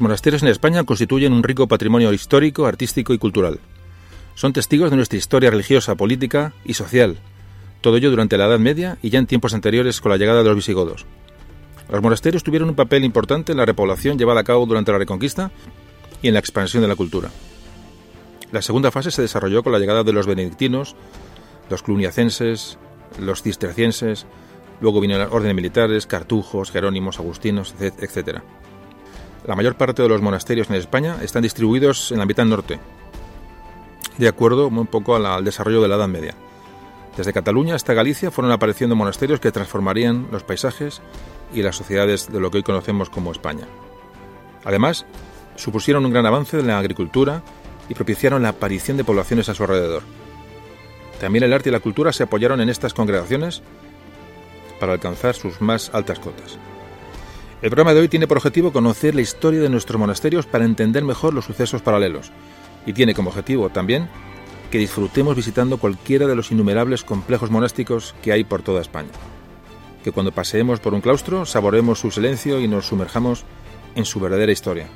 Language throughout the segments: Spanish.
Los monasterios en España constituyen un rico patrimonio histórico, artístico y cultural. Son testigos de nuestra historia religiosa, política y social, todo ello durante la Edad Media y ya en tiempos anteriores con la llegada de los visigodos. Los monasterios tuvieron un papel importante en la repoblación llevada a cabo durante la Reconquista y en la expansión de la cultura. La segunda fase se desarrolló con la llegada de los benedictinos, los cluniacenses, los cistercienses, luego vinieron las órdenes militares, cartujos, jerónimos, agustinos, etc. La mayor parte de los monasterios en España están distribuidos en la mitad norte, de acuerdo un poco al desarrollo de la Edad Media. Desde Cataluña hasta Galicia fueron apareciendo monasterios que transformarían los paisajes y las sociedades de lo que hoy conocemos como España. Además, supusieron un gran avance en la agricultura y propiciaron la aparición de poblaciones a su alrededor. También el arte y la cultura se apoyaron en estas congregaciones para alcanzar sus más altas cotas. El programa de hoy tiene por objetivo conocer la historia de nuestros monasterios para entender mejor los sucesos paralelos y tiene como objetivo también que disfrutemos visitando cualquiera de los innumerables complejos monásticos que hay por toda España. Que cuando paseemos por un claustro saboremos su silencio y nos sumerjamos en su verdadera historia,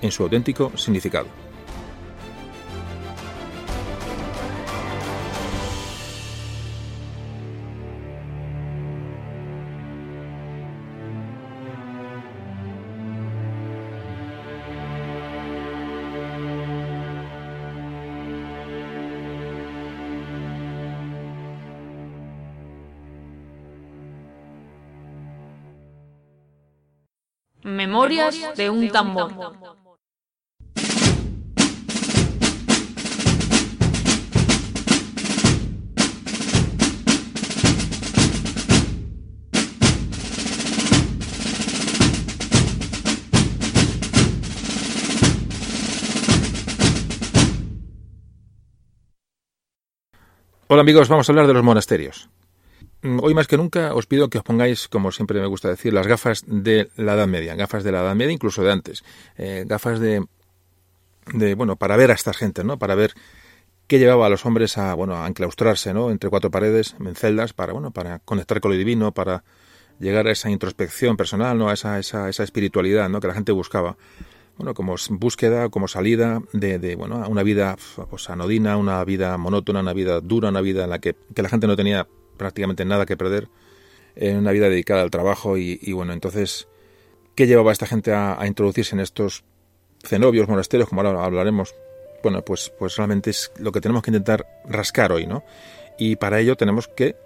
en su auténtico significado. Memorias de un tambor. Hola amigos, vamos a hablar de los monasterios. Mm, hoy más que nunca os pido que os pongáis, como siempre me gusta decir, las gafas de la Edad Media, gafas de la Edad Media, incluso de antes, eh, gafas de, de, bueno, para ver a esta gente, ¿no? Para ver qué llevaba a los hombres a, bueno, a enclaustrarse, ¿no? Entre cuatro paredes, en celdas, para, bueno, para conectar con lo divino, para llegar a esa introspección personal, ¿no? A esa, esa, esa espiritualidad, ¿no? Que la gente buscaba bueno, como búsqueda, como salida de, de, bueno, una vida pues, anodina, una vida monótona, una vida dura, una vida en la que, que la gente no tenía prácticamente nada que perder en una vida dedicada al trabajo y, bueno, entonces, ¿qué llevaba a esta gente a, introducirse en estos cenobios, monasterios, como ahora hablaremos? Bueno, pues, pues realmente es lo que tenemos que intentar rascar hoy, ¿no? Y para ello tenemos que,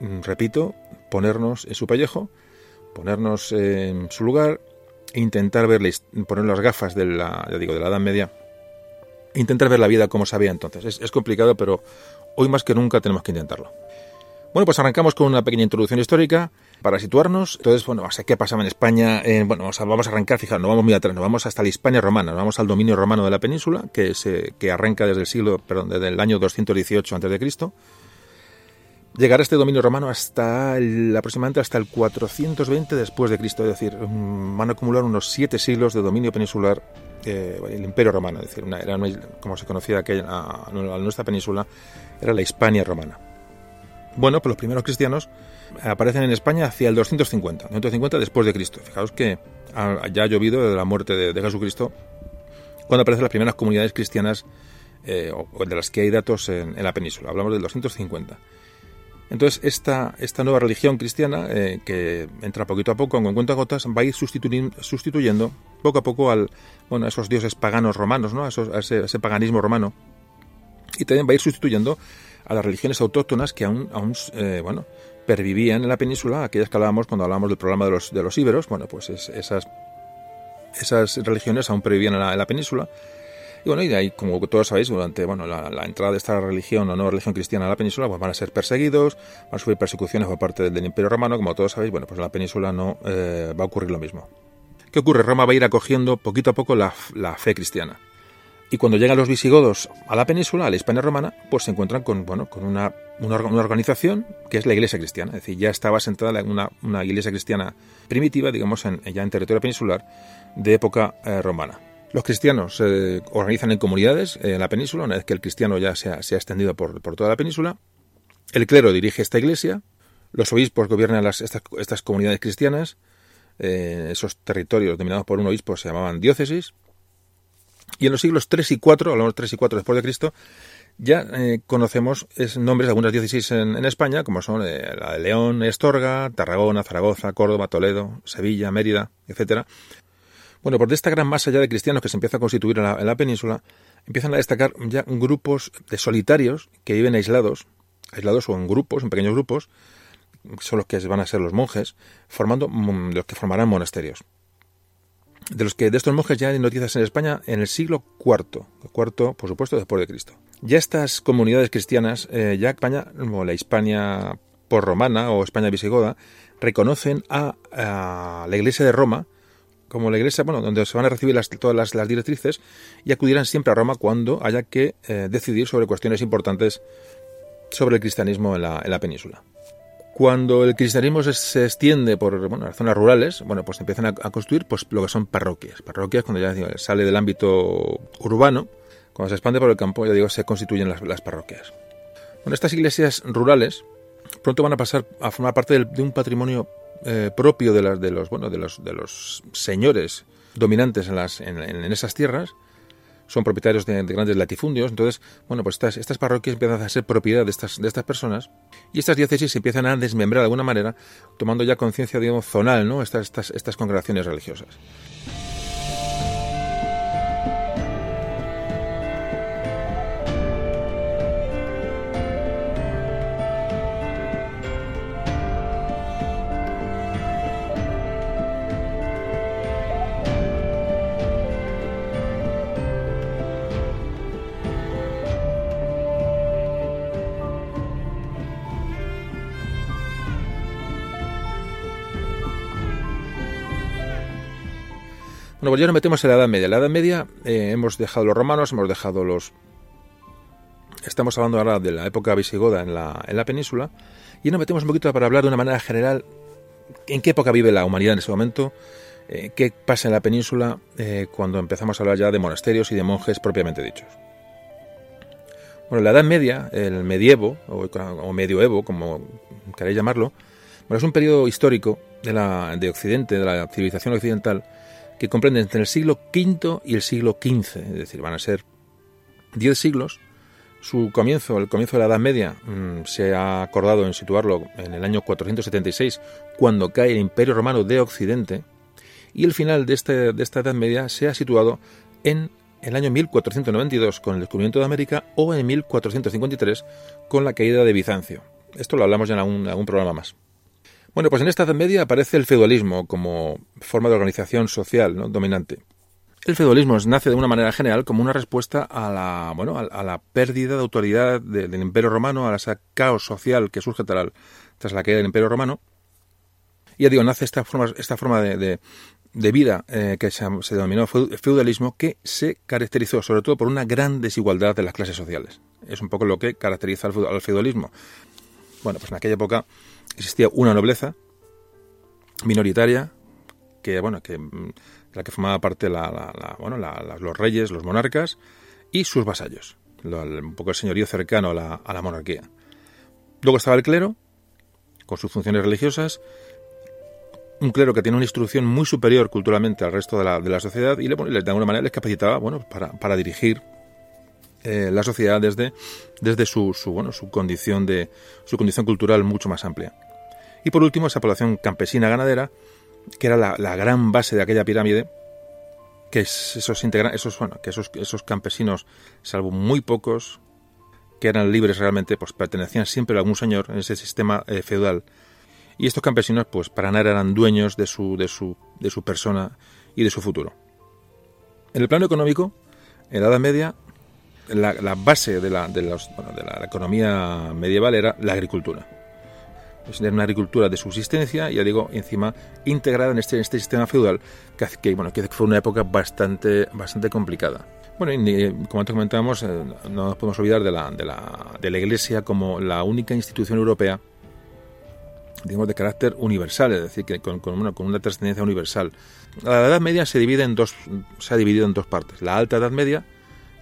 mm, repito, ponernos en su pellejo, ponernos en su lugar, intentar ver, poner las gafas de la, ya digo, de la Edad Media, intentar ver la vida como sabía entonces. es complicado, pero hoy más que nunca tenemos que intentarlo. Bueno, pues arrancamos con una pequeña introducción histórica para situarnos. Entonces, bueno, vamos a qué pasaba en España. Eh, bueno, vamos a, vamos a arrancar, fijaros, no vamos muy atrás, nos vamos hasta la Hispania romana, nos vamos al dominio romano de la península, que, se, que arranca desde el siglo, perdón, desde el año 218 a.C. Llegará este dominio romano hasta el, aproximadamente hasta el 420 después de Cristo, es decir, mm, van a acumular unos siete siglos de dominio peninsular eh, el Imperio Romano, es decir, una, era como se conocía aquella, a, a nuestra península, era la Hispania romana. Bueno, pues los primeros cristianos aparecen en España hacia el 250, 250 después de Cristo. Fijaos que ya ha llovido desde la muerte de, Jesucristo cuando aparecen las primeras comunidades cristianas eh, o de las que hay datos en, la península. Hablamos del 250. Entonces, esta, esta nueva religión cristiana, eh, que entra poquito a poco, en cuenta gotas, va a ir sustituyendo, poco a poco al, bueno, a esos dioses paganos romanos, ¿no? a, ese, ese, paganismo romano. Y también va a ir sustituyendo a las religiones autóctonas que aún, eh, bueno, pervivían en la península, aquellas que hablábamos cuando hablábamos del programa de los, de los íberos, bueno, pues esas, esas religiones aún pervivían en la, península. Y bueno, y de ahí, como todos sabéis, durante bueno, la, entrada de esta religión o nueva religión cristiana a la península, pues van a ser perseguidos, van a sufrir persecuciones por parte del, Imperio Romano, como todos sabéis, bueno, pues en la península no eh, va a ocurrir lo mismo. ¿Qué ocurre? Roma va a ir acogiendo poquito a poco la, la fe cristiana. Y cuando llegan los visigodos a la península, a la Hispania romana, pues se encuentran con, bueno, con una, una, organización que es la Iglesia Cristiana. Es decir, ya estaba sentada una, una Iglesia Cristiana primitiva, digamos, en, ya en territorio peninsular de época eh, romana. Los cristianos se organizan en comunidades en la península, una vez que el cristiano ya se ha, extendido por, por, toda la península. El clero dirige esta iglesia, los obispos gobiernan estas, estas comunidades cristianas, eh, esos territorios dominados por un obispo se llamaban diócesis. Y en los siglos 3 y 4, hablamos 3 y 4 después de Cristo, ya eh, conocemos es, nombres de algunas diócesis en, España, como son eh, la de León, Estorga, Tarragona, Zaragoza, Córdoba, Toledo, Sevilla, Mérida, etcétera. Bueno, por esta gran masa ya de cristianos que se empieza a constituir en la, en la península, empiezan a destacar ya grupos de solitarios que viven aislados, aislados o en grupos, en pequeños grupos, son los que van a ser los monjes, formando los que formarán monasterios. De los que de estos monjes ya hay noticias en España en el siglo IV, cuarto, por supuesto, después de Cristo. Ya estas comunidades cristianas, eh, ya España, como la Hispania por romana o España visigoda, reconocen a, la Iglesia de Roma como la iglesia, bueno, donde se van a recibir todas las, directrices y acudirán siempre a Roma cuando haya que eh, decidir sobre cuestiones importantes sobre el cristianismo en la, en la península. Cuando el cristianismo se, extiende por bueno, las zonas rurales, bueno, pues empiezan a, construir pues, lo que son parroquias. Parroquias, cuando ya sale del ámbito urbano, cuando se expande por el campo, ya digo, se constituyen las, parroquias. Bueno, estas iglesias rurales pronto van a pasar a formar parte de un patrimonio eh, propio de, las, de, los, bueno, de, los, señores dominantes en, las, en esas tierras son propietarios de, grandes latifundios. Entonces, bueno, pues estas, estas parroquias empiezan a ser propiedad de estas, de estas personas y estas diócesis se empiezan a desmembrar de alguna manera, tomando ya conciencia, digamos, zonal, ¿no? Estas, estas, estas congregaciones religiosas. Bueno, pues ya nos metemos en la Edad Media. La Edad Media eh, hemos dejado los romanos, hemos dejado los... Estamos hablando ahora de la época visigoda en la, en la península y nos metemos un poquito para hablar de una manera general en qué época vive la humanidad en ese momento, eh, qué pasa en la península eh, cuando empezamos a hablar ya de monasterios y de monjes propiamente dichos. Bueno, la Edad Media, el medievo o, medioevo, como queréis llamarlo, bueno, es un periodo histórico de, la, de Occidente, de la civilización occidental, que comprenden entre el siglo V y el siglo XV, es decir, van a ser diez siglos. Su comienzo, el comienzo de la Edad Media, mm, se ha acordado en situarlo en el año 476, cuando cae el Imperio Romano de Occidente, y el final de, este, de esta Edad Media se ha situado en el año 1492 con el descubrimiento de América o en 1453 con la caída de Bizancio. Esto lo hablamos ya en algún programa más. Bueno, pues en esta Edad Media aparece el feudalismo como forma de organización social ¿no? dominante. El feudalismo nace de una manera general como una respuesta a la, bueno, a, la pérdida de autoridad del Imperio Romano, a ese caos social que surge tras la, caída del Imperio Romano. Y ya digo, nace esta forma, esta forma de, vida eh, que se, se, denominó feudalismo, que se caracterizó sobre todo por una gran desigualdad de las clases sociales. Es un poco lo que caracteriza al feudalismo. Bueno, pues en aquella época existía una nobleza minoritaria que, bueno, que mm, la que formaba parte la, bueno, los reyes, los monarcas y sus vasallos, un poco el señorío cercano a la, a la monarquía. Luego estaba el clero, con sus funciones religiosas, un clero que tiene una instrucción muy superior culturalmente al resto de la, de la sociedad y le, de alguna manera les capacitaba bueno, para, para dirigir eh, la sociedad desde, desde su, su, bueno, su, condición de, su condición cultural mucho más amplia. Y por último, esa población campesina ganadera, que era la, la gran base de aquella pirámide, que esos, integra esos, bueno, que esos, esos campesinos, salvo muy pocos, que eran libres realmente, pues pertenecían siempre a algún señor en ese sistema eh, feudal. Y estos campesinos, pues para nada eran dueños de su, de, su, de su persona y de su futuro. En el plano económico, en la Edad Media, la, base de la, de, la economía medieval era la agricultura. Es una agricultura de subsistencia, ya digo, encima integrada en este, este sistema feudal, que, que, bueno, que fue una época bastante, bastante complicada. Bueno, y, como antes comentábamos, eh, no nos podemos olvidar de la, de, la, de la Iglesia como la única institución europea digamos, de carácter universal, es decir, que con, con, una, con, una, trascendencia universal. La Edad Media se divide en dos, se ha dividido en dos partes. La Alta Edad Media,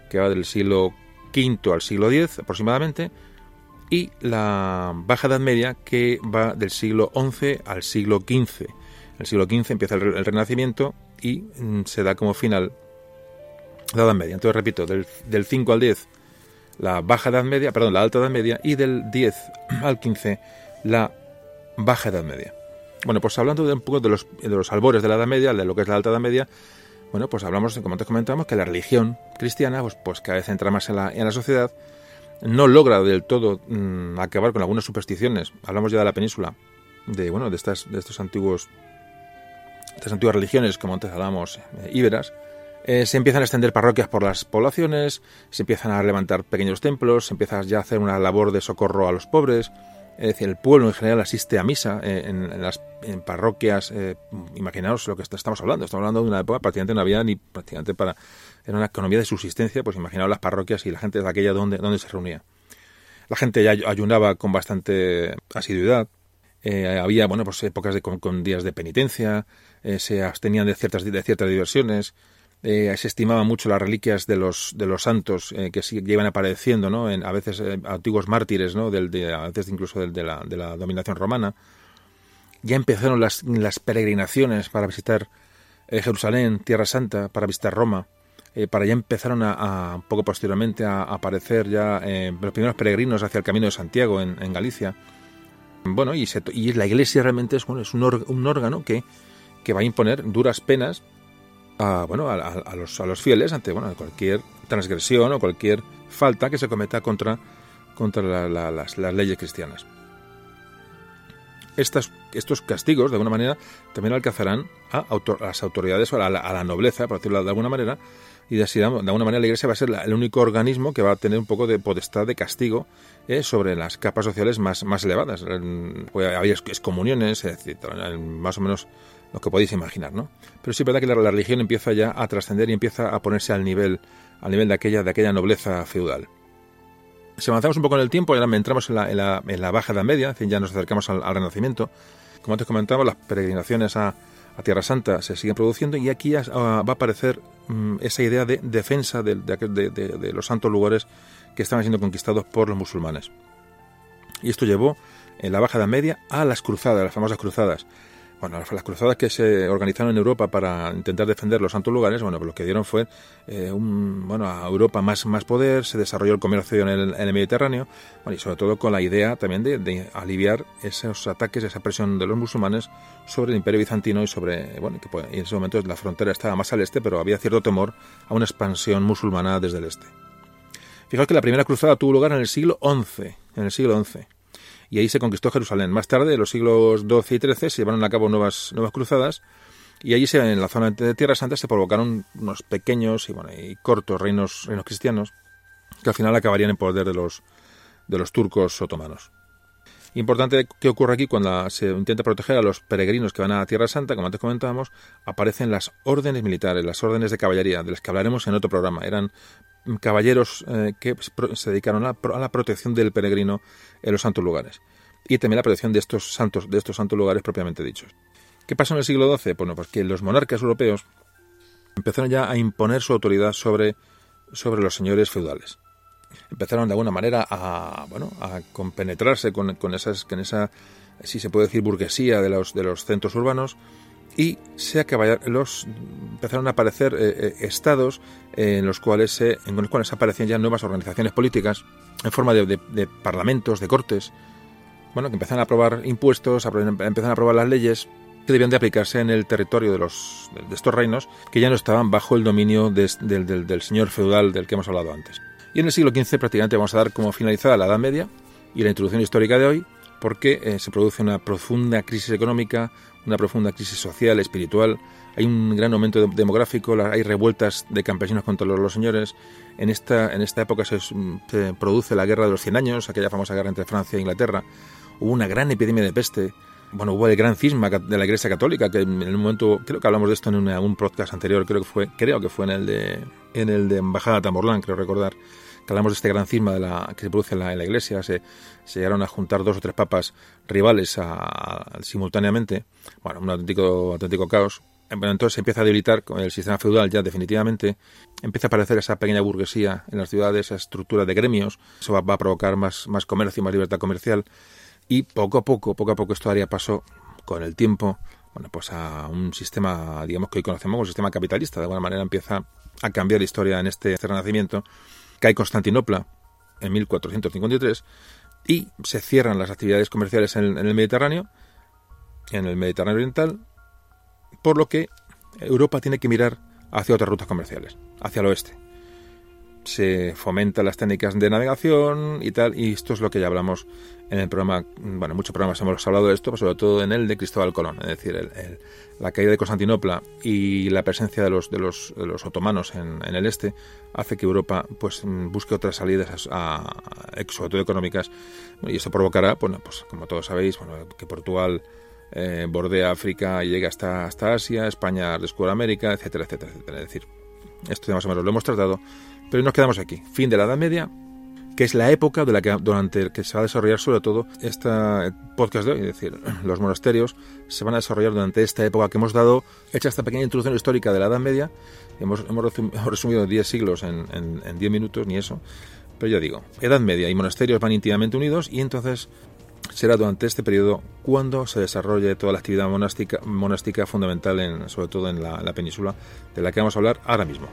que va del siglo V al siglo X aproximadamente, y la Baja Edad Media, que va del siglo XI al siglo XV. el siglo XV empieza el, Renacimiento y mm, se da como final la Edad Media. Entonces, repito, del, del 5 al 10 la Baja Edad Media, perdón, la Alta Edad Media, y del 10 al 15 la Baja Edad Media. Bueno, pues hablando de un poco de los, de los albores de la Edad Media, de lo que es la Alta Edad Media, bueno, pues hablamos, como antes comentamos, que la religión cristiana, pues, pues cada vez entra más en la, en la sociedad, no logra del todo mm, acabar con algunas supersticiones. Hablamos ya de la península, de bueno, de estas, de estos antiguos, estas antiguas religiones, como antes hablábamos, eh, íberas. Eh, se empiezan a extender parroquias por las poblaciones, se empiezan a levantar pequeños templos, se empieza ya a hacer una labor de socorro a los pobres, es decir, el pueblo en general asiste a misa eh, en, las parroquias. Eh, imaginaos lo que estamos hablando. Estamos hablando de una época prácticamente no había ni prácticamente para. Era una economía de subsistencia, pues imaginaos las parroquias y la gente de aquella donde, donde se reunía. La gente ya ayunaba con bastante asiduidad. Eh, había, bueno, pues épocas de, con, días de penitencia. se abstenían de ciertas, de ciertas diversiones. Eh, se estimaban mucho las reliquias de los de los santos eh, que sí llevan apareciendo no en a veces eh, antiguos mártires no del de, a veces incluso del, de, la, de la dominación romana. Ya empezaron las, las peregrinaciones para visitar Jerusalén Tierra Santa para visitar Roma. Para ya empezaron a, poco posteriormente a, aparecer ya los primeros peregrinos hacia el camino de Santiago en, Galicia. Bueno y, y la Iglesia realmente es bueno es un, un órgano que que va a imponer duras penas a, bueno, a, los, a fieles ante cualquier transgresión o cualquier falta que se cometa contra, contra las, leyes cristianas. Estas, estos castigos, de alguna manera, también alcanzarán a, las autoridades o a la, nobleza, por decirlo de alguna manera, y así, de alguna manera la Iglesia va a ser el único organismo que va a tener un poco de potestad de castigo eh, sobre las capas sociales más, más elevadas. Pues, había excomuniones, más o menos lo que podéis imaginar, ¿no? Pero sí es verdad que la, religión empieza ya a trascender y empieza a ponerse al nivel, al nivel de aquella, de aquella nobleza feudal. Si avanzamos un poco en el tiempo, ya entramos en la, en la, Baja Edad Media, ya nos acercamos al, Renacimiento. Como antes comentaba, las peregrinaciones a, Tierra Santa se siguen produciendo y aquí va a aparecer mm, esa idea de defensa de, de, los santos lugares que estaban siendo conquistados por los musulmanes. Y esto llevó en la Baja Edad Media a las cruzadas, las famosas cruzadas, bueno, las cruzadas que se organizaron en Europa para intentar defender los santos lugares, bueno, pues lo que dieron fue eh, un, bueno, a Europa más, más poder, se desarrolló el comercio en el, Mediterráneo, bueno, y sobre todo con la idea también de, aliviar esos ataques, esa presión de los musulmanes sobre el imperio bizantino y sobre, bueno, que pues, en ese momento la frontera estaba más al este, pero había cierto temor a una expansión musulmana desde el este. Fijaos que la primera cruzada tuvo lugar en el siglo XI, en el siglo XI y ahí se conquistó Jerusalén. Más tarde, en los siglos XII y XIII, se llevaron a cabo nuevas, nuevas cruzadas y allí en la zona de Tierra Santa se provocaron unos pequeños y, bueno, y cortos reinos, reinos cristianos que al final acabarían en poder de los, de los turcos otomanos. Importante que ocurre aquí cuando se intenta proteger a los peregrinos que van a Tierra Santa, como antes comentábamos, aparecen las órdenes militares, las órdenes de caballería, de las que hablaremos en otro programa. Eran caballeros eh, que se dedicaron a, la protección del peregrino en los santos lugares y también la protección de estos santos, de estos santos lugares propiamente dichos. ¿Qué pasó en el siglo XII? Bueno, pues que los monarcas europeos empezaron ya a imponer su autoridad sobre, sobre los señores feudales. Empezaron de alguna manera a, bueno, a compenetrarse con, con, esas, con esa, si se puede decir, burguesía de los, de los centros urbanos y se los, empezaron a aparecer eh, eh, estados en los cuales se, en los cuales aparecían ya nuevas organizaciones políticas en forma de, parlamentos, de cortes, bueno, que empezaron a aprobar impuestos, empezaron a aprobar las leyes que debían de aplicarse en el territorio de, los, de estos reinos que ya no estaban bajo el dominio del, señor feudal del que hemos hablado antes. Y en el siglo XV prácticamente vamos a dar como finalizada la Edad Media y la introducción histórica de hoy, porque eh, se produce una profunda crisis económica, una profunda crisis social, espiritual, hay un gran aumento demográfico, hay revueltas de campesinos contra los, señores. En esta, en esta época se, produce la Guerra de los Cien Años, aquella famosa guerra entre Francia e Inglaterra. Hubo una gran epidemia de peste. Bueno, hubo el gran cisma de la Iglesia Católica, que en el momento, creo que hablamos de esto en un podcast anterior, creo que fue, creo que fue en el de, en el de Embajada Tamorlán, creo recordar que hablamos de este gran cisma de la, que se produce en la, Iglesia, se, se, llegaron a juntar dos o tres papas rivales simultáneamente, bueno, un auténtico, auténtico caos. Bueno, entonces se empieza a debilitar el sistema feudal ya definitivamente, empieza a aparecer esa pequeña burguesía en las ciudades, esa estructura de gremios, eso va, a provocar más, más comercio, más libertad comercial, y poco a poco, poco a poco esto daría paso con el tiempo bueno, pues a un sistema, digamos que hoy conocemos como sistema capitalista. De alguna manera empieza a cambiar la historia en este, este renacimiento. Cae Constantinopla en 1453 y se cierran las actividades comerciales en el, Mediterráneo, en el Mediterráneo Oriental, por lo que Europa tiene que mirar hacia otras rutas comerciales, hacia el oeste. Se fomentan las técnicas de navegación y tal, y esto es lo que ya hablamos en el programa, bueno, en muchos programas hemos hablado de esto, pero sobre todo en el de Cristóbal Colón, es decir, el, la caída de Constantinopla y la presencia de los, de los, de los otomanos en, el este hace que Europa pues busque otras salidas a, sobre todo económicas y eso provocará, bueno, pues como todos sabéis, bueno, que Portugal eh, bordea África y llega hasta, hasta Asia, España descubre América, etcétera, etcétera, etcétera. Es decir, esto ya más o menos lo hemos tratado, pero nos quedamos aquí. Fin de la Edad Media, que es la época de la que, durante la que se va a desarrollar sobre todo este podcast de hoy, es decir, los monasterios se van a desarrollar durante esta época que hemos dado, hecha esta pequeña introducción histórica de la Edad Media, hemos, hemos resumido 10 siglos en, en, 10 minutos, ni eso, pero yo digo, Edad Media y monasterios van íntimamente unidos y entonces será durante este periodo cuando se desarrolle toda la actividad monástica, monástica fundamental, en, sobre todo en la península, de la que vamos a hablar ahora mismo.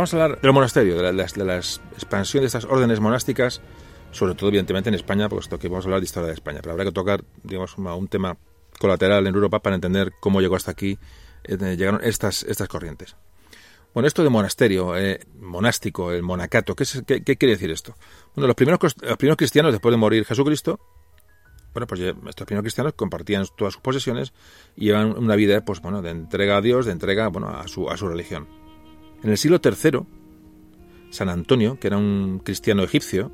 Vamos a hablar del monasterio, de la, de la, expansión de estas órdenes monásticas, sobre todo, evidentemente, en España, puesto que vamos a hablar de historia de España. Pero habrá que tocar, digamos, un tema colateral en Europa para entender cómo llegó hasta aquí, eh, llegaron estas, estas corrientes. Bueno, esto de monasterio, eh, monástico, el monacato, ¿qué, qué, quiere decir esto? Bueno, los primeros, los primeros cristianos, después de morir Jesucristo, bueno, pues estos primeros cristianos compartían todas sus posesiones y llevan una vida, pues bueno, de entrega a Dios, de entrega, bueno, a su, a su religión. En el siglo III, San Antonio, que era un cristiano egipcio,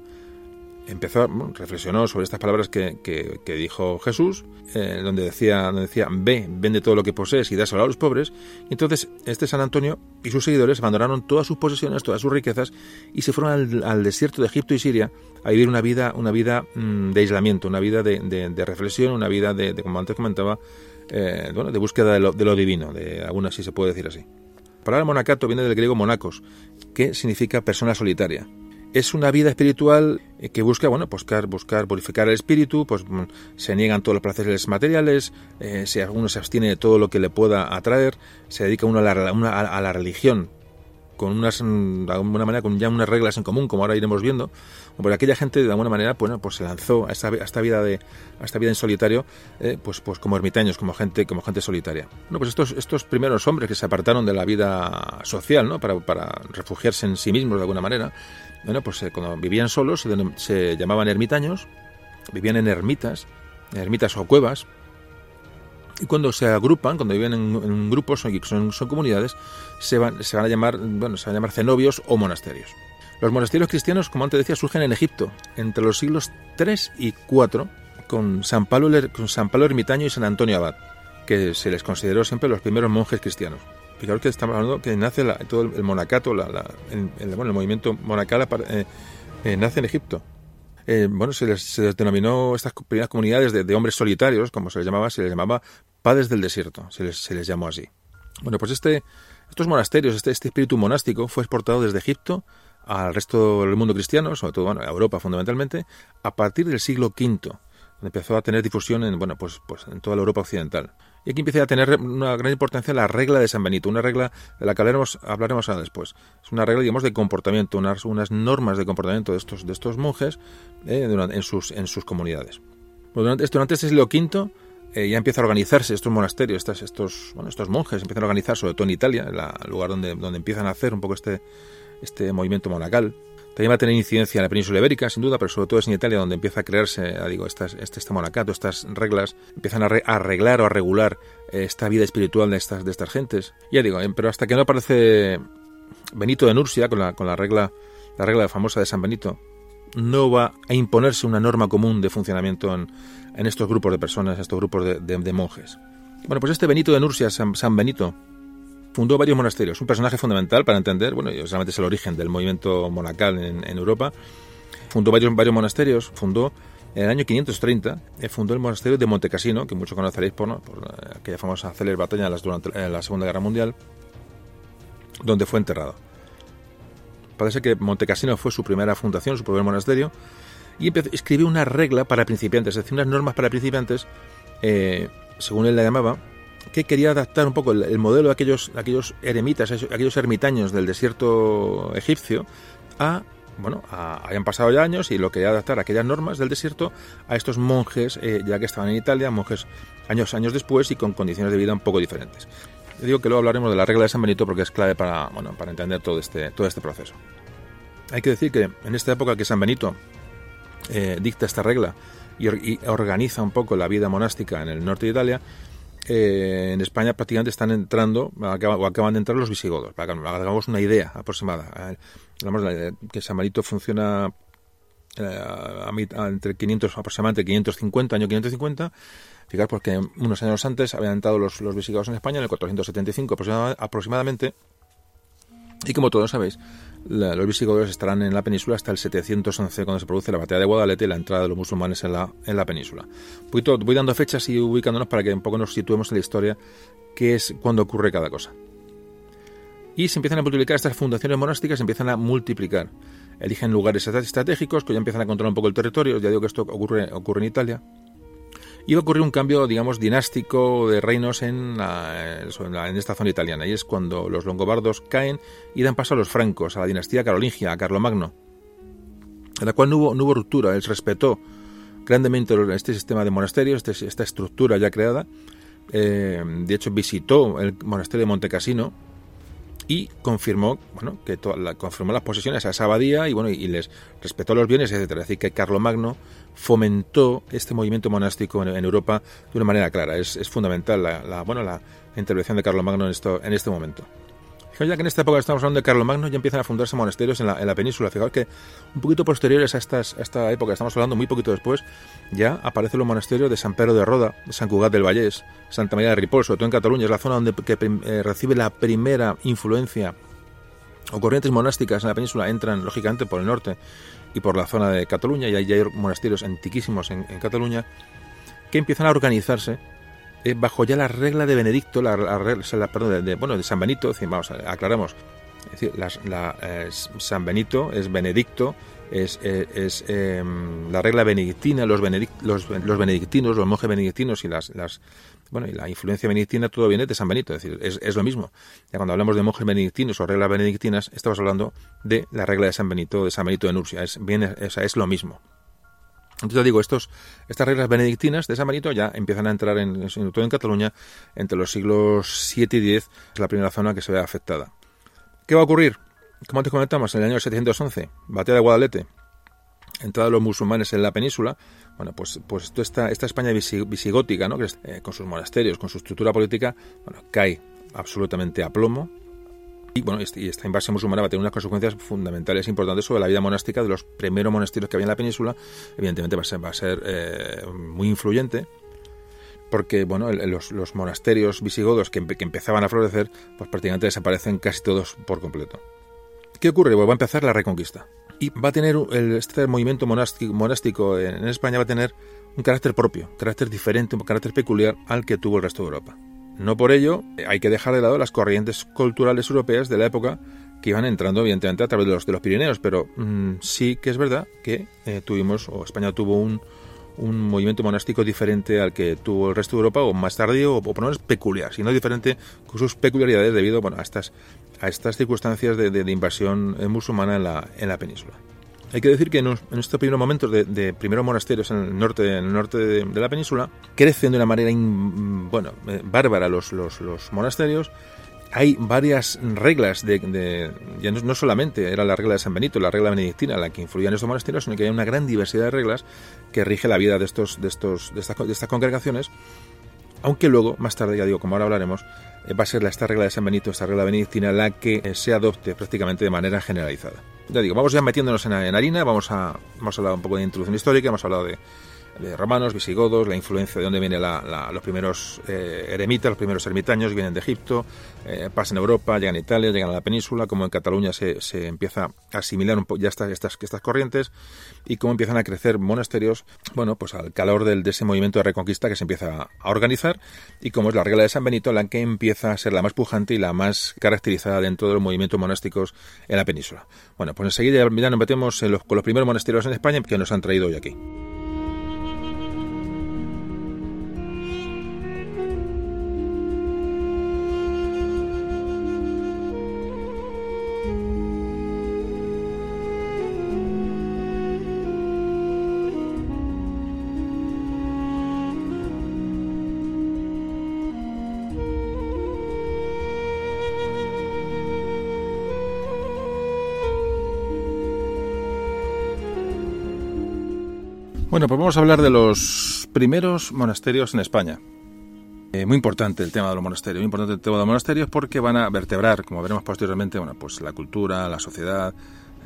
empezó, reflexionó sobre estas palabras que, que, dijo Jesús, eh, donde, decía, donde decía, ve, vende todo lo que posees y dáselo a los pobres. Entonces este San Antonio y sus seguidores abandonaron todas sus posesiones, todas sus riquezas, y se fueron al, desierto de Egipto y Siria a vivir una vida, una vida mm, de aislamiento, una vida de, de, reflexión, una vida de, como antes comentaba, eh, bueno, de búsqueda de lo, de lo divino, de alguna si se puede decir así. La palabra monacato viene del griego monacos, que significa persona solitaria. Es una vida espiritual que busca, bueno, buscar, buscar purificar el espíritu, pues mm, se niegan todos los placeres materiales, eh, se, uno se abstiene de todo lo que le pueda atraer, se dedica uno a la, a la religión, con unas, mm, de alguna manera, con ya unas reglas en común, como ahora iremos viendo, porque aquella gente de alguna manera, pues se lanzó a esta, esta vida de, a esta vida en solitario, eh, pues, pues como ermitaños, como gente, como gente solitaria. Bueno, pues estos, estos primeros hombres que se apartaron de la vida social, ¿no? Para, para refugiarse en sí mismos de alguna manera, bueno, pues eh, cuando vivían solos se, llamaban ermitaños, vivían en ermitas, ermitas o cuevas, y cuando se agrupan, cuando viven en, grupos, son, son, comunidades, se van, se van a llamar, bueno, se van a llamar cenobios o monasterios. Los monasterios cristianos, como antes decía, surgen en Egipto entre los siglos 3 y 4 con San Pablo, con San Pablo Ermitaño y San Antonio Abad, que se les consideró siempre los primeros monjes cristianos. Fijaros que estamos hablando que nace todo el monacato, la, el, bueno, el, movimiento monacal eh, eh, nace en Egipto. Eh, bueno, se les, denominó estas primeras comunidades de, hombres solitarios, como se les llamaba, se les llamaba padres del desierto, se les, se les llamó así. Bueno, pues este, estos monasterios, este, este espíritu monástico fue exportado desde Egipto al resto del mundo cristiano, sobre todo bueno, a Europa fundamentalmente, a partir del siglo V, empezó a tener difusión en, bueno, pues, pues en toda la Europa occidental. Y aquí empieza a tener una gran importancia la regla de San Benito, una regla de la que hablaremos, hablaremos ahora después. Es una regla, digamos, de comportamiento, unas, unas normas de comportamiento de estos, de estos monjes eh, en, sus, en sus comunidades. durante, durante este siglo V eh, ya empieza a organizarse estos monasterios, estos, estos, bueno, estos monjes empiezan a organizar, sobre todo en Italia, el lugar donde, donde empiezan a hacer un poco este, este movimiento monacal. También va a tener incidencia en la península ibérica, sin duda, pero sobre todo es en Italia donde empieza a crearse, digo, estas, este, este monacato, estas reglas, empiezan a, arreglar o a regular eh, esta vida espiritual de estas, de estas gentes. Ya digo, eh, pero hasta que no aparece Benito de Nursia con la, con la regla, la regla famosa de San Benito, no va a imponerse una norma común de funcionamiento en, estos grupos de personas, estos grupos de, monjes. Bueno, pues este Benito de Nursia, San, Benito, fundó varios monasterios. Un personaje fundamental para entender, bueno, solamente es el origen del movimiento monacal en, Europa. Fundó varios, varios monasterios, fundó en el año 530 eh, fundó el monasterio de Montecassino, que muchos conoceréis por, por eh, aquella famosa célebre batalla durante la Segunda Guerra Mundial, donde fue enterrado. Parece que Montecassino fue su primera fundación, su primer monasterio, y escribió una regla para principiantes, es decir, unas normas para principiantes, eh, según él la llamaba, que quería adaptar un poco el, modelo de aquellos, aquellos eremitas, aquellos ermitaños del desierto egipcio, a bueno, habían pasado ya años y lo quería adaptar aquellas normas del desierto a estos monjes, eh, ya que estaban en Italia, monjes años, años después y con condiciones de vida un poco diferentes. digo que luego hablaremos de la regla de San Benito porque es clave para, bueno, para entender todo este, todo este proceso. Hay que decir que en esta época que San Benito eh, dicta esta regla y, organiza un poco la vida monástica en el norte de Italia, eh, en España prácticamente están entrando o acaban de entrar los visigodos, para que hagamos una idea aproximada. Hablamos de que San Benito funciona eh, entre 500, aproximadamente 550, año 550. Fijaros porque unos años antes habían entrado los visigodos en España, en el 475 aproximadamente. Y como todos sabéis, los visigodos estarán en la península hasta el 711 cuando se produce la batalla de Guadalete y la entrada de los musulmanes en la, en la península. Voy, dando fechas y ubicándonos para que un poco nos situemos en la historia, que es cuando ocurre cada cosa. Y se empiezan a multiplicar estas fundaciones monásticas, se empiezan a multiplicar. Eligen lugares estratégicos que ya empiezan a controlar un poco el territorio. Ya digo que esto ocurre, ocurre en Italia va a ocurrir un cambio, digamos, dinástico de reinos en, en, esta zona italiana. Y es cuando los longobardos caen y dan paso a los francos, a la dinastía carolingia, a Carlomagno, en la cual no hubo, hubo ruptura. Él respetó grandemente este sistema de monasterios, este, esta estructura ya creada. Eh, de hecho, visitó el monasterio de Montecassino, y confirmó bueno que la, confirmó las posesiones a esa abadía y bueno y, les respetó los bienes etcétera es decir que Carlomagno fomentó este movimiento monástico en, Europa de una manera clara. Es, fundamental la, bueno la intervención de Carlomagno en esto en este momento. Fijaos ya que en esta época estamos hablando de Carlomagno, ya empiezan a fundarse monasterios en la, en la península. Fijaos que un poquito posteriores a, estas, esta época, estamos hablando muy poquito después, ya aparecen los monasterios de San Pedro de Roda, de San Cugat del Vallés, Santa María de Ripoll, sobre todo en Cataluña, es la zona donde que, eh, recibe la primera influencia o corrientes monásticas en la península. Entran lógicamente por el norte y por la zona de Cataluña, y ahí hay monasterios antiquísimos en, Cataluña que empiezan a organizarse eh, bajo ya la regla de Benedicto, la, la, de, bueno, de San Benito, vamos, aclaramos, es decir, la, eh, San Benito es Benedicto, es, eh, es em, la regla benedictina, los, los, los, benedictinos, los monjes benedictinos y las, las bueno, y la influencia benedictina todo viene de San Benito, es decir, es, es lo mismo. Ya cuando hablamos de monjes benedictinos o reglas benedictinas, estamos hablando de la regla de San Benito, de San Benito de Nursia, es, viene, es lo mismo. Entonces digo, estos, estas reglas benedictinas de San Benito ya empiezan a entrar en, todo en Cataluña entre los siglos 7 y X, es la primera zona que se ve afectada. ¿Qué va a ocurrir? Como antes comentamos, en el año 711, batalla de Guadalete, entrada de los musulmanes en la península, bueno, pues, pues toda esta, España visigótica, ¿no? que eh, con sus monasterios, con su estructura política, bueno, cae absolutamente a plomo, y bueno, este, esta invasión musulmana va a tener unas consecuencias fundamentales importantes sobre la vida monástica de los primeros monasterios que había en la península. Evidentemente va a ser, eh, muy influyente porque bueno, los, monasterios visigodos que, empezaban a florecer, pues prácticamente desaparecen casi todos por completo. ¿Qué ocurre? Pues va a empezar la reconquista. Y va a tener este movimiento monástico, en España va a tener un carácter propio, un carácter diferente, un carácter peculiar al que tuvo el resto de Europa. No por ello hay que dejar de lado las corrientes culturales europeas de la época que iban entrando evidentemente a través de los, de los Pirineos, pero mm, sí que es verdad que eh, tuvimos, o España tuvo un, un, movimiento monástico diferente al que tuvo el resto de Europa, o más tardío, o, por lo menos peculiar, sino diferente con sus peculiaridades debido bueno, a, estas, a estas circunstancias de, de invasión eh, musulmana en la, en la península. Hay que decir que en, estos primeros momentos de, primeros monasterios en el norte, en de, la península, crecen de una manera bueno, eh, bárbara los, monasterios. Hay varias reglas de, no, solamente era la regla de San Benito, la regla benedictina la que influía en estos monasterios, sino que hay una gran diversidad de reglas que rige la vida de estos, de estos, estas, de estas congregaciones. Aunque luego, más tarde, ya digo, como ahora hablaremos, va a ser esta regla de San Benito, esta regla benedictina, la que eh, se adopte prácticamente de manera generalizada. Ya digo, vamos ya metiéndonos en, harina, vamos a, hemos hablado un poco de introducción histórica, hemos hablado de, de romanos, visigodos, la influencia de dónde vienen los primeros eh, eremitas, los primeros ermitaños, vienen de Egipto, eh, pasan a Europa, llegan a Italia, llegan a la península, como en Cataluña se, se empieza a asimilar un poco ya estas, estas, estas corrientes y cómo empiezan a crecer monasterios, bueno, pues al calor del, de ese movimiento de reconquista que se empieza a organizar y como es la regla de San Benito la que empieza a ser la más pujante y la más caracterizada dentro de los movimientos monásticos en la península. Bueno, pues enseguida ya nos metemos con los primeros monasterios en España que nos han traído hoy aquí. Bueno, pues vamos a hablar de los primeros monasterios en España. Eh, muy importante el tema de los monasterios, importante el tema de los monasterios porque van a vertebrar, como veremos posteriormente, bueno, pues la cultura, la sociedad,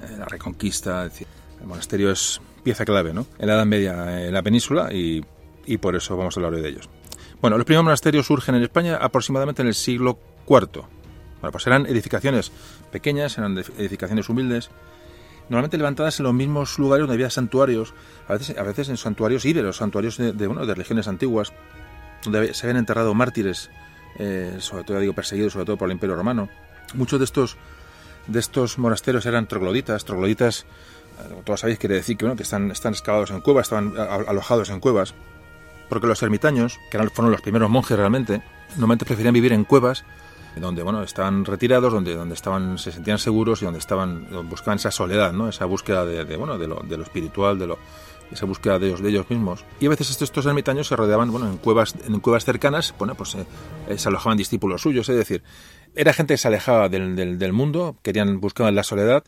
eh, la reconquista. Decir, el monasterio es pieza clave, ¿no? En la Edad Media en la península y, y por eso vamos a hablar hoy de ellos. Bueno, los primeros monasterios surgen en España aproximadamente en el siglo IV. Bueno, pues eran edificaciones pequeñas, eran edificaciones humildes, normalmente levantadas en los mismos lugares donde había santuarios, a veces, a veces en santuarios íberos, santuarios de, de, bueno, de religiones antiguas, donde se habían enterrado mártires, eh, sobre todo, digo, perseguidos sobre todo por el Imperio Romano. Muchos de estos, de estos monasterios eran trogloditas, trogloditas, eh, todos sabéis, quiere decir que, están, están excavados en cuevas, estaban alojados en cuevas, porque los ermitaños, que fueron los primeros monjes realmente, normalmente preferían vivir en cuevas donde bueno estaban retirados donde donde estaban se sentían seguros y donde estaban buscaban esa soledad no esa búsqueda de, de bueno de lo, de lo, espiritual de lo esa búsqueda de ellos, de ellos mismos. Y a veces estos, estos ermitaños se rodeaban bueno en cuevas en cuevas cercanas bueno pues eh, se alojaban discípulos suyos es decir era gente que se alejaba del, del, del mundo querían buscaban la soledad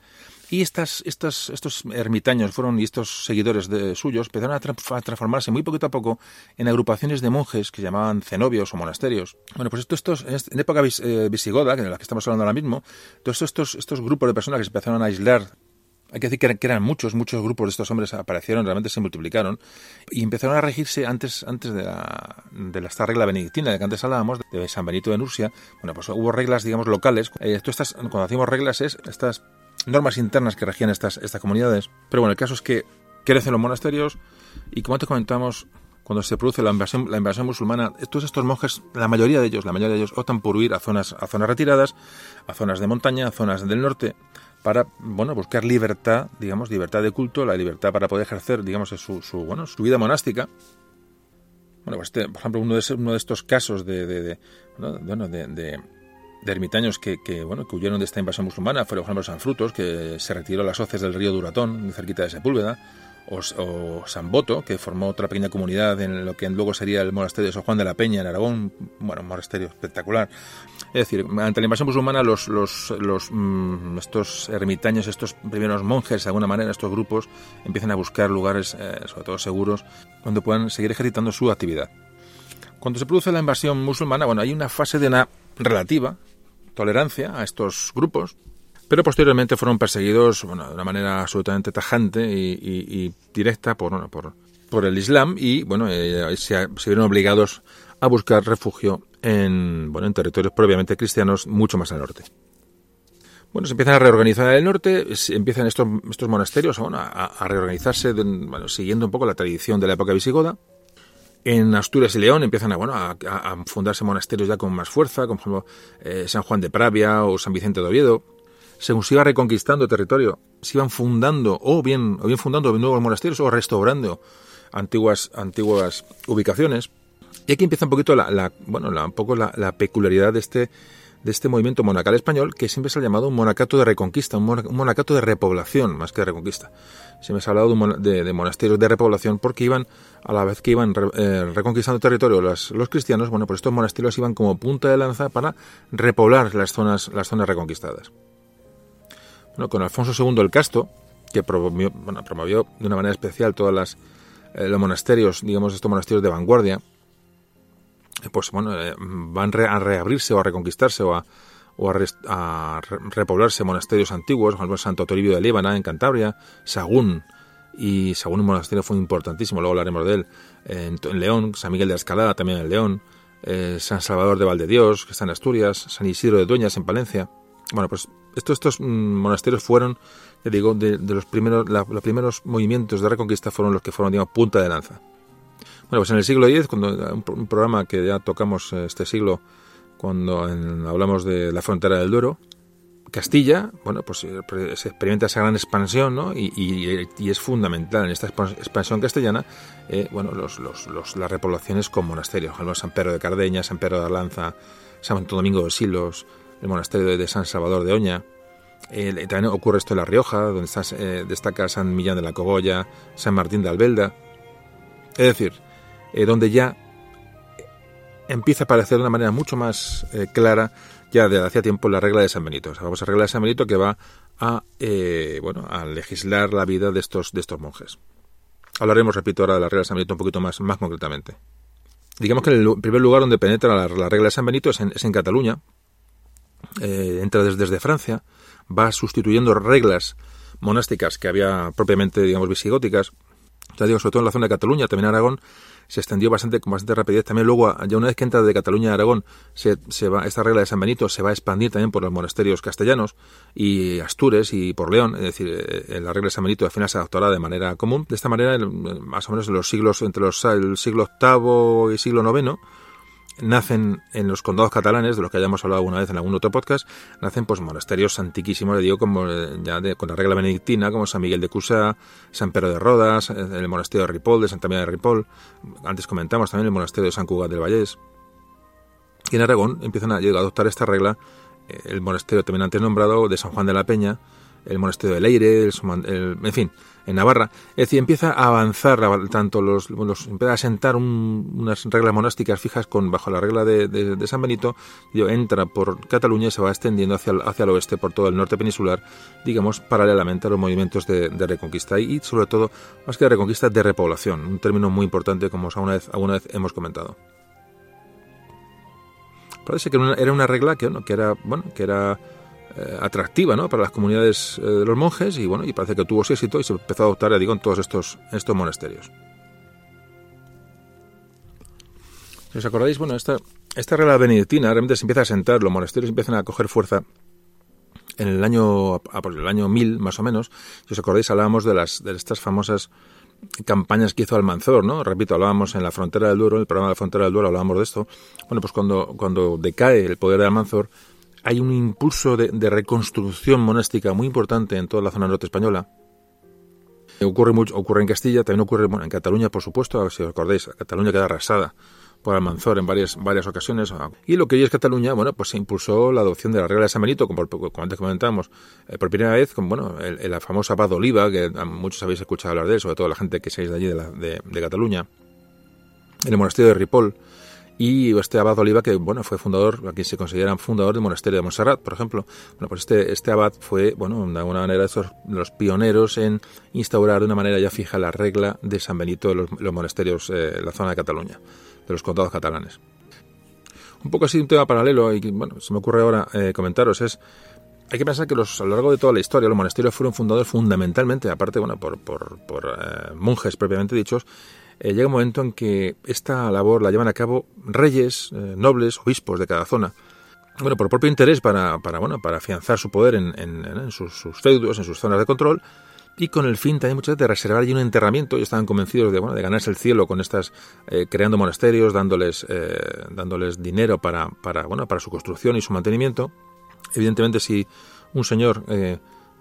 y estas, estas, estos ermitaños fueron y estos seguidores de suyos empezaron a, tra transformarse muy poquito a poco en agrupaciones de monjes que llamaban cenobios o monasterios. Bueno, pues esto, estos, en época eh, visigoda, que de la que estamos hablando ahora mismo, todos estos, estos grupos de personas que se empezaron a aislar hay que decir que eran, muchos, muchos grupos de estos hombres aparecieron, realmente se multiplicaron y empezaron a regirse antes, antes de, la, de esta regla benedictina de que antes hablábamos, de San Benito de Nursia. Bueno, pues hubo reglas, digamos, locales. Eh, estas, cuando hacemos reglas es estas normas internas que regían estas, estas comunidades. Pero bueno, el caso es que crecen los monasterios y como te comentamos, cuando se produce la invasión, la invasión musulmana, todos estos monjes, la mayoría de ellos, la mayoría de ellos optan por huir a zonas, a zonas retiradas, a zonas de montaña, a zonas del norte, para bueno buscar libertad, digamos, libertad de culto, la libertad para poder ejercer, digamos, su, su bueno, su vida monástica. Bueno, pues este, por ejemplo, uno de, uno de estos casos de, de, de, de ermitaños que, bueno, que huyeron de esta invasión musulmana fue, por ejemplo, San Frutos, que se retiró a las hoces del río Duratón, cerquita de Sepúlveda, o, San Boto, que formó otra pequeña comunidad en lo que luego sería el monasterio de San Juan de la Peña en Aragón, bueno, un monasterio espectacular. Es decir, ante la invasión musulmana, los, los, los mmm, estos ermitaños, estos primeros monjes, de alguna manera, estos grupos, empiezan a buscar lugares, eh, sobre todo seguros, donde puedan seguir ejercitando su actividad. Cuando se produce la invasión musulmana, bueno, hay una fase de una relativa, tolerancia a estos grupos, pero posteriormente fueron perseguidos bueno, de una manera absolutamente tajante y, directa por, por, el Islam y bueno, eh, se, vieron obligados a buscar refugio en, bueno, en territorios propiamente cristianos mucho más al norte. Bueno, se empiezan a reorganizar el norte, empiezan estos, estos monasterios a, reorganizarse siguiendo un poco la tradición de la época visigoda en Asturias y León empiezan a, bueno, a, fundarse monasterios ya con más fuerza, como eh, San Juan de Pravia o San Vicente de Oviedo. Según se iba reconquistando territorio, se iban fundando o bien, o bien fundando nuevos monasterios o restaurando antiguas, antiguas ubicaciones. Y aquí empieza un poquito la, bueno, un poco la, la peculiaridad de este, de este movimiento monacal español que siempre se ha llamado un monacato de reconquista, un monacato de repoblación más que de reconquista. Se ha hablado de, de monasterios de repoblación porque iban, a la vez que iban eh, reconquistando territorio los, los, cristianos, bueno, pues estos monasterios iban como punta de lanza para repoblar las zonas, las zonas reconquistadas. Bueno, con Alfonso II el Casto, que promovió, bueno, promovió de una manera especial todas las eh, los monasterios, digamos, estos monasterios de vanguardia, pues bueno, eh, van re a reabrirse o a reconquistarse o a, o a, a repoblarse monasterios antiguos, por ejemplo Santo Toribio de Líbana en Cantabria, Sagún y según un monasterio fue importantísimo, luego hablaremos de él, en, León, San Miguel de Escalada también en León, eh, San Salvador de Valdedios, que está en Asturias, San Isidro de Dueñas en Palencia. Bueno, pues estos, estos mm, monasterios fueron, te digo, de, los primeros, los primeros movimientos de reconquista fueron los que fueron, digamos, punta de lanza. Bueno, pues en el siglo X, cuando un, programa que ya tocamos eh, este siglo, cuando hablamos de la frontera del Duero, Castilla, bueno, pues eh, se experimenta esa gran expansión, ¿no? Y, es fundamental en esta expansión castellana, eh, bueno, las repoblaciones con monasterios, San Pedro de Cardeña, San Pedro de Arlanza, Santo Domingo de Silos, el monasterio de San Salvador de Oña. también ocurre esto en La Rioja, donde eh, destaca San Millán de la Cogolla, San Martín de Albelda. Es decir, donde ya empieza a aparecer de una manera mucho más clara ya desde hacía tiempo la regla de San Benito, esa famosa regla de San Benito que va a, eh, bueno, a legislar la vida de estos, de estos monjes. Hablaremos, repito, ahora de la regla de San Benito un poquito más, más concretamente. Digamos que el primer lugar donde penetra la, regla de San Benito es en, Cataluña, eh, entra desde, desde Francia, va sustituyendo reglas monásticas que había propiamente, digamos, visigóticas, ya digo, sobre todo en la zona de Cataluña, también Aragón, se extendió bastante con bastante rapidez. También luego, ya una vez que entra de Cataluña a Aragón, se, se va, esta regla de San Benito se va a expandir también por los monasterios castellanos y Astures y por León. Es decir, eh, la regla de San Benito al final se adoptará de manera común. De esta manera, más o menos en los siglos, entre los, el siglo VIII y siglo IX, nacen en los condados catalanes, de los que hayamos hablado alguna vez en algún otro podcast, nacen pues monasterios antiquísimos, le digo, como eh, ya de, con la regla benedictina, como San Miguel de Cusá, San Pedro de Rodas, eh, el monasterio de Ripoll, de Santa María de Ripoll, antes comentamos también el monasterio de San Cugat del Vallés. Y en Aragón empiezan a, adoptar esta regla eh, el monasterio también antes nombrado de San Juan de la Peña, el monasterio de Leire, el, en fin, en Navarra. Es decir, empieza a avanzar tanto los, empieza a sentar unas reglas monásticas fijas con bajo la regla de, San Benito, y entra por Cataluña y se va extendiendo hacia el, hacia el oeste por todo el norte peninsular, digamos, paralelamente a los movimientos de, reconquista y, sobre todo, más que de reconquista, de repoblación, un término muy importante como alguna vez, alguna vez hemos comentado. Parece que era una regla que, que era, bueno, que era eh, atractiva ¿no? para las comunidades eh, de los monjes y bueno y parece que tuvo éxito y se empezó a adoptar digo en todos estos estos monasterios si os acordáis bueno esta esta regla benedictina realmente se empieza a sentar los monasterios empiezan a coger fuerza en el año por el año 1000 más o menos si os acordáis hablábamos de las de estas famosas campañas que hizo Almanzor, ¿no? Repito, hablábamos en la frontera del Duero, en el programa de la frontera del Duero hablábamos de esto. Bueno, pues cuando, cuando decae el poder de Almanzor, hay un impulso de, reconstrucción monástica muy importante en toda la zona norte española. Ocurre, mucho, ocurre en Castilla, también ocurre en Cataluña, por supuesto, si os acordáis, Cataluña queda arrasada por Almanzor en varias, varias ocasiones. Y lo que hoy es Cataluña, bueno, pues se impulsó la adopción de la regla de San Benito, como, antes comentábamos, eh, por primera vez, con, bueno, el, la famosa abad Oliva, que muchos habéis escuchado hablar de él, sobre todo la gente que seáis de allí, de, de Cataluña, en el monasterio de Ripoll, y este abad Oliva que bueno fue fundador aquí se considera fundador del monasterio de Montserrat por ejemplo. Bueno pues este este abad fue bueno de alguna manera de los pioneros en instaurar de una manera ya fija la regla de San Benito de los, monasterios eh, en la zona de Cataluña de los condados catalanes. Un poco así un tema paralelo y bueno se me ocurre ahora eh, comentaros es hay que pensar que los, a lo largo de toda la historia los monasterios fueron fundados fundamentalmente, aparte bueno, por, por, por eh, monjes propiamente dichos, eh, llega un momento en que esta labor la llevan a cabo reyes, eh, nobles, obispos de cada zona. Bueno, por propio interés para, bueno, para afianzar su poder en, sus, feudos, en sus zonas de control, y con el fin también muchas veces de reservar allí un enterramiento. Y estaban convencidos de, bueno, de ganarse el cielo con estas, eh, creando monasterios, dándoles, dándoles dinero para, para, bueno, para su construcción y su mantenimiento. Evidentemente, si un señor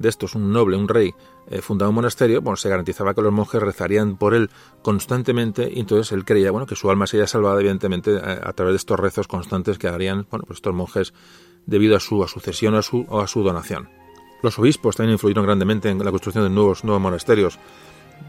de estos, un noble, un rey, eh, fundaba un monasterio, bueno, se garantizaba que los monjes rezarían por él constantemente y entonces él creía, bueno, que su alma sería salvada, evidentemente, eh, a, través de estos rezos constantes que harían, bueno, pues estos monjes debido a su, sucesión a su, o a su donación. Los obispos también influyeron grandemente en la construcción de nuevos, nuevos monasterios,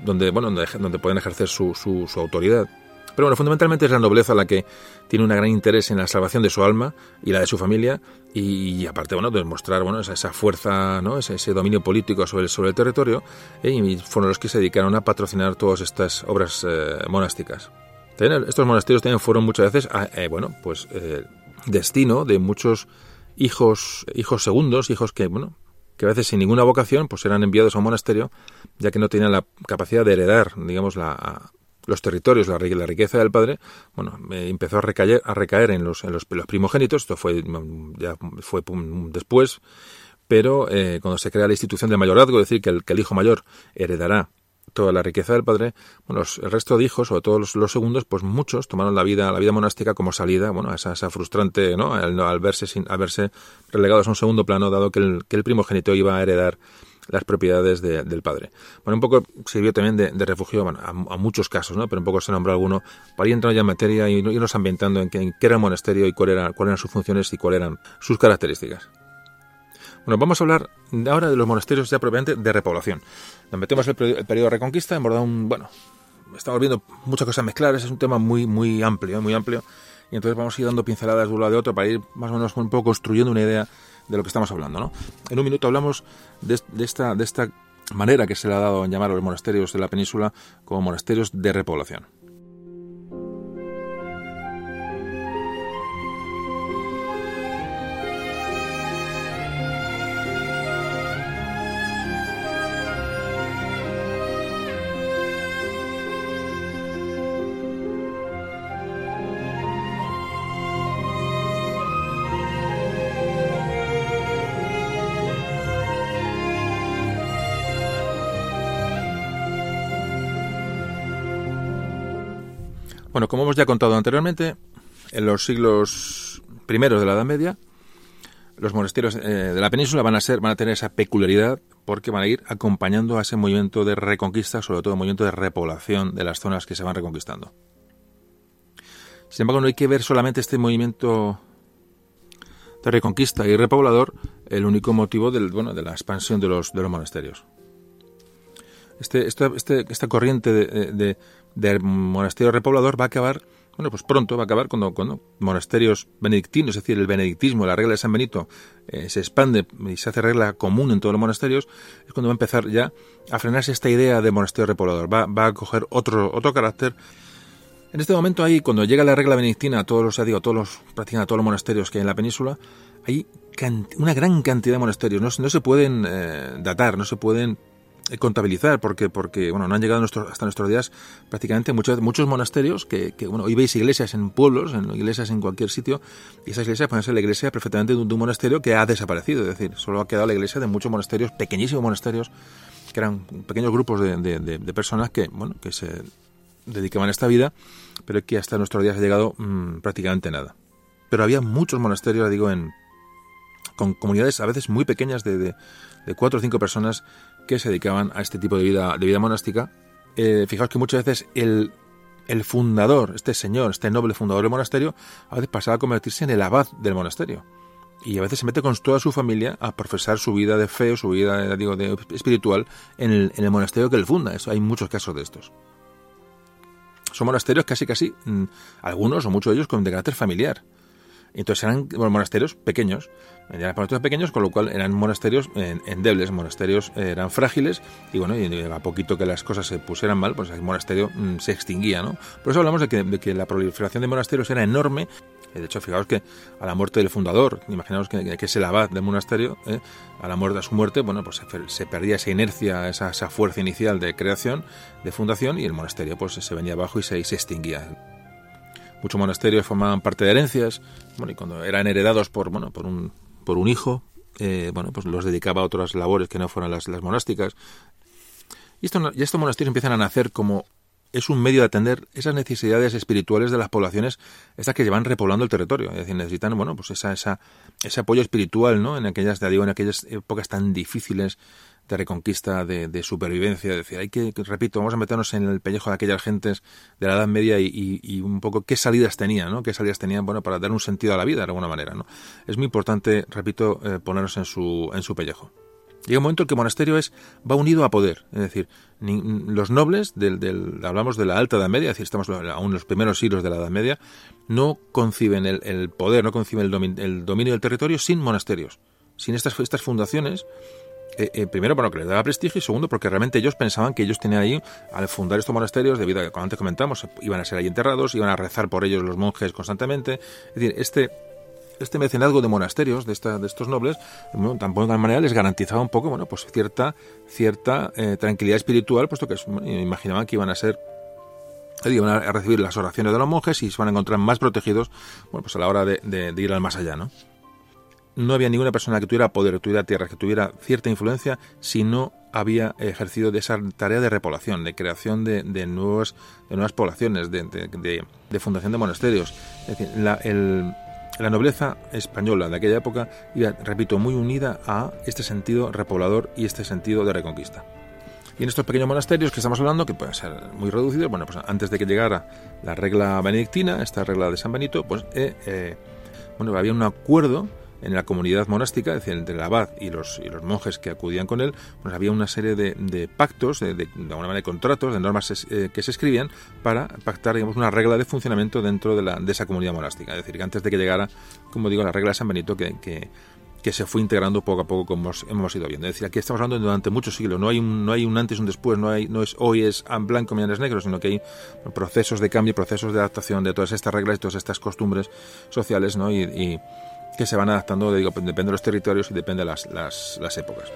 donde, bueno, donde, donde pueden ejercer su, su autoridad. Pero bueno, fundamentalmente es la nobleza la que tiene un gran interés en la salvación de su alma y la de su familia y, aparte, bueno, de demostrar bueno, esa, fuerza, ¿no? ese, dominio político sobre, sobre el territorio ¿eh? y fueron los que se dedicaron a patrocinar todas estas obras eh, monásticas. estos monasterios también fueron muchas veces, eh, bueno, pues destino de muchos hijos, hijos segundos, hijos que, bueno, que a veces sin ninguna vocación pues eran enviados a un monasterio ya que no tenían la capacidad de heredar, digamos, la, los territorios, la, riqueza del padre, bueno, empezó a recaer, a recaer en, los, en los, primogénitos, esto fue ya fue después, pero eh, cuando se crea la institución del mayorazgo, es decir, que el, hijo mayor heredará toda la riqueza del padre, bueno, el resto de hijos, sobre todo los, segundos, pues muchos tomaron la vida, la vida monástica como salida, bueno, a esa, esa frustrante, ¿no? Al, verse sin, al verse relegados a un segundo plano, dado que el, que el primogénito iba a heredar las propiedades del padre. Bueno, un poco sirvió también de, refugio a, muchos casos, ¿no? Pero un poco se nombró alguno para ir entrando ya en materia y irnos ambientando en, qué era el monasterio y cuál era, cuáles eran sus funciones y cuáles eran sus características. Bueno, vamos a hablar ahora de los monasterios ya propiamente de repoblación. Nos metemos el, el periodo de Reconquista, hemos dado un, bueno, estamos viendo muchas cosas mezcladas, es un tema muy, muy amplio, muy amplio, y entonces vamos a ir dando pinceladas de un lado de otro para ir más o menos un poco construyendo una idea de lo que estamos hablando. ¿no? En un minuto hablamos de, esta, de esta manera que se le ha dado en llamar a los monasterios de la península como monasterios de repoblación. Bueno, como hemos ya contado anteriormente, en los siglos primeros de la Edad Media, los monasterios eh, de la península van a ser, van a tener esa peculiaridad porque van a ir acompañando a ese movimiento de reconquista, sobre todo movimiento de repoblación de las zonas que se van reconquistando. Sin embargo, no hay que ver solamente este movimiento de reconquista y repoblador el único motivo del, bueno, de la expansión de los, monasterios. Este, este, esta corriente de, del monasterio repoblador va a acabar, bueno, pues pronto va a acabar cuando, cuando monasterios benedictinos, es decir, el benedictismo, la regla de San Benito, eh, se expande y se hace regla común en todos los monasterios, es cuando va a empezar ya a frenarse esta idea de monasterio repoblador, va, va a coger otro, otro carácter. En este momento ahí, cuando llega la regla benedictina a todos los, ya digo, todos los, prácticamente a todos los monasterios que hay en la península, hay una gran cantidad de monasterios, no, no se pueden eh, datar, no se pueden contabilizar porque porque bueno no han llegado hasta nuestros días prácticamente muchos muchos monasterios que, bueno hoy veis iglesias en pueblos en iglesias en cualquier sitio y esas iglesias pueden ser la iglesia perfectamente de un, monasterio que ha desaparecido es decir solo ha quedado la iglesia de muchos monasterios pequeñísimos monasterios que eran pequeños grupos de, personas que bueno que se dedicaban a esta vida pero que hasta nuestros días ha llegado mm, prácticamente nada. Pero había muchos monasterios digo en con comunidades a veces muy pequeñas de, de, de cuatro o cinco personas que se dedicaban a este tipo de vida, de vida monástica. Eh, fijaos que muchas veces el, el fundador, este señor, este noble fundador del monasterio, a veces pasaba a convertirse en el abad del monasterio. Y a veces se mete con toda su familia a profesar su vida de fe o su vida, digo, de espiritual en el, monasterio que él funda. Eso, hay muchos casos de estos. Son monasterios casi, casi, mm, algunos o muchos de ellos con de carácter familiar. Entonces eran monasterios pequeños, eran monasterios pequeños, con lo cual eran monasterios endebles, monasterios eh, eran frágiles, y bueno, y a poquito que las cosas se pusieran mal, pues el monasterio mm, se extinguía, ¿no? Por eso hablamos de que, la proliferación de monasterios era enorme, eh, de hecho, fijaos que a la muerte del fundador, imaginaos que, que es el abad del monasterio, eh, a la muerte, a su muerte, bueno, pues se, perdía esa inercia, esa, esa, fuerza inicial de creación, de fundación, y el monasterio pues se venía abajo y se, se extinguía. Muchos monasterios formaban parte de herencias, bueno, y cuando eran heredados por, bueno, por un, por un hijo, eh, bueno, pues los dedicaba a otras labores que no fueran las, las monásticas. Y, esto, y estos monasterios empiezan a nacer como es un medio de atender esas necesidades espirituales de las poblaciones, estas que llevan repoblando el territorio. Es decir, necesitan, bueno, pues esa, esa, ese apoyo espiritual, ¿no? En aquellas, digo, en aquellas épocas tan difíciles de reconquista, de, supervivencia. decir, hay que, repito, vamos a meternos en el pellejo de aquellas gentes de la Edad Media y, un poco qué salidas tenían, ¿no? Qué salidas tenían, bueno, para dar un sentido a la vida de alguna manera, ¿no? Es muy importante, repito, eh, ponernos en su, en su pellejo. Llega un momento en que el monasterio es, va unido a poder, es decir, los nobles, del, del, hablamos de la alta Edad Media, es decir, estamos aún en los primeros siglos de la Edad Media, no conciben el, poder, no conciben el, el, dominio del territorio sin monasterios. Sin estas, estas fundaciones, eh, eh, primero, bueno, que les daba prestigio y segundo, porque realmente ellos pensaban que ellos tenían ahí, al fundar estos monasterios, debido a que, como antes comentamos, iban a ser ahí enterrados, iban a rezar por ellos los monjes constantemente. Es decir, este, este mecenazgo de monasterios de, esta, de estos nobles, bueno, tampoco de alguna manera les garantizaba un poco, bueno, pues cierta, cierta eh, tranquilidad espiritual, puesto que imaginaban que iban a ser iban a recibir las oraciones de los monjes y se van a encontrar más protegidos, bueno, pues a la hora de, de, ir al más allá, ¿no? No había ninguna persona que tuviera poder, que tuviera tierra, que tuviera cierta influencia, si no había ejercido de esa tarea de repoblación, de creación de, de, nuevos, de nuevas poblaciones, de, fundación de monasterios. Es decir, la, el, la nobleza española de aquella época iba, repito, muy unida a este sentido repoblador y este sentido de reconquista. Y en estos pequeños monasterios que estamos hablando, que pueden ser muy reducidos, bueno, pues antes de que llegara la regla benedictina, esta regla de San Benito, pues eh, eh, bueno, había un acuerdo en la comunidad monástica, es decir, entre el abad y los, y los monjes que acudían con él, pues había una serie de, pactos, de, de, alguna manera de contratos, de normas eh, que se escribían para pactar, digamos, una regla de funcionamiento dentro de, la, de esa comunidad monástica. Es decir, que antes de que llegara, como digo, la regla de San Benito, que, que, se fue integrando poco a poco como hemos, ido viendo. Es decir, aquí estamos hablando durante muchos siglos, no hay un, no hay un antes y un después, no, hay, no es hoy es blanco, mañana es negro, sino que hay procesos de cambio, procesos de adaptación de todas estas reglas y todas estas costumbres sociales, ¿no? y que se van adaptando, digo, depende de los territorios y depende de las, las, las épocas.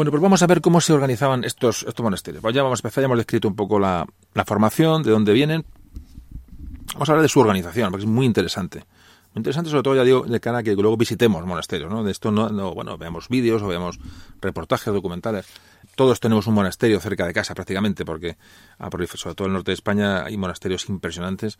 Bueno, pues vamos a ver cómo se organizaban estos, estos monasterios. Pues ya vamos a empezar, ya hemos descrito un poco la, formación, de dónde vienen. Vamos a hablar de su organización, porque es muy interesante. Muy interesante, sobre todo, ya digo, de cara a que luego visitemos monasterios, ¿no? De esto no, no bueno, veamos vídeos o veamos reportajes documentales. Todos tenemos un monasterio cerca de casa prácticamente, porque ah, sobre todo en el norte de España hay monasterios impresionantes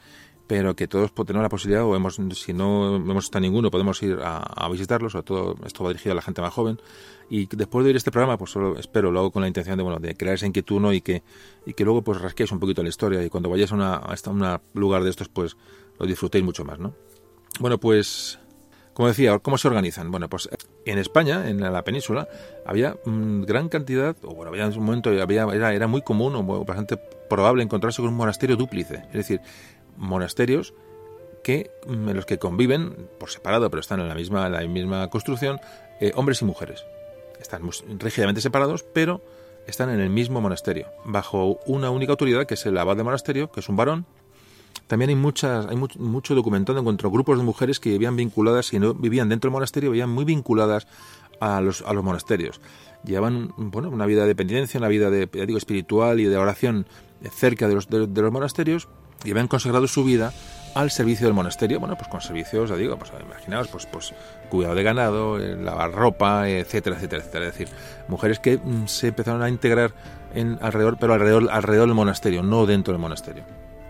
pero que todos tenemos la posibilidad, o hemos, si no hemos estado ninguno, podemos ir a, visitarlos, sobre todo esto va dirigido a la gente más joven. Y después de oír este programa, pues solo espero, lo hago con la intención de, bueno, de crear esa inquietud y, que, y que luego pues rasquéis un poquito la historia y cuando vayáis a, una, a un lugar de estos, pues lo disfrutéis mucho más, ¿no? Bueno, pues como decía, ¿cómo se organizan? Bueno, pues en España, en la península, había gran cantidad, o bueno, había en un momento había, era, era muy común o bastante probable encontrarse con un monasterio dúplice. Es decir, monasterios que mm, en los que conviven por separado, pero están en la misma, la misma construcción, eh, hombres y mujeres. Están rígidamente separados, pero están en el mismo monasterio, bajo una única autoridad, que es el abad de monasterio, que es un varón. También hay muchas, hay mucho, documentado en cuanto a grupos de mujeres que vivían vinculadas, y no vivían dentro del monasterio, vivían muy vinculadas a los, a los monasterios. Llevaban bueno, una vida de penitencia, una vida de, digo, espiritual y de oración cerca de los, de los monasterios, y habían consagrado su vida al servicio del monasterio, bueno, pues con servicios, ya digo, pues imaginaos, pues, pues cuidado de ganado, eh, lavar ropa, etcétera, etcétera, etcétera. Es decir, mujeres que mm, se empezaron a integrar en alrededor, pero alrededor, alrededor del monasterio, no dentro del monasterio.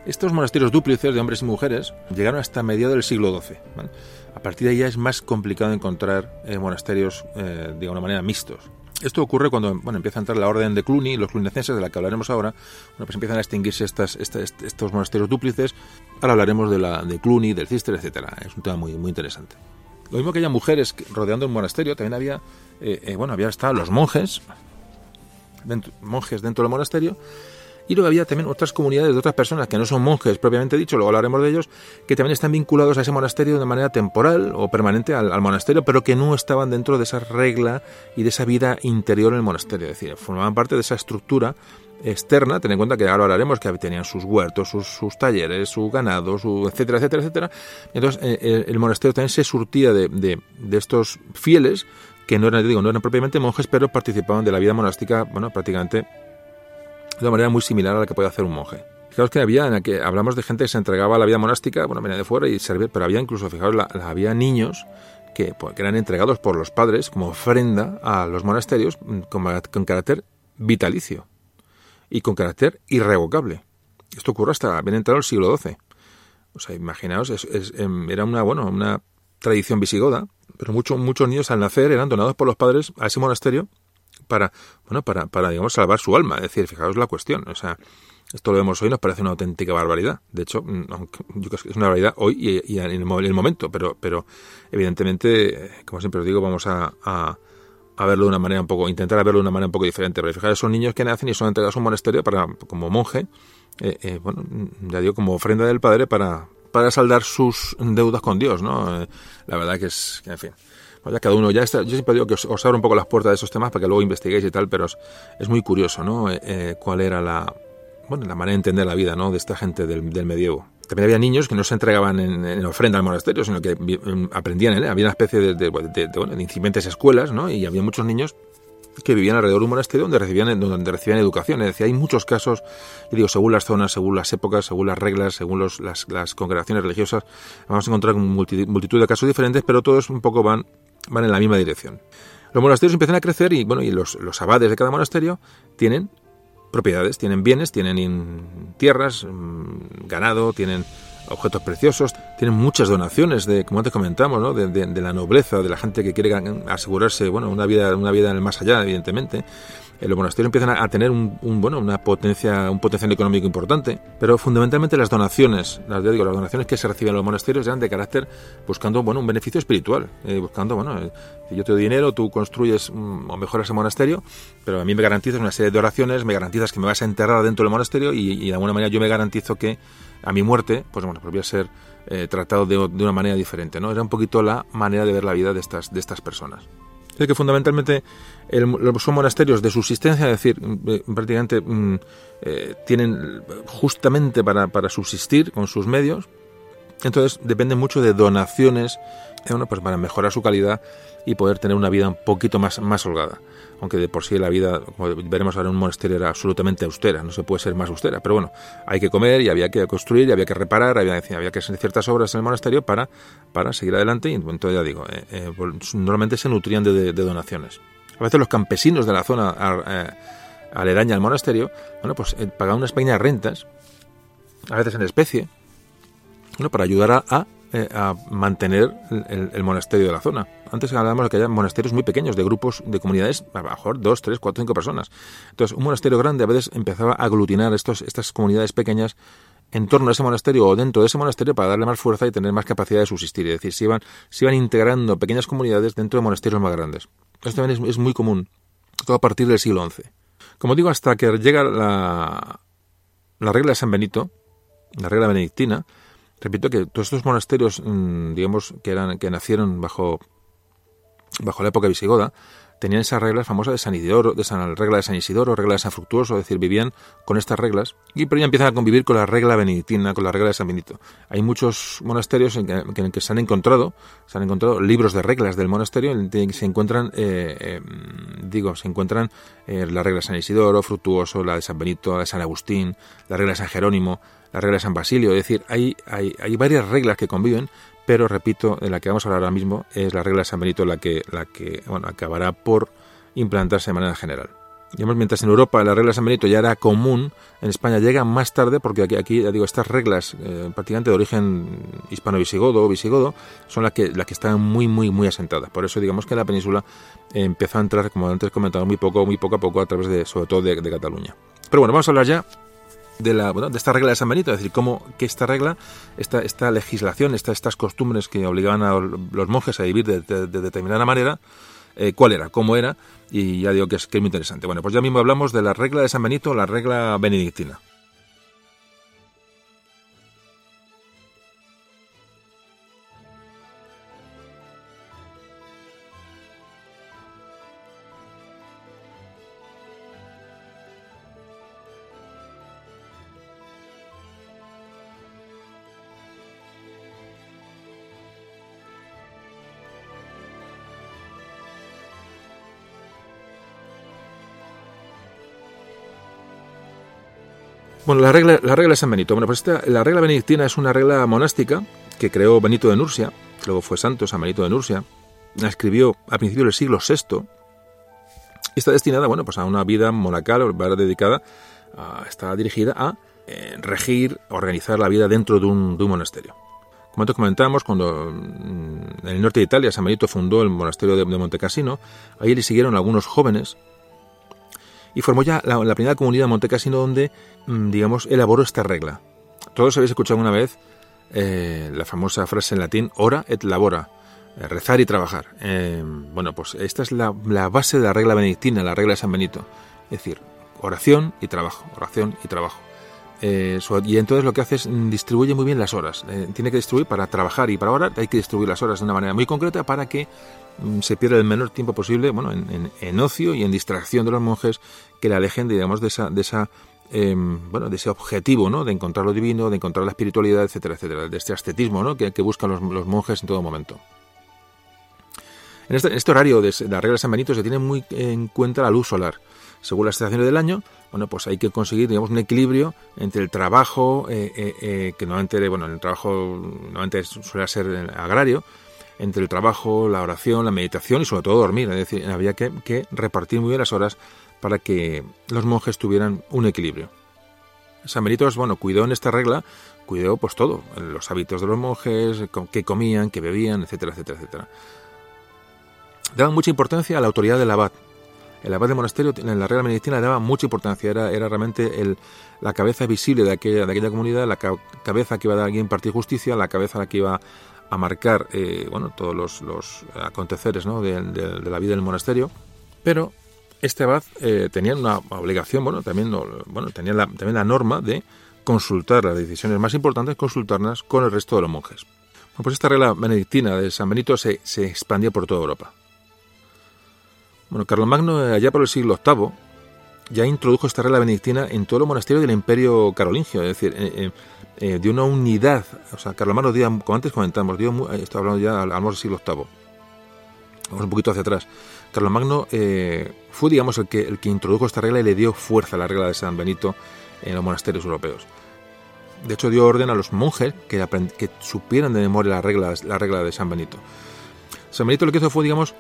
Estos monasterios dúplices de hombres y mujeres llegaron hasta mediados del siglo XII. A partir de ahí ya es más complicado encontrar eh, monasterios eh, de una manera mixtos. Esto ocurre cuando bueno, empieza a entrar la orden de Cluny, los clunicenses, de la que hablaremos ahora. Bueno, pues empiezan a extinguirse estas, estos monasterios dúplices. Ahora hablaremos de, la, de Cluny, del Cister, etcétera. Es un tema muy, muy interesante. Lo mismo que haya mujeres rodeando el monasterio, también había, eh, eh, bueno, había estado los monjes, monjes dentro del monasterio, y luego había también otras comunidades de otras personas que no son monjes propiamente dicho, luego hablaremos de ellos, que también están vinculados a ese monasterio de manera temporal o permanente al, monasterio, pero que no estaban dentro de esa regla y de esa vida interior en el monasterio. Es decir, formaban parte de esa estructura externa, ten en cuenta que ahora hablaremos que tenían sus huertos, sus, talleres, su ganado, su etcétera, etcétera, etcétera. Entonces, eh, eh, el monasterio también se surtía de, de, estos fieles que no eran, digo, no eran propiamente monjes, pero participaban de la vida monástica, bueno, prácticamente de una manera muy similar a la que puede hacer un monje. Fijaos que había, en que hablamos de gente que se entregaba a la vida monástica, bueno, venía de fuera y servía, pero había incluso, fijaos, había niños que, pues, que, eran entregados por los padres como ofrenda a los monasterios mm, con, carácter vitalicio y con carácter irrevocable. Esto ocurre hasta bien entrado el siglo XII. O sea, imaginaos, em, era una, bueno, una tradición visigoda, pero muchos muchos niños al nacer eran donados por los padres a ese monasterio para, bueno, para, para, digamos, salvar su alma. Es decir, fijaos la cuestión, o sea, esto lo vemos hoy, nos parece una auténtica barbaridad. De hecho, mm, yo creo que es una barbaridad hoy y, en, el, momento, pero, pero evidentemente, como siempre os digo, vamos a, a, verlo de una manera un poco, intentar verlo de una manera un poco diferente. Pero fijaos, son niños que nacen y son entregados a un monasterio para, como monje, eh, eh, bueno, ya digo, como ofrenda del Padre para, para saldar sus deudas con Dios, ¿no? Eh, la verdad que es, en fin. Pues ya cada uno, ya está, yo siempre digo que os, abro un poco las puertas de esos temas para que luego investiguéis y tal, pero es, muy curioso, ¿no? cuál era la, bueno, la manera de entender la vida, ¿no? De esta gente del, medievo. También había niños que no se entregaban en, ofrenda al monasterio, sino que aprendían, ¿eh? Había una especie de, de, de incipientes escuelas, ¿no? Y había muchos niños que vivían alrededor de un monasterio donde recibían, donde recibían educación. Es decir, hay muchos casos, digo, según las zonas, según las épocas, según las reglas, según los, las congregaciones religiosas, vamos a encontrar multitud, de casos diferentes, pero todos un poco van, van en la misma dirección. Los monasterios empiezan a crecer y, bueno, y los, los abades de cada monasterio tienen propiedades, tienen bienes, tienen tierras, mm, ganado, tienen objetos preciosos, tienen muchas donaciones de, como antes comentamos, ¿no? de, la nobleza, de la gente que quiere asegurarse, bueno, una vida, una vida en el más allá, evidentemente. Eh, los monasterios empiezan a, tener un, una potencia, un potencial económico importante, pero fundamentalmente las donaciones, las, digo, las donaciones que se reciben en los monasterios eran de carácter buscando, bueno, un beneficio espiritual, eh, buscando, bueno, eh, yo te doy dinero, tú construyes mm, o mejoras el monasterio, pero a mí me garantizas una serie de oraciones, me garantizas que me vas a enterrar dentro del monasterio y, de alguna manera yo me garantizo que a mi muerte, pues bueno, pues voy a ser eh, tratado de, una manera diferente, ¿no? Era un poquito la manera de ver la vida de estas, de estas personas. Es que fundamentalmente son monasterios de subsistencia, es decir, eh, prácticamente mm, eh, tienen justamente para, para subsistir con sus medios, entonces depende mucho de donaciones bueno, pues para mejorar su calidad y poder tener una vida un poquito más, más holgada. Aunque de por sí la vida, como veremos ahora en un monasterio, era absolutamente austera, no se puede ser más austera. Pero bueno, hay que comer y había que construir y había que reparar, había, había que hacer ciertas obras en el monasterio para, para seguir adelante. Y entonces ya digo, eh, eh, normalmente se nutrían de, donaciones. A veces los campesinos de la zona eh, aledaña al monasterio, bueno, pues pagaban unas pequeñas rentas, a veces en especie, bueno, para ayudar a eh, a mantener el, monasterio de la zona. Antes hablábamos de que había monasterios muy pequeños, de grupos, de comunidades, a lo mejor dos, tres, cuatro, cinco personas. Entonces, un monasterio grande a veces empezaba a aglutinar estos, estas comunidades pequeñas en torno a ese monasterio o dentro de ese monasterio para darle más fuerza y tener más capacidad de subsistir. Es decir, se iban, se iban integrando pequeñas comunidades dentro de monasterios más grandes. Esto también es, muy común, todo a partir del siglo XI. Como digo, hasta que llega la, la regla de San Benito, la regla benedictina, Repito que todos estos monasterios, mm, digamos, que eran que nacieron bajo bajo la época visigoda, tenían esas reglas famosas de San Isidoro, de San, regla de San Isidoro, regla de San Fructuoso, es decir, vivían con estas reglas, y pero ya empiezan a convivir con la regla benedictina, con la regla de San Benito. Hay muchos monasterios en que, que se han encontrado, se han encontrado libros de reglas del monasterio en que se encuentran, eh, eh, digo, se encuentran eh, la regla de San Isidoro, Fructuoso, la de San Benito, la de San Agustín, la regla de San Jerónimo, la regla de San Basilio, es decir, hay, hay, hay varias reglas que conviven, pero repito, de la que vamos a hablar ahora mismo es la regla de San Benito la que, la que bueno, acabará por implantarse de manera general. Digamos, mientras en Europa la regla de San Benito ya era común, en España llega más tarde porque aquí, aquí ya digo, estas reglas eh, prácticamente de origen hispano-visigodo o visigodo son las que, las que están muy, muy, muy asentadas. Por eso digamos que la península empezó a entrar, como antes comentado, muy poco, muy poco a poco a través de, sobre todo de, de Cataluña. Pero bueno, vamos a hablar ya de, la, de esta regla de San Benito, es decir, cómo que esta regla, esta, esta legislación, esta, estas costumbres que obligaban a los monjes a vivir de, determinada manera, eh, cuál era, cómo era, y ya digo que es, que es muy interesante. Bueno, pues ya mismo hablamos de la regla de San Benito, la regla benedictina. Bueno, la regla, la regla de San Benito. Bueno, pues esta, la regla benedictina es una regla monástica que creó Benito de Nursia, luego fue santo, San Benito de Nursia. La escribió a principios del siglo VI. Y está destinada, bueno, pues a una vida monacal, va dedicada, está dirigida a eh, regir, organizar la vida dentro de un, monasterio. Como antes comentamos, cuando mm, en el norte de Italia San Benito fundó el monasterio de, de Montecassino, ahí le siguieron algunos jóvenes y formó ya la, primera comunidad de Montecassino donde, mm, digamos, elaboró esta regla. Todos habéis escuchado alguna vez eh, la famosa frase en latín, ora et labora, eh, rezar y trabajar. Eh, bueno, pues esta es la, base de la regla benedictina, la regla de San Benito. Es decir, oración y trabajo, oración y trabajo. y entonces lo que hace es mm, distribuye muy bien las horas. tiene que distribuir para trabajar y para orar, hay que distribuir las horas de una manera muy concreta para que se pierda el menor tiempo posible bueno, en, ocio y en distracción de los monjes que le alejen digamos, de esa, de esa Em, bueno, de ese objetivo, ¿no? De encontrar lo divino, de encontrar la espiritualidad, etcétera, etcétera, de este ascetismo, ¿no? Que, buscan los, monjes en todo momento. En este, este horario de, la regla de San Benito se tiene muy en cuenta la luz solar. Según las estaciones del año, bueno, pues hay que conseguir, digamos, un equilibrio entre el trabajo, eh, eh, eh, que normalmente, bueno, el trabajo normalmente suele ser agrario, entre el trabajo, la oración, la meditación y sobre todo dormir. Es decir, había que, repartir muy bien las horas para que los monjes tuvieran un equilibrio. San Benito, bueno, cuidó en esta regla, cuidó pues todo, los hábitos de los monjes, qué comían, qué bebían, etcétera, etcétera, etcétera. Daba mucha importancia a la autoridad del abad. El abad del monasterio en la regla benedictina daba mucha importancia, era, era realmente el, la cabeza visible de aquella, de aquella comunidad, la cabeza que iba a dar a impartir justicia, la cabeza la que iba a marcar eh, bueno, todos los, los aconteceres ¿no? de, de la vida del monasterio. Pero este abad eh, tenía una obligación, bueno, también, bueno, tenía la, también la norma de consultar las decisiones más importantes, consultarlas con el resto de los monjes. Bueno, pues esta regla benedictina de San Benito se, se expandía por toda Europa. Bueno, Carlomagno, eh, allá por el siglo VIII, ya introdujo esta regla benedictina en todo el monasterio del Imperio Carolingio, es decir, eh, eh de una unidad. O sea, Carlomagno dio, como antes comentamos, dio, estoy hablando ya al, del siglo VIII, vamos un poquito hacia atrás. Carlomagno eh, fue, digamos, el que, el que introdujo esta regla y le dio fuerza a la regla de San Benito en los monasterios europeos. De hecho, dio orden a los monjes que, que supieran de memoria la regla, la regla de San Benito. San Benito lo que hizo fue, digamos,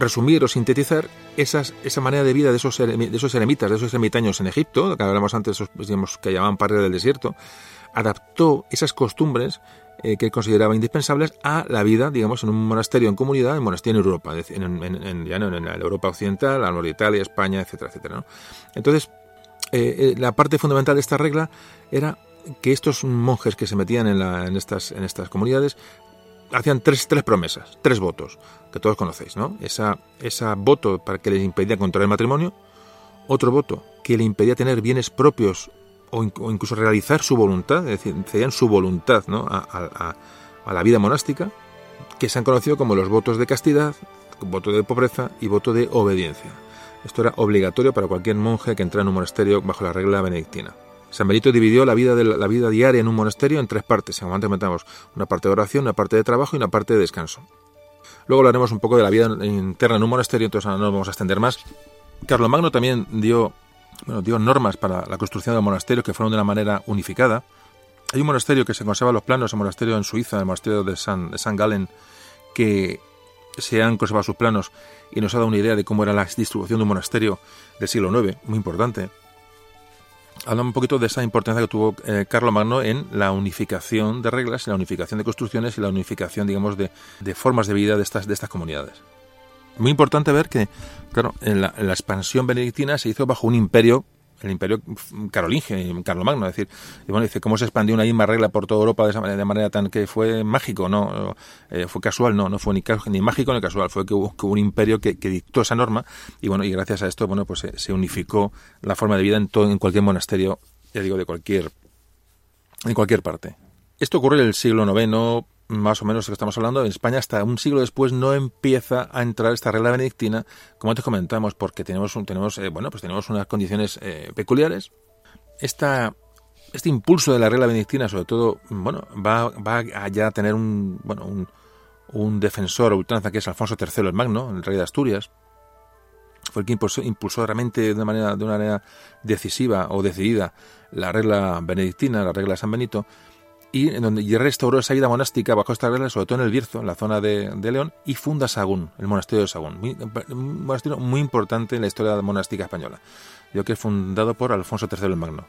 resumir o sintetizar esas, esa manera de vida de esos, de esos eremitas, de esos ermitaños en Egipto, que hablamos antes, esos, digamos, que llamaban padres del desierto, adaptó esas costumbres eh, que consideraba indispensables a la vida, digamos, en un monasterio en comunidad, en monasterio en Europa, en, en, ya no, en la Europa occidental, al norte de Italia, España, etcétera, etcétera. Entonces, eh, eh, la parte fundamental de esta regla era que estos monjes que se metían en, la, en, estas, en estas comunidades hacían tres, tres promesas, tres votos, que todos conocéis, ¿no? Esa, voto para que les impedía contraer matrimonio, otro voto que le impedía tener bienes propios o, incluso realizar su voluntad, es decir, cedían su voluntad ¿no? a, la vida monástica, que se han conocido como los votos de castidad, voto de pobreza y voto de obediencia. Esto era obligatorio para cualquier monje que entrara en un monasterio bajo la regla benedictina. San Benito dividió la vida, de la, vida diaria en un monasterio en tres partes. En antes metamos una parte de oración, una parte de trabajo y una parte de descanso. Luego hablaremos un poco de la vida interna en un monasterio, entonces no vamos a extender más. Carlomagno también dio normas para la construcción del monasterio que fueron de una manera unificada. Hay un monasterio que se conserva los planos, el monasterio en Suiza, el monasterio de San, de San Galen, que se han conservado sus planos y nos ha dado una idea de cómo era la distribución de un monasterio del siglo IX, muy importante. Habla un poquito de esa importancia que tuvo eh, Magno en la unificación de reglas, la unificación de construcciones y la unificación, digamos, de, de formas de vida de estas, de estas comunidades. Muy importante ver que, claro, en la, expansión benedictina se hizo bajo un imperio el imperio carolingio, Carlomagno, es decir, y bueno, dice cómo se expandió una misma regla por toda Europa de esa manera, de manera tan que fue mágico, no, eh, fue casual, no, no fue ni, ni mágico ni casual, fue que hubo, un imperio que, dictó esa norma y bueno, y gracias a esto, bueno, pues se, unificó la forma de vida en todo, en cualquier monasterio, ya digo, de cualquier, en cualquier parte. Esto ocurrió en el siglo IX, más o menos que estamos hablando, en España hasta un siglo después no empieza a entrar esta regla benedictina, como antes comentamos, porque tenemos, tenemos, eh, bueno, pues tenemos unas condiciones eh, peculiares. Esta, este impulso de la regla benedictina, sobre todo, bueno, va, va a ya tener un, bueno, un, un defensor a ultranza que es Alfonso III el Magno, el rey de Asturias. Fue el que impulsó, impulsó realmente de una manera, de una manera decisiva o decidida la regla benedictina, la regla de San Benito, y, en donde, y restauró esa vida monástica bajo esta regla, sobre todo en el Bierzo, en la zona de, León, y funda Sagún, el monasterio de Sagún, un monasterio muy importante en la historia monástica española, yo que es fundado por Alfonso III el Magno.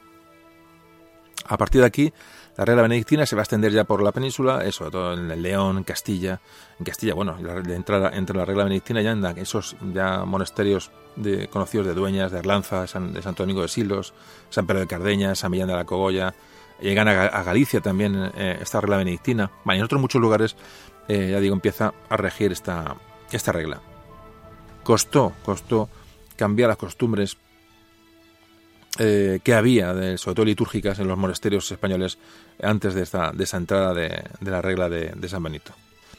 A partir de aquí, la regla benedictina se va a extender ya por la península, eh, sobre todo en León, en Castilla. En Castilla, bueno, entra, entre la regla benedictina ya en esos ya monasterios de, conocidos de Dueñas, de Arlanza, de, Santo Domingo de Silos, San Pedro de Cardeña, San Millán de la Cogolla. Llegan a, Galicia también eh, esta regla benedictina. y en otros muchos lugares, eh, ya digo, empieza a regir esta, esta regla. Costó, costó cambiar las costumbres eh, que había, de, sobre todo litúrgicas, en los monasterios españoles antes de, esta, de esa entrada de, la regla de, San Benito.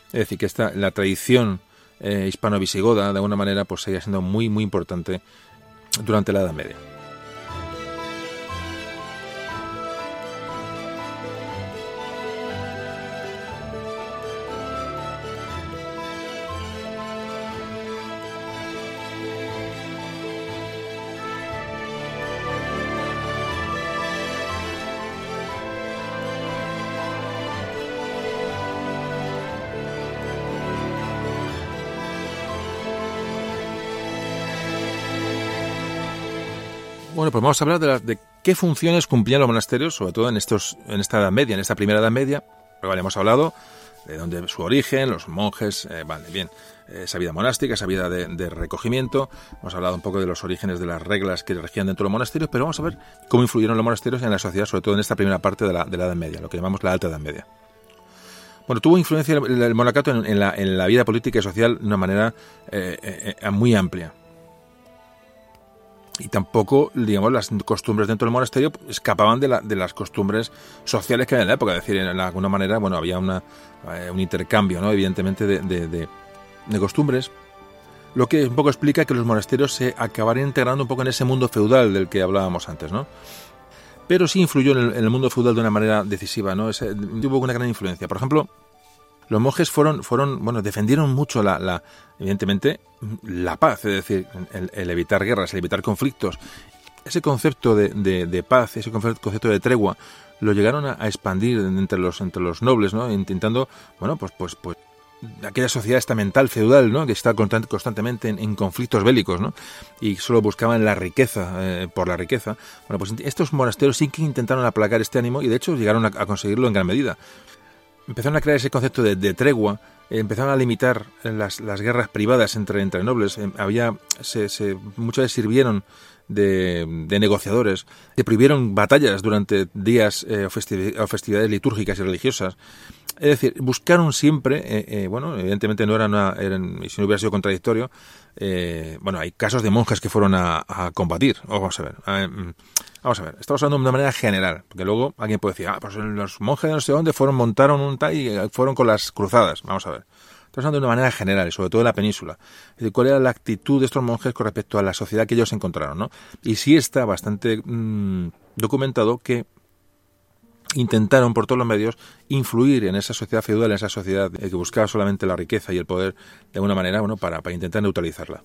Es decir, que esta, la tradición hispano-visigoda, de alguna manera, pues seguía siendo muy, muy importante durante la Edad Media. Pues vamos a hablar de, de qué funciones cumplían los monasterios, sobre todo en, estos, en esta Edad Media, en esta primera Edad Media. Pero vale, hemos hablado de dónde su origen, los monjes, eh, vale, bien, esa vida monástica, esa vida de, recogimiento. Hemos hablado un poco de los orígenes de las reglas que regían dentro de los monasterios, pero vamos a ver cómo influyeron los monasterios en la sociedad, sobre todo en esta primera parte de la, de la Edad Media, lo que llamamos la Alta Edad Media. Bueno, tuvo influencia el, monacato en, la, en, la, vida política y social de una manera eh, eh, muy amplia y tampoco, digamos, las costumbres dentro del monasterio escapaban de, la, de las costumbres sociales que había en la época. Es decir, en alguna manera, bueno, había una, eh, un intercambio, ¿no? Evidentemente, de, de, de, costumbres. Lo que un poco explica que los monasterios se acabarían integrando un poco en ese mundo feudal del que hablábamos antes, ¿no? Pero sí influyó en el, mundo feudal de una manera decisiva, ¿no? tuvo una gran influencia. Por ejemplo, los monjes fueron, fueron bueno, defendieron mucho la, la evidentemente, la paz, es decir, el, evitar guerras, el evitar conflictos. Ese concepto de, de, paz, ese concepto de tregua, lo llegaron a, expandir entre los, entre los nobles, ¿no? Intentando, bueno, pues, pues, pues aquella sociedad estamental feudal, ¿no? que está constantemente en, conflictos bélicos, ¿no? y solo buscaban la riqueza eh, por la riqueza. Bueno, pues estos monasterios sí que intentaron aplacar este ánimo y de hecho llegaron a conseguirlo en gran medida empezaron a crear ese concepto de, tregua, eh, empezaron a limitar las, guerras privadas entre, entre nobles, eh, había, se, muchas veces sirvieron de, negociadores, se prohibieron batallas durante días eh, o, festividades litúrgicas y religiosas. Es decir, buscaron siempre, bueno, evidentemente no era una, si no hubiera sido contradictorio, bueno, hay casos de monjas que fueron a, combatir, vamos a ver. Mm, Vamos a ver, estamos hablando de una manera general, porque luego alguien puede decir, ah, pues los monjes de no sé dónde fueron, montaron un tal y eh, fueron con las cruzadas. Vamos a ver. Estamos hablando de una manera general, sobre todo en la península. Es cuál era la actitud de estos monjes con respecto a la sociedad que ellos encontraron, ¿no? Y sí está bastante mm, documentado que intentaron por todos los medios influir en esa sociedad feudal, en esa sociedad que buscaba solamente la riqueza y el poder de alguna manera, bueno, para, para intentar neutralizarla.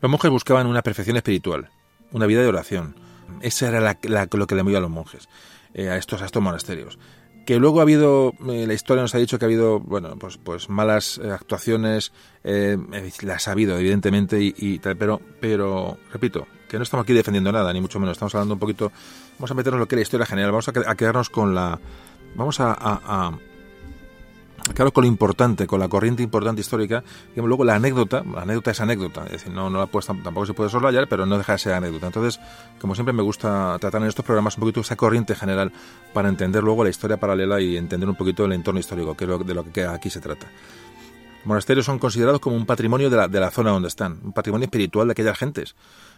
Los monjes buscaban una perfección espiritual, una vida de oración, esa era lo que le movía a los monjes, eh, a, estos, a estos monasterios. Que luego ha habido, eh, la historia nos ha dicho que ha habido, bueno, pues, pues malas eh, actuaciones, las ha habido, evidentemente, y, pero, pero, repito, que no estamos aquí defendiendo nada, ni mucho menos, estamos hablando un poquito, vamos a meternos lo que es la historia general, vamos a, quedarnos con la, vamos a claro, con lo importante, con la corriente importante histórica, digamos, luego la anécdota, la anécdota es anécdota, es decir, no, no la puedes, tampoco se puede soslayar, pero no deja de ser anécdota. Entonces, como siempre me gusta tratar en estos programas un poquito esa corriente general para entender luego la historia paralela y entender un poquito el entorno histórico, que es de lo que aquí se trata. Monasterios son considerados como un patrimonio de la, de la zona donde están, un patrimonio espiritual de aquellas gentes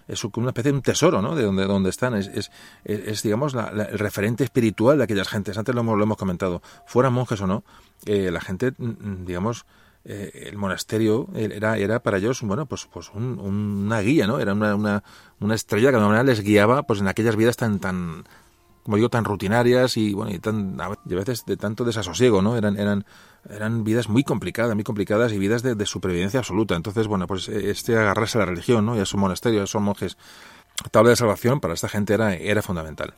es una especie de un tesoro, ¿no? De donde, están, es, es, es digamos, el referente espiritual de aquellas gentes. Antes lo hemos, lo hemos comentado, fueran monjes o no, eh, la gente, mm, mm, digamos, eh, el monasterio era, era para ellos, bueno, pues, pues una guía, ¿no? Era una, una, una estrella que de alguna manera les guiaba, pues en aquellas vidas tan, tan, como digo, tan rutinarias y bueno, y tan a veces de tanto desasosiego, ¿no? Eran eran eran vidas muy complicadas, muy complicadas y vidas de, supervivencia absoluta. Entonces, bueno, pues este agarrarse a la religión, ¿no? Y a su monasterio, a sus monjes, tabla de salvación para esta gente era era fundamental.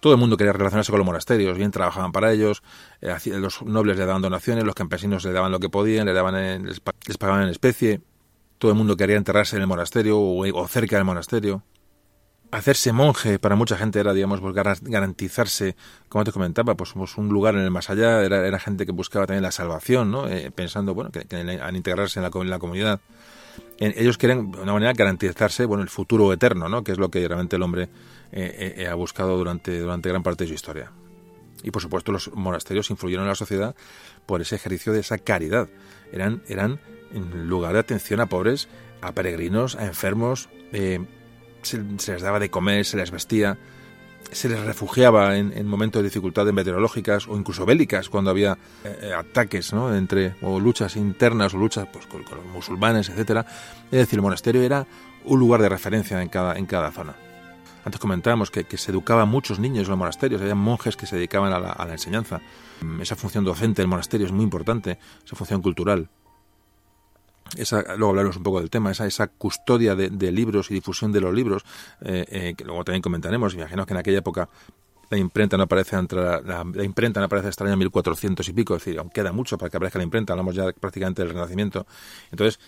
Todo el mundo quería relacionarse con los monasterios, bien trabajaban para ellos, eh, los nobles le daban donaciones, los campesinos le daban lo que podían, le daban les, pagaban en especie, todo el mundo quería enterrarse en el monasterio o cerca del monasterio hacerse monje para mucha gente era, digamos, pues garantizarse, como te comentaba, pues, un lugar en el más allá, era, gente que buscaba también la salvación, ¿no? Eh, pensando, bueno, que, al integrarse en la, comunidad, ellos quieren, de una manera, garantizarse, bueno, el futuro eterno, ¿no? Que es lo que realmente el hombre eh, eh, ha buscado durante, durante gran parte de su historia. Y por supuesto los monasterios influyeron en la sociedad por ese ejercicio de esa caridad. Eran, eran lugar de atención a pobres, a peregrinos, a enfermos, se, les daba de comer, se les vestía, se les refugiaba en, momentos de dificultades meteorológicas o incluso bélicas cuando había eh, eh, ataques entre o luchas internas o luchas pues, con, los musulmanes, etcétera. Es decir, el monasterio era un lugar de referencia en cada, en cada zona. Antes comentábamos que, se educaban muchos niños en los monasterios, había monjes que se dedicaban a la, a la enseñanza. Esa función docente del monasterio es muy importante, esa función cultural esa, luego hablaremos un poco del tema, esa, custodia de, libros y difusión de los libros, eh, eh, que luego también comentaremos. Imagino que en aquella época la imprenta no aparece entre la, imprenta no aparece hasta el año 1400 y pico, es decir, aún queda mucho para que aparezca la imprenta, hablamos ya prácticamente del Renacimiento. Entonces,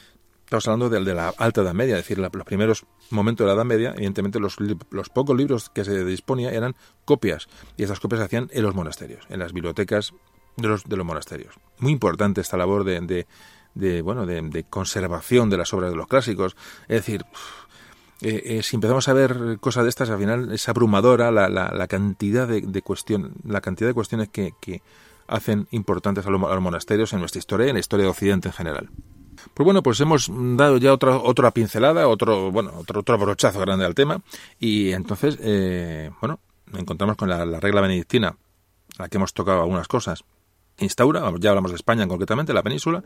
estamos hablando de, la alta Edad Media, es decir, los primeros momentos de la Edad Media, evidentemente los, los pocos libros que se disponía eran copias, y esas copias se hacían en los monasterios, en las bibliotecas de los, monasterios. Muy importante esta labor de bueno de, conservación de las obras de los clásicos. Es decir eh, eh, si empezamos a ver cosas de estas al final es abrumadora la, la, cantidad de, de cuestión la cantidad de cuestiones que, que hacen importantes a los, monasterios en nuestra historia y en la historia de Occidente en general. Pues bueno, pues hemos dado ya otra otra pincelada, otro bueno otro otro brochazo grande al tema. Y entonces eh, bueno encontramos con la, la regla benedictina, a la que hemos tocado algunas cosas. Instaura, ya hablamos de España concretamente, la península,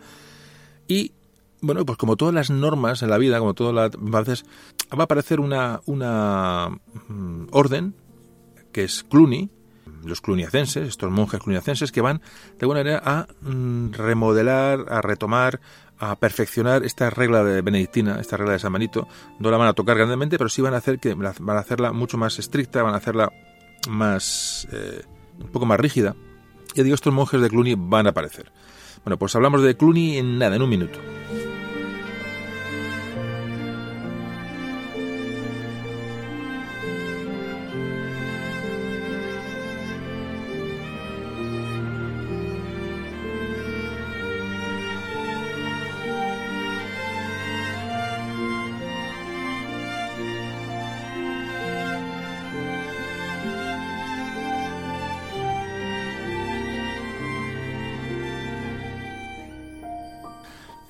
y bueno, pues como todas las normas en la vida, como todas las veces, va a aparecer una, una mm, orden que es Cluny, los cluniacenses, estos monjes cluniacenses que van de alguna manera a mm, remodelar, a retomar, a perfeccionar esta regla de benedictina, esta regla de San Benito. No la van a tocar grandemente, pero sí van a hacer que van a hacerla mucho más estricta, van a hacerla más eh, un poco más rígida. Ya digo, estos monjes de Cluny van a aparecer. Bueno, pues hablamos de Clooney en nada, en un minuto.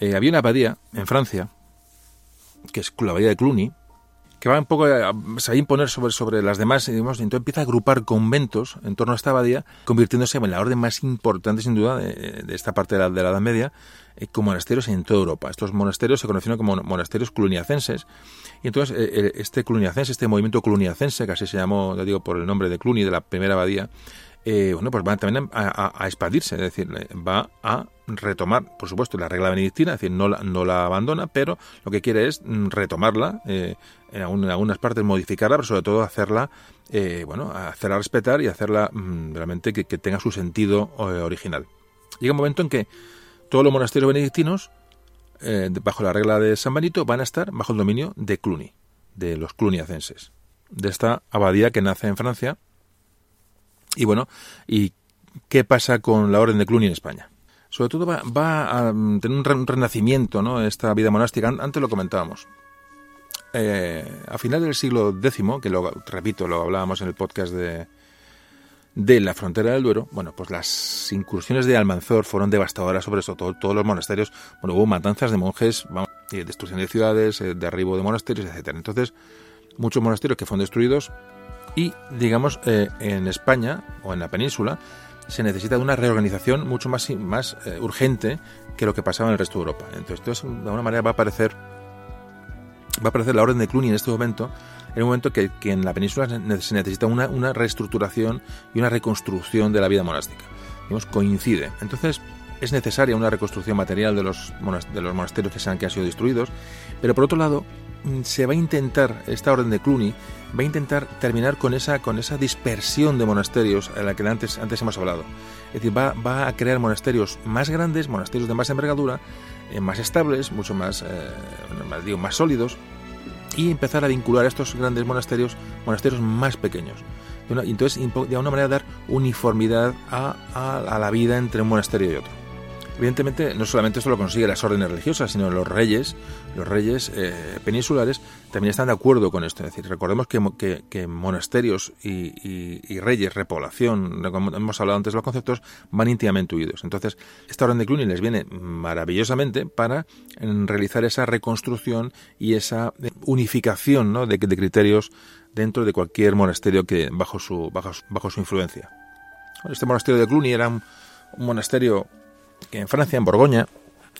Eh, había una abadía en Francia, que es la abadía de Cluny, que va un poco a, a imponer sobre, sobre las demás, y entonces empieza a agrupar conventos en torno a esta abadía, convirtiéndose en la orden más importante, sin duda, de, esta parte de la, de la Edad Media, eh, con monasterios en toda Europa. Estos monasterios se conocieron como monasterios cluniacenses, y entonces eh, este cluniacense, este movimiento cluniacense, que así se llamó, ya digo, por el nombre de Cluny, de la primera abadía, eh, bueno, pues va también a, expandirse, es decir, va a retomar, por supuesto, la regla benedictina, es decir, no la, no la abandona, pero lo que quiere es mm, retomarla, eh, en, algunas partes modificarla, pero sobre todo hacerla, eh, bueno, hacerla respetar y hacerla mm, realmente que, tenga su sentido original. Llega un momento en que todos los monasterios benedictinos, bajo la regla de San Benito, van a estar bajo el dominio de Cluny, de los cluniacenses, de esta abadía que nace en Francia y bueno, ¿y qué pasa con la Orden de Cluny en España? Sobre todo va, a mm, tener un, renacimiento, ¿no? Esta vida monástica. Antes lo comentábamos. Eh, a final del siglo X, que lo repito, lo hablábamos en el podcast de, de la frontera del Duero, bueno, pues las incursiones de Almanzor fueron devastadoras sobre eso, todo, todos los monasterios, bueno, hubo matanzas de monjes, destrucción de ciudades, eh, derribo de monasterios, etcétera. Entonces, muchos monasterios que fueron destruidos y, digamos, eh, en España o en la península se necesita de una reorganización mucho más, más eh, urgente que lo que pasaba en el resto de Europa. Entonces, de alguna manera va a aparecer va a aparecer la orden de Cluny en este momento, en un momento que, que en la península se necesita una, una, reestructuración y una reconstrucción de la vida monástica. Digamos, coincide. Entonces, es necesaria una reconstrucción material de los, de los monasterios que, se han, que han sido destruidos, pero por otro lado, se va a intentar, esta orden de Cluny, va a intentar terminar con esa, con esa dispersión de monasterios a la que antes, antes hemos hablado. Es decir, va, va a crear monasterios más grandes, monasterios de más envergadura, eh, más estables, mucho más, eh, digo, más sólidos, y empezar a vincular a estos grandes monasterios, monasterios más pequeños. Y entonces, de alguna manera, dar uniformidad a la vida entre un monasterio y otro. Evidentemente, no solamente esto lo consigue las órdenes religiosas, sino los reyes, los reyes eh, peninsulares también están de acuerdo con esto. Es decir, recordemos que, monasterios y, reyes, repoblación, como hemos hablado antes de los conceptos, van íntimamente unidos. Entonces, esta orden de Cluny les viene maravillosamente para realizar esa reconstrucción y esa unificación de, criterios dentro de cualquier monasterio que bajo su influencia. Este monasterio de Cluny era un monasterio que en Francia, en Borgoña,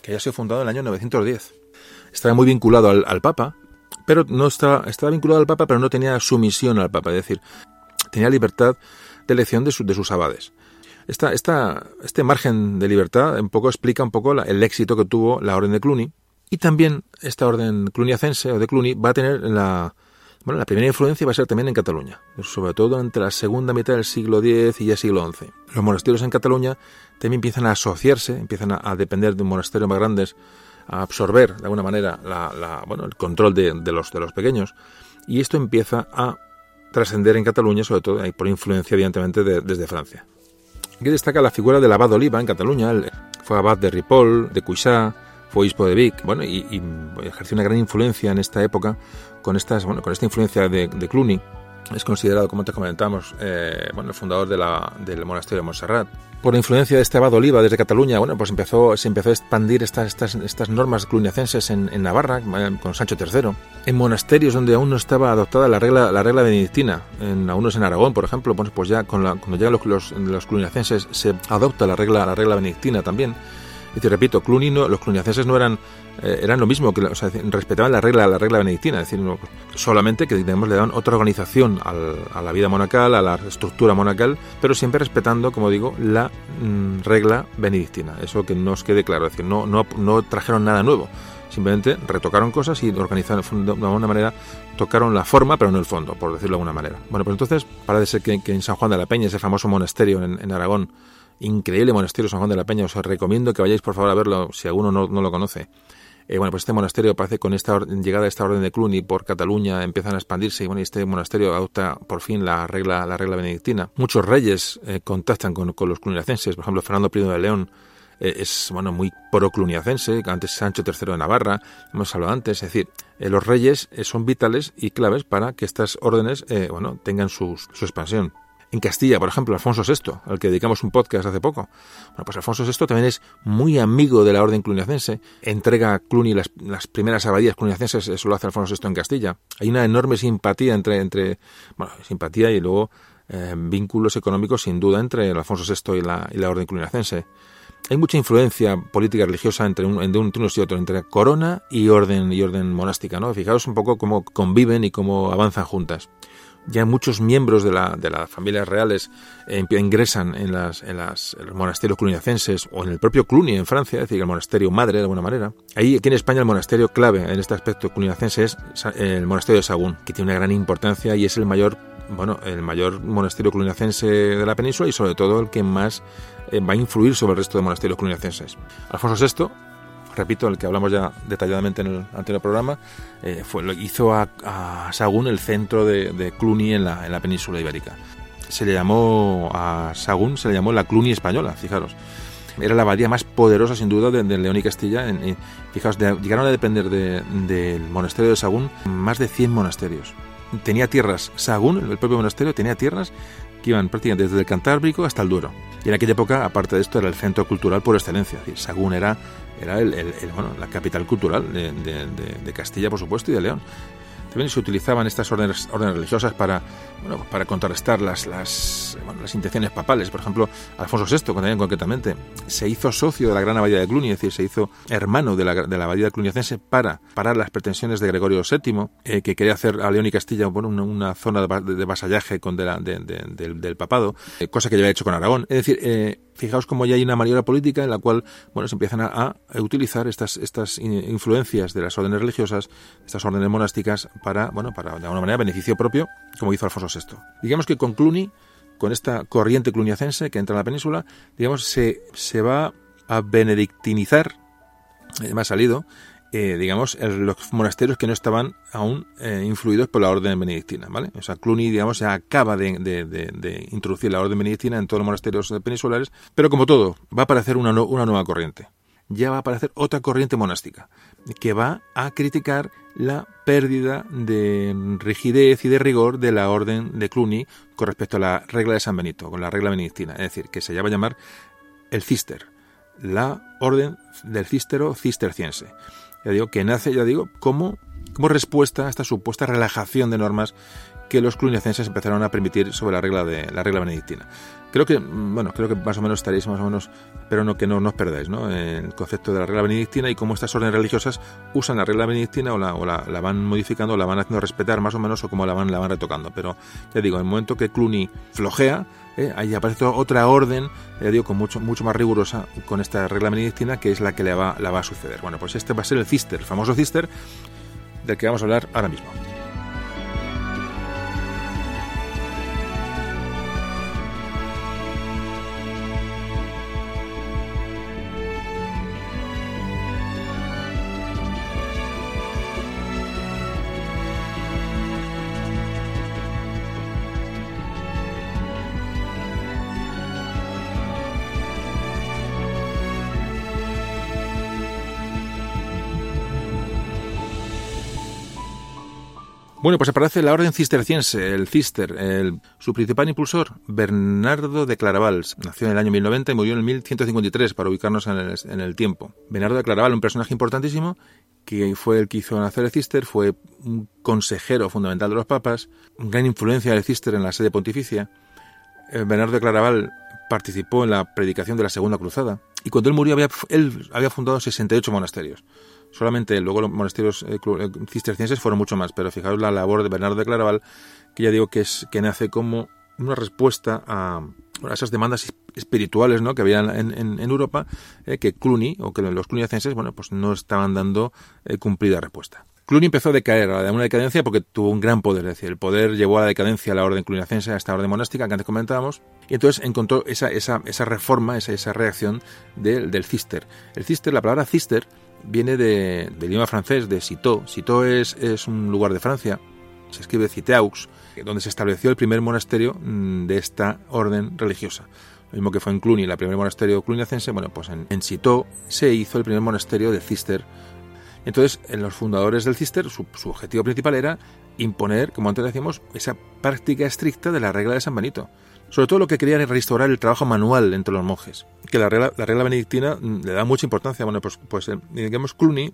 que había sido fundado en el año 910. Estaba muy vinculado al, Papa, pero no estaba, estaba vinculado al Papa, pero no tenía sumisión al Papa, es decir, tenía libertad de elección de, de sus abades. Esta, esta, este margen de libertad un poco explica un poco el éxito que tuvo la orden de Cluny y también esta orden cluniacense o de Cluny va a tener la, bueno, la primera influencia va a ser también en Cataluña, sobre todo entre la segunda mitad del siglo X y el siglo XI. Los monasterios en Cataluña también empiezan a asociarse, empiezan a, depender de un monasterio más grandes, a absorber de alguna manera la, bueno, el control de, los, de los pequeños, y esto empieza a trascender en Cataluña, sobre todo por influencia, evidentemente, desde Francia. Aquí destaca la figura del abad Oliva en Cataluña, fue abad de Ripoll, de Cuixá, fue obispo de Vic, bueno, y, ejerció una gran influencia en esta época con estas, con esta influencia de, Cluny. Es considerado, como te comentamos, eh, bueno, el fundador de del monasterio de Montserrat. Por la influencia de este abad Oliva desde Cataluña, bueno, pues empezó, se empezó a expandir estas, estas, estas normas cluniacenses en, Navarra, eh, con Sancho III. En monasterios donde aún no estaba adoptada la regla, la regla benedictina, en algunos en Aragón, por ejemplo, pues, pues ya cuando llegan los, los, los cluniacenses se adopta la regla, la regla benedictina también. Y te repito, Cluny los cluniacenses no eran eh, eran lo mismo, que o sea, respetaban la regla, la regla benedictina, es decir, solamente que digamos, le daban otra organización a la vida monacal, a la estructura monacal, pero siempre respetando, como digo, la mm, regla benedictina. Eso que nos quede claro, es decir, no, no, no trajeron nada nuevo, simplemente retocaron cosas y organizaron de alguna manera tocaron la forma pero no el fondo por decirlo de alguna manera. Bueno pues entonces parece ser que, que en San Juan de la Peña ese famoso monasterio en, en Aragón increíble monasterio San Juan de la Peña. Os recomiendo que vayáis por favor a verlo si alguno no, lo conoce. Eh, bueno, pues este monasterio parece con esta llegada de esta orden de Cluny por Cataluña empiezan a expandirse y bueno, este monasterio adopta por fin la regla, la regla benedictina. Muchos reyes eh, contactan con, los cluniacenses, por ejemplo Fernando I de León eh, es bueno muy pro cluniacense, antes Sancho III de Navarra, hemos hablado antes, es decir, los reyes son vitales y claves para que estas órdenes bueno tengan su expansión. En Castilla, por ejemplo, Alfonso VI, al que dedicamos un podcast hace poco. Bueno, pues Alfonso VI también es muy amigo de la orden cluniacense. Entrega a Cluny las, primeras abadías cluniacenses, eso lo hace Alfonso VI en Castilla. Hay una enorme simpatía entre, entre bueno, simpatía y luego eh, vínculos económicos sin duda entre Alfonso VI y la, y la orden cluniacense. Hay mucha influencia política religiosa entre un, entre unos y otros, entre corona y orden y orden monástica, ¿no? Fijaos un poco cómo conviven y cómo avanzan juntas ya muchos miembros de, la, de las familias reales eh, ingresan en, las, en, los monasterios cluniacenses o en el propio Cluny en Francia, es decir, el monasterio madre de alguna manera. Ahí, aquí en España, el monasterio clave en este aspecto cluniacense es el monasterio de Sagún, que tiene una gran importancia y es el mayor, bueno, el mayor monasterio cluniacense de la península y sobre todo el que más eh, va a influir sobre el resto de monasterios cluniacenses. Alfonso VI repito, el que hablamos ya detalladamente en el anterior programa, eh, fue, lo hizo a, Sagún el centro de, de Cluny en la, en la, península ibérica. Se le llamó a Sagún, se le llamó la Cluny española, fijaros. Era la abadía más poderosa, sin duda, de, León y Castilla. En, fijaos, llegaron a depender del monasterio de Sagún más de 100 monasterios. Tenía tierras, Sagún, el propio monasterio, tenía tierras que iban prácticamente desde el Cantábrico hasta el Duero. Y en aquella época, aparte de esto, era el centro cultural por excelencia. Es decir, Sagún era era el, bueno, la capital cultural de, Castilla, por supuesto, y de León. También se utilizaban estas órdenes, religiosas para, para contrarrestar las, las, intenciones papales. Por ejemplo, Alfonso VI, concretamente, se hizo socio de la Gran Abadía de Cluny, es decir, se hizo hermano de la, de la Abadía cluniacense para parar las pretensiones de Gregorio VII, eh, que quería hacer a León y Castilla una, zona de, vasallaje con de del, papado, eh, cosa que ya había hecho con Aragón. Es decir, eh, fijaos cómo ya hay una maniobra política en la cual bueno, se empiezan a, utilizar estas, estas influencias de las órdenes religiosas, estas órdenes monásticas, para, bueno, para de alguna manera beneficio propio, como hizo Alfonso VI. Digamos que con Cluny, con esta corriente cluniacense que entra en la península, digamos, se, se va a benedictinizar, me ha salido, eh, digamos, los monasterios que no estaban aún eh, influidos por la orden benedictina, ¿vale? O sea, Cluny, digamos, ya acaba de, introducir la orden benedictina en todos los monasterios peninsulares, pero como todo, va a aparecer una, una nueva corriente. Ya va a aparecer otra corriente monástica, que va a criticar la pérdida de rigidez y de rigor de la orden de Cluny con respecto a la regla de San Benito, con la regla benedictina, es decir, que se llama a llamar el cister, la orden del cístero cisterciense ya digo, que nace, ya digo, como, como respuesta a esta supuesta relajación de normas que los cluniacenses empezaron a permitir sobre la regla de la regla benedictina. Creo que, bueno, creo que más o menos estaréis más o menos, pero no que no, os perdáis, ¿no? El concepto de la regla benedictina y cómo estas órdenes religiosas usan la regla benedictina o la, o la, van modificando, o la van haciendo respetar más o menos, o cómo la van, la van retocando. Pero ya digo, en el momento que Cluny flojea, ¿eh? ahí aparece otra orden, ya digo, con mucho, mucho más rigurosa con esta regla benedictina, que es la que le va, la va a suceder. Bueno, pues este va a ser el cister, el famoso cister, del que vamos a hablar ahora mismo. Bueno, pues aparece la orden cisterciense, el cister. El, su principal impulsor, Bernardo de Claraval, nació en el año 1090 y murió en el 1153, para ubicarnos en el, en el tiempo. Bernardo de Claraval, un personaje importantísimo, que fue el que hizo nacer el cister, fue un consejero fundamental de los papas, gran influencia del cister en la sede pontificia. Eh, Bernardo de Claraval participó en la predicación de la Segunda Cruzada y cuando él murió había, él había fundado 68 monasterios solamente luego los monasterios eh, eh, cistercienses fueron mucho más, pero fijaros la labor de Bernardo de Claraval, que ya digo que es que nace como una respuesta a, esas demandas espirituales ¿no? que había en, en, Europa, eh, que Cluny, o que los cluniacenses, bueno, pues no estaban dando cumplida respuesta. Cluny empezó a decaer, a una decadencia porque tuvo un gran poder, es decir, el poder llevó a la decadencia a la orden cluniacense, a esta orden monástica que antes comentábamos, y entonces encontró esa, esa, esa reforma, esa, esa reacción del, del cister. El cister, la palabra cister, viene de, del idioma francés, de Citeaux. Citeaux es, un lugar de Francia, se escribe Citeaux, donde se estableció el primer monasterio mm, de esta orden religiosa. Lo mismo que fue en Cluny, el primer monasterio cluniacense, bueno, pues en, en Citeaux se hizo el primer monasterio de Cister. Entonces, en los fundadores del Cister, su, su objetivo principal era imponer, como antes decíamos, esa práctica estricta de la regla de San Benito. Sobre todo lo que querían es restaurar el trabajo manual entre los monjes, que la regla, la regla benedictina mm, le da mucha importancia. Bueno, pues, pues eh, digamos, Cluny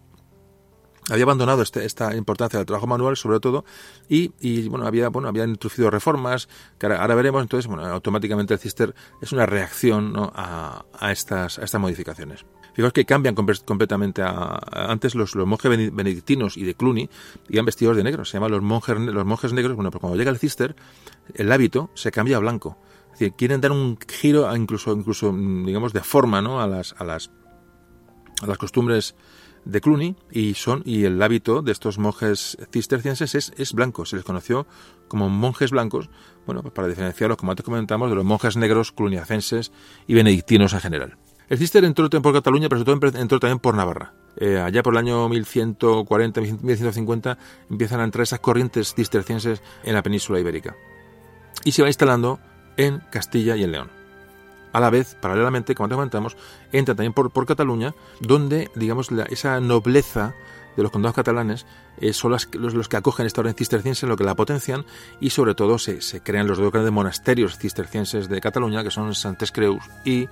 había abandonado este, esta importancia del trabajo manual sobre todo y, y, bueno había bueno había introducido reformas que ahora, veremos entonces bueno automáticamente el cister es una reacción ¿no? a, a, estas a estas modificaciones fijaos que cambian completamente a, antes los, monjes benedictinos y de Cluny iban vestidos de negro se llaman los monjes los monjes negros bueno pues cuando llega el cister el hábito se cambia a blanco decir, quieren dar un giro, incluso, incluso digamos, de forma ¿no? a, las, a, las, a las costumbres de Cluny y son y el hábito de estos monjes cistercienses es, es blanco. Se les conoció como monjes blancos, bueno, pues para diferenciarlos, como antes comentamos, de los monjes negros cluniacenses y benedictinos en general. El cister entró por Cataluña, pero sobre todo entró también por Navarra. Eh, allá por el año 1140, 1150 empiezan a entrar esas corrientes cistercienses en la península ibérica. Y se va instalando en Castilla y en León. A la vez, paralelamente, como te comentamos, entra también por, Cataluña, donde, digamos, esa nobleza de los condados catalanes eh, son los, los, que acogen esta orden cisterciense, lo que la potencian, y sobre todo se, se crean los dos grandes monasterios cistercienses de Cataluña, que son Santes Creus y,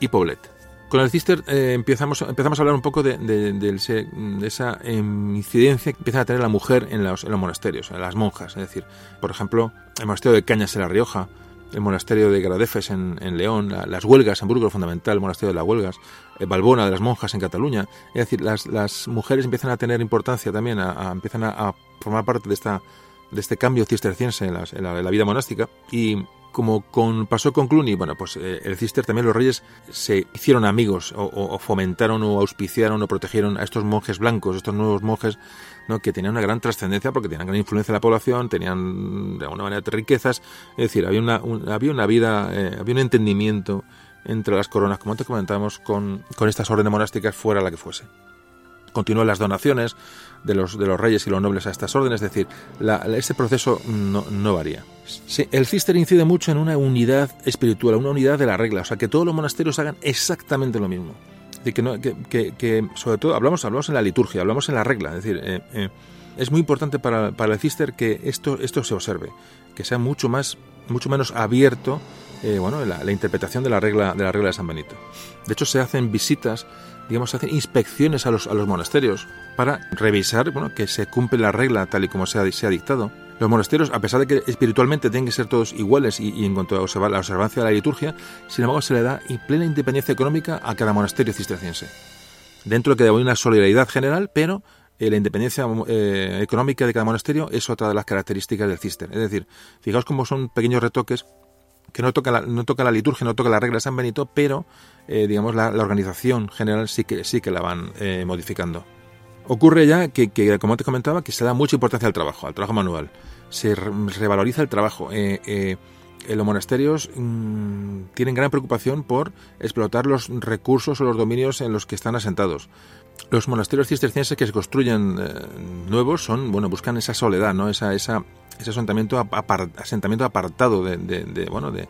y Poblet. Con el cister eh, empezamos, empezamos a hablar un poco de, de, esa incidencia que empieza a tener la mujer en los, en los monasterios, en las monjas. Es decir, por ejemplo, el monasterio de Cañas en La Rioja, el monasterio de Gradefes en, León, las huelgas en Burgos, fundamental, el monasterio de las huelgas, el Balbona de las monjas en Cataluña. Es decir, las, las mujeres empiezan a tener importancia también, a, empiezan a, formar parte de, esta, de este cambio cisterciense en, en, la, vida monástica. Y como con, pasó con Cluny, bueno, pues eh, el cister también los reyes se hicieron amigos o, fomentaron o auspiciaron o protegieron a estos monjes blancos, estos nuevos monjes ¿no? que tenían una gran trascendencia porque tenían gran influencia en la población, tenían de alguna manera riquezas, es decir, había una, había una vida, eh, había un entendimiento entre las coronas, como antes comentamos, con, con estas órdenes monásticas fuera la que fuese. continúan las donaciones de los, de los reyes y los nobles a estas órdenes, es decir, la, este proceso no, no varía. Sí, el cister incide mucho en una unidad espiritual, una unidad de la regla, o sea, que todos los monasterios hagan exactamente lo mismo. Que, que, sobre todo hablamos, hablamos en la liturgia, hablamos en la regla, es decir, eh, eh, es muy importante para, para, el cister que esto, esto se observe, que sea mucho más, mucho menos abierto eh, bueno, la, la, interpretación de la regla de la regla de San Benito. De hecho, se hacen visitas digamos, hacen inspecciones a los, a los monasterios para revisar bueno, que se cumple la regla tal y como se ha, dictado. Los monasterios, a pesar de que espiritualmente tienen que ser todos iguales y, y en cuanto a observar la observancia de la liturgia, sin embargo se le da plena independencia económica a cada monasterio cisterciense. Dentro de que hay una solidaridad general, pero eh, la independencia eh, económica de cada monasterio es otra de las características del cister. Es decir, fijaos cómo son pequeños retoques que no toca la, no toca la liturgia, no toca la regla de San Benito, pero eh, digamos la, organización general sí que sí que la van eh, modificando. Ocurre ya que, que, como te comentaba, que se da mucha importancia al trabajo, al trabajo manual. Se revaloriza el trabajo. Eh, eh, los monasterios mmm, tienen gran preocupación por explotar los recursos o los dominios en los que están asentados. Los monasterios cistercienses que se construyen eh, nuevos son, bueno, buscan esa soledad, ¿no? Esa, esa, ese asentamiento, apart, asentamiento apartado de, bueno, de,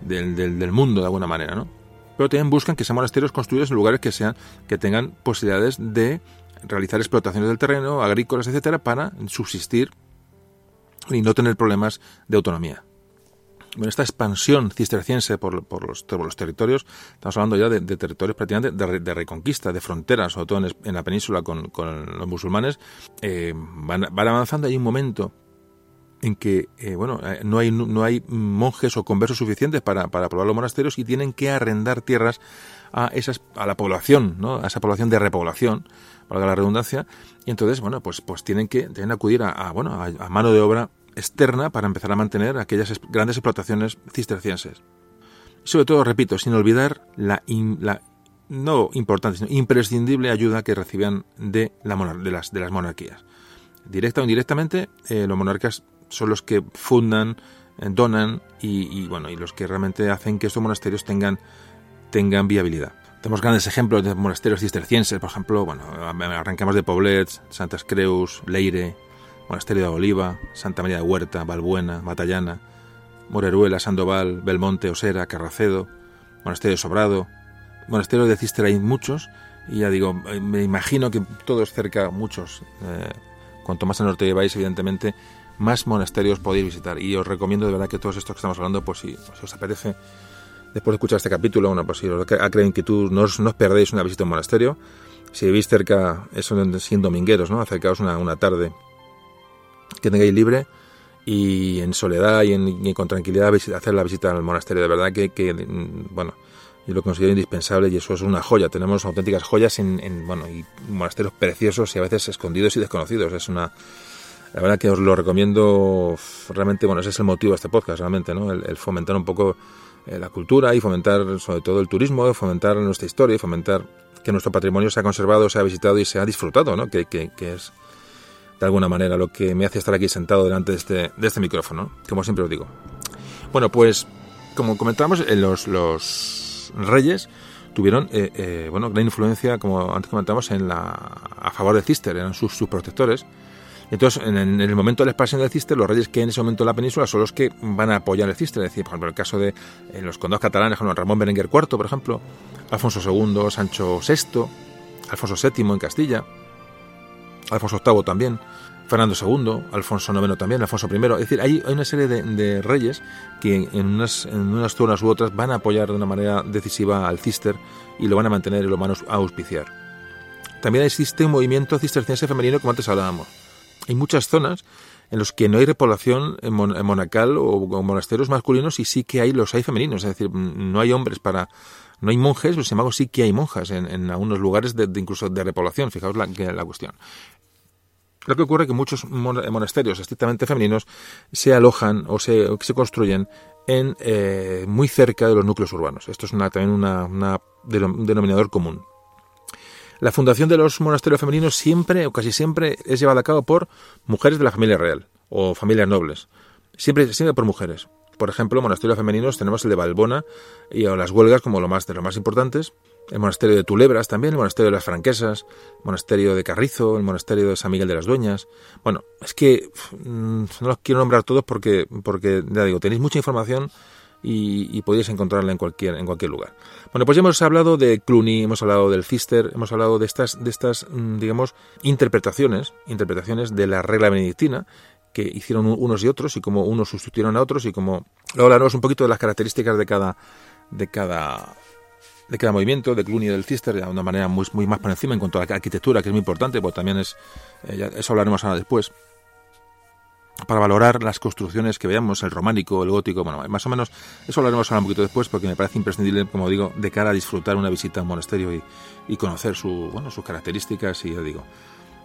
del, del, mundo de alguna manera, ¿no? Pero también buscan que sean monasterios construidos en lugares que sean, que tengan posibilidades de realizar explotaciones del terreno, agrícolas, etcétera, para subsistir y no tener problemas de autonomía. Bueno, esta expansión cisterciense por, por, los, por, los, territorios, estamos hablando ya de, territorios prácticamente de, reconquista, de fronteras, sobre todo en, en la península con, con los musulmanes, eh, van, van, avanzando. Hay un momento en que eh, bueno, no, hay, no hay monjes o conversos suficientes para, para aprobar los monasterios y tienen que arrendar tierras a, esas, a la población, ¿no? a esa población de repoblación, valga la redundancia, y entonces, bueno, pues, pues tienen que tienen que acudir a, bueno, a, a mano de obra externa para empezar a mantener aquellas grandes explotaciones cistercienses. Sobre todo, repito, sin olvidar la, no importante, sino imprescindible ayuda que recibían de, la de, las, de las monarquías. Directa o indirectamente, eh, los monarcas son los que fundan, eh, donan y, y, bueno, y los que realmente hacen que estos monasterios tengan, tengan viabilidad. Tenemos grandes ejemplos de monasterios cistercienses, por ejemplo, bueno, arrancamos de Poblets, Santas Creus, Leire, Monasterio de Oliva, Santa María de Huerta, Balbuena, Matallana, Moreruela, Sandoval, Belmonte, Osera, Carracedo, Monasterio de Sobrado, Monasterio de Cister hay muchos, y ya digo, me imagino que todos cerca, muchos, eh, cuanto más al norte lleváis, evidentemente, más monasterios podéis visitar. Y os recomiendo de verdad que todos estos que estamos hablando, pues si, si os apetece, después de escuchar este capítulo, bueno, pues si os creado inquietud, no os, no os perdéis una visita a un monasterio. Si vivís cerca, eso siendo domingueros, ¿no? Acercaos una, una tarde que tengáis libre y en soledad y, en, y con tranquilidad hacer la visita al monasterio. De verdad que, que, bueno, yo lo considero indispensable y eso es una joya. Tenemos auténticas joyas en, en, bueno, y monasterios preciosos y a veces escondidos y desconocidos. Es una, la verdad que os lo recomiendo realmente, bueno, ese es el motivo de este podcast realmente, ¿no? El, fomentar un poco eh, la cultura y fomentar sobre todo el turismo, fomentar nuestra historia fomentar que nuestro patrimonio se ha conservado, se ha visitado y se ha disfrutado, ¿no? Que, que, que es de alguna manera lo que me hace estar aquí sentado delante de este, de este micrófono, como siempre os digo. Bueno, pues como comentábamos, eh, los, los reyes tuvieron eh, eh, bueno, gran influencia, como antes comentamos, en la, a favor de Cister, eran sus, sus protectores. Entonces, en, el momento de la expansión del Cister, los reyes que en ese momento en la península son los que van a apoyar el Cister. Es decir, por ejemplo, el caso de en los condados catalanes, como Ramón Berenguer IV, por ejemplo, Alfonso II, Sancho VI, Alfonso VII en Castilla, Alfonso VIII también, Fernando II, Alfonso IX también, Alfonso I. Es decir, hay, hay una serie de, de, reyes que en unas, en unas zonas u otras van a apoyar de una manera decisiva al cister y lo van a mantener y lo van a auspiciar. También existe un movimiento cisterciense femenino, como antes hablábamos. Hay muchas zonas en los que no hay repoblación en monacal o monasterios masculinos y sí que hay los hay femeninos, es decir, no hay hombres para no hay monjes, pero sin embargo sí que hay monjas en, algunos lugares de, incluso de repoblación, fijaos la, la cuestión. Lo que ocurre es que muchos monasterios estrictamente femeninos se alojan o se, o se construyen en, eh, muy cerca de los núcleos urbanos. Esto es una, también una, una, un denominador común. La fundación de los monasterios femeninos siempre o casi siempre es llevada a cabo por mujeres de la familia real o familias nobles. Siempre, siempre por mujeres. Por ejemplo, monasterios femeninos tenemos el de Balbona y las huelgas como lo más de los más importantes. el monasterio de Tulebras también, el monasterio de las Franquesas, el monasterio de Carrizo, el monasterio de San Miguel de las Dueñas. Bueno, es que mm, no los quiero nombrar todos porque, porque ya digo, tenéis mucha información y, podéis encontrarla en cualquier, en cualquier lugar. Bueno, pues ya hemos hablado de Cluny, hemos hablado del Cister, hemos hablado de estas, de estas mm, digamos, interpretaciones, interpretaciones de la regla benedictina que hicieron unos y otros y cómo unos sustituyeron a otros y cómo luego hablaremos un poquito de las características de cada de cada de cada movimiento, de Cluny y del Cister, de una manera muy, muy más por encima en cuanto a la arquitectura, que es muy importante, porque también es, eh, eso hablaremos ahora después, para valorar las construcciones que veamos, el románico, el gótico, bueno, más o menos, eso hablaremos ahora un poquito después, porque me parece imprescindible, como digo, de cara a disfrutar una visita a un monasterio y, conocer su, bueno, sus características y, ya digo,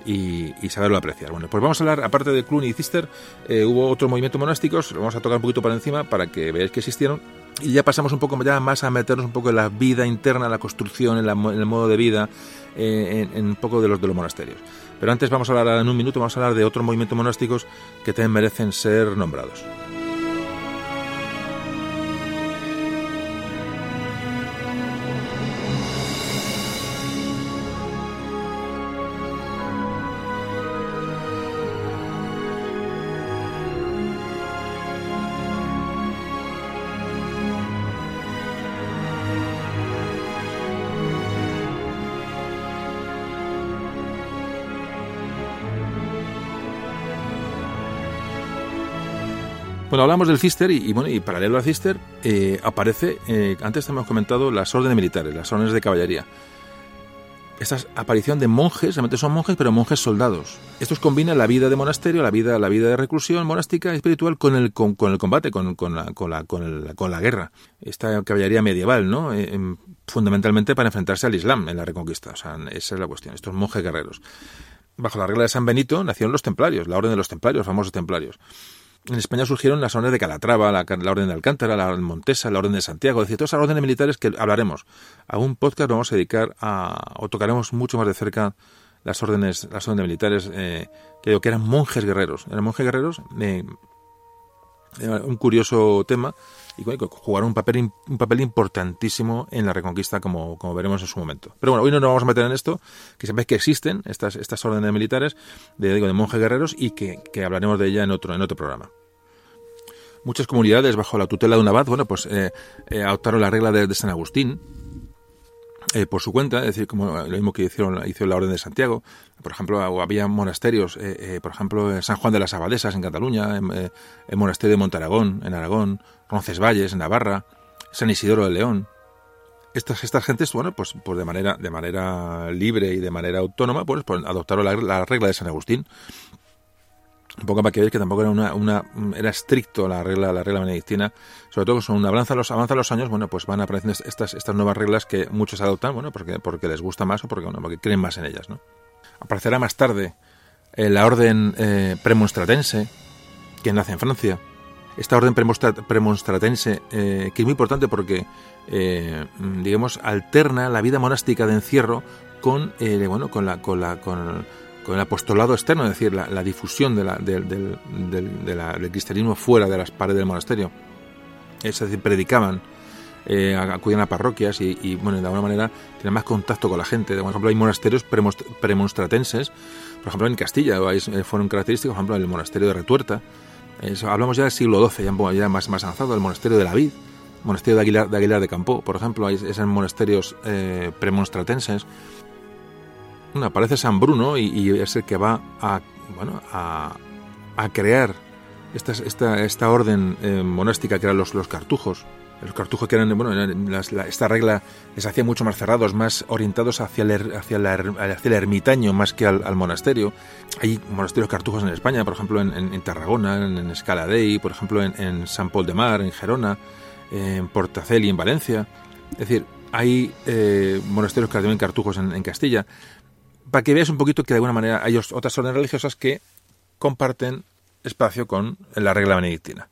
y, saberlo apreciar. Bueno, pues vamos a hablar, aparte de Cluny y Cister, eh, hubo otros movimientos monásticos, lo vamos a tocar un poquito por encima para que veáis que existieron y ya pasamos un poco ya más a meternos un poco en la vida interna, la construcción, en, el modo de vida, eh, en, un poco de los de los monasterios. Pero antes vamos a hablar en un minuto, vamos a hablar de otros movimientos monásticos que también merecen ser nombrados. Hablamos del Cister y, bueno, y paralelo al Cister eh, aparece, eh, antes hemos comentado, las órdenes militares, las órdenes de caballería. Esta aparición de monjes, realmente son monjes, pero monjes soldados. Estos combinan la vida de monasterio, la vida, la vida de reclusión monástica y espiritual con el, con, el combate, con, con, la, con, la, con, la guerra. Esta caballería medieval, ¿no? Eh, em, fundamentalmente para enfrentarse al Islam en la Reconquista. O sea, esa es la cuestión. Estos monjes guerreros. Bajo la regla de San Benito nacieron los templarios, la orden de los templarios, famosos templarios. En España surgieron las órdenes de Calatrava, la, Orden de Alcántara, la Montesa, la Orden de Santiago, es decir, todas las órdenes militares que hablaremos. A un podcast vamos a dedicar a, o tocaremos mucho más de cerca las órdenes, las órdenes militares, eh, que que eran monjes guerreros. Eran monjes guerreros, eh, un curioso tema, y jugaron un papel, un papel importantísimo en la reconquista, como, como veremos en su momento. Pero bueno, hoy no nos vamos a meter en esto, que sabéis que existen estas, estas órdenes militares de, de monjes guerreros y que, hablaremos de ella en otro, en otro programa muchas comunidades bajo la tutela de un abad, bueno, pues eh, eh, adoptaron la regla de, San Agustín eh, por su cuenta, es decir, como lo mismo que hicieron, hizo la Orden de Santiago. Por ejemplo, había monasterios, por ejemplo, San Juan de las Abadesas, en Cataluña, el monasterio de Montaragón, en Aragón, Roncesvalles, en Navarra, San Isidoro de León. Estas, estas gentes, bueno, pues, pues de manera, de manera libre y de manera autónoma, pues, pues adoptaron la, regla de San Agustín. Un poco para que veáis que tampoco era una, era estricto la regla, la regla benedictina, sobre todo son avanzan los, avanzan los años, bueno, pues van apareciendo estas, estas nuevas reglas que muchos adoptan, bueno, porque, porque les gusta más o porque, creen más en ellas, ¿no? Aparecerá más tarde eh, la orden eh, premonstratense, que nace en Francia, esta orden premonstratense, eh, que es muy importante porque, digamos, alterna la vida monástica de encierro con, bueno, con, la, con, la, el apostolado externo, es decir, la, difusión de la, del, del, cristianismo fuera de las paredes del monasterio. Es decir, predicaban, acudían a parroquias y, bueno, de alguna manera tienen más contacto con la gente. Por ejemplo, hay monasterios premonstratenses, por ejemplo, en Castilla, fueron característicos, por ejemplo, el monasterio de Retuerta, hablamos ya del siglo XII, ya, más, más avanzado, el monasterio de la Vid, monasterio de Aguilar de, Aguilar de Campo, por ejemplo, es, en monasterios eh, premonstratenses. Bueno, aparece San Bruno y, es el que va a, bueno, a, crear esta, esta, esta orden eh, monástica que eran los, los cartujos, los cartujos que eran, bueno, esta regla les hacía mucho más cerrados, más orientados hacia el, hacia, hacia el ermitaño más que al, monasterio. Hay monasterios cartujos en España, por ejemplo en, Tarragona, en, Escaladei, por ejemplo en, San Paul de Mar, en Gerona, en Portaceli, en Valencia. Es decir, hay eh, monasterios que tienen cartujos en, Castilla. Para que veas un poquito que de alguna manera hay otras órdenes religiosas que comparten espacio con la regla benedictina.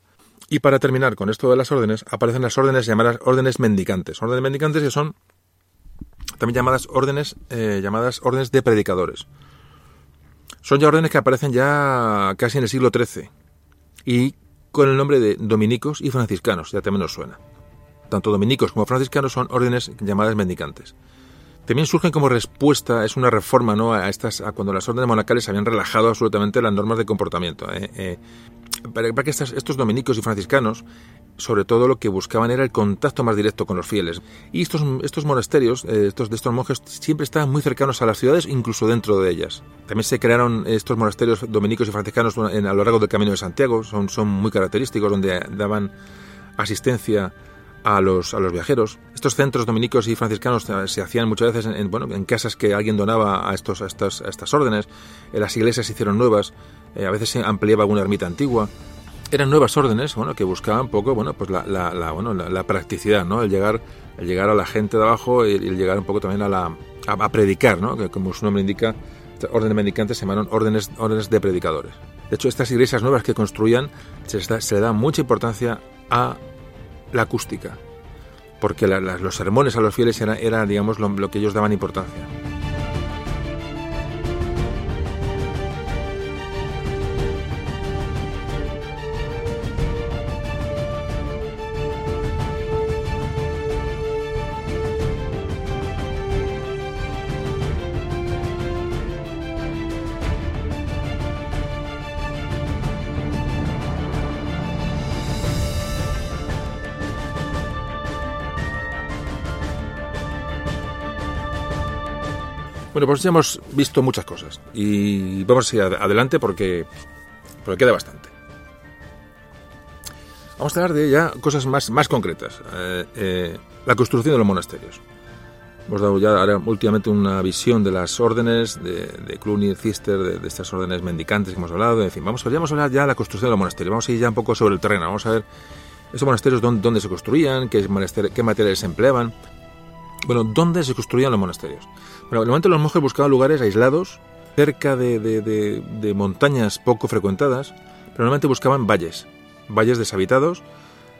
Y para terminar con esto de las órdenes, aparecen las órdenes llamadas órdenes mendicantes. Órdenes mendicantes que son también llamadas órdenes, eh, llamadas órdenes de predicadores. Son ya órdenes que aparecen ya casi en el siglo XIII y con el nombre de dominicos y franciscanos, ya también nos suena. tanto dominicos como franciscanos son órdenes llamadas mendicantes. También surgen como respuesta, es una reforma ¿no? a estas, a cuando las órdenes monacales habían relajado absolutamente las normas de comportamiento. ¿eh? Eh, para, que estos dominicos y franciscanos, sobre todo lo que buscaban era el contacto más directo con los fieles. Y estos, estos monasterios, eh, estos, de estos monjes, siempre estaban muy cercanos a las ciudades, incluso dentro de ellas. También se crearon estos monasterios dominicos y franciscanos en, a lo largo del Camino de Santiago, son, son muy característicos, donde daban asistencia a los, a los viajeros. Estos centros dominicos y franciscanos se hacían muchas veces en, bueno, en casas que alguien donaba a, estos, a, estas, a estas órdenes. En las iglesias se hicieron nuevas, eh, a veces se ampliaba alguna ermita antigua. Eran nuevas órdenes bueno, que buscaban poco bueno, pues la, la, bueno, la, practicidad, ¿no? el, llegar, el llegar a la gente de abajo y el, llegar un poco también a, la, a, predicar, ¿no? como su nombre indica, órdenes mendicantes se llamaron órdenes, órdenes de predicadores. De hecho, estas iglesias nuevas que construían se, se le da mucha importancia a la acústica, porque los sermones a los fieles era digamos, lo que ellos daban importancia. Bueno, pues ya hemos visto muchas cosas y vamos a ir adelante porque, porque queda bastante. Vamos a hablar de ya cosas más, más concretas. Eh, eh, la construcción de los monasterios. Hemos dado ya ahora últimamente una visión de las órdenes de, de Cluny, Cister, de, estas órdenes mendicantes que hemos hablado. En fin, vamos, vamos a hablar ya de la construcción de los monasterios. Vamos a ir ya un poco sobre el terreno. Vamos a ver esos monasterios dónde, dónde se construían, qué, qué materiales se empleaban. Bueno, ¿dónde se construían los monasterios? Bueno, los monjes buscaban lugares aislados, cerca de, montañas poco frecuentadas, pero normalmente buscaban valles, valles deshabitados,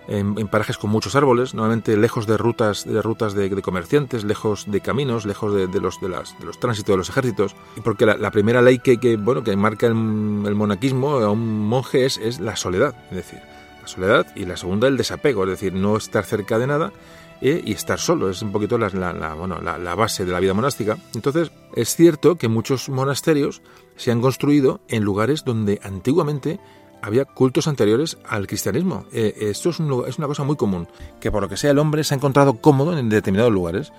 en, parajes con muchos árboles, normalmente lejos de rutas de rutas de, comerciantes, lejos de caminos, lejos de, los de, las, de los tránsitos de los ejércitos, porque la, primera ley que, que, bueno que marca el, monaquismo a un monje es, es la soledad, es decir, la soledad y la segunda el desapego, es decir, no estar cerca de nada eh, y estar solo. Es un poquito la, bueno, la, base de la vida monástica. Entonces, es cierto que muchos monasterios se han construido en lugares donde antiguamente había cultos anteriores al cristianismo. Eh, esto es, es, una cosa muy común, que por lo que sea el hombre se ha encontrado cómodo en determinados lugares,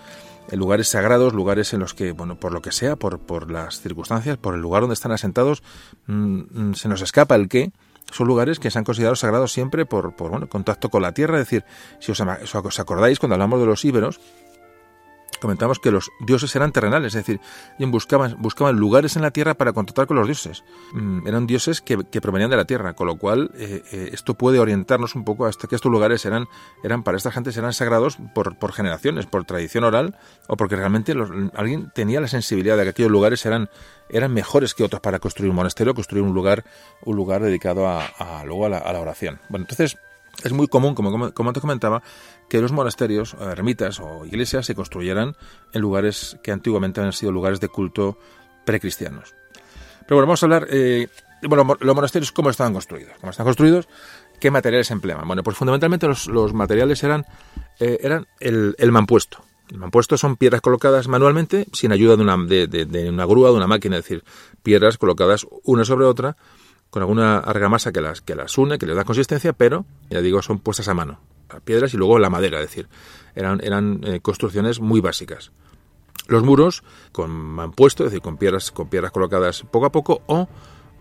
en lugares sagrados, lugares en los que, bueno, por lo que sea, por, por las circunstancias, por el lugar donde están asentados, mm, mm, se nos escapa el qué, son lugares que se han considerado sagrados siempre por, por bueno, contacto con la tierra. Es decir, si os, acordáis, cuando hablamos de los íberos, comentamos que los dioses eran terrenales, es decir, buscaban, buscaban lugares en la tierra para contactar con los dioses. Mm, eran dioses que, provenían de la tierra, con lo cual eh, eh, esto puede orientarnos un poco hasta que estos lugares eran, eran para esta gente eran sagrados por, por generaciones, por tradición oral, o porque realmente alguien tenía la sensibilidad de que aquellos lugares eran, eran mejores que otros para construir un monasterio, construir un lugar, un lugar dedicado a, luego a la, oración. Bueno, entonces es muy común, como, como te comentaba, que los monasterios, ermitas o iglesias se construyeran en lugares que antiguamente han sido lugares de culto precristianos. Pero bueno, vamos a hablar, eh, bueno, los monasterios, ¿cómo estaban construidos? ¿Cómo están construidos? ¿Qué materiales empleaban? Bueno, pues fundamentalmente los, materiales eran, eh, eran el, mampuesto. El mampuesto son piedras colocadas manualmente sin ayuda de una, de, una grúa, de una máquina, es decir, piedras colocadas una sobre otra con alguna argamasa que las, que las une, que les da consistencia, pero, ya digo, son puestas a mano, piedras y luego la madera, es decir, eran, eran eh, construcciones muy básicas. Los muros con mampuesto, es decir, con piedras, con piedras colocadas poco a poco, o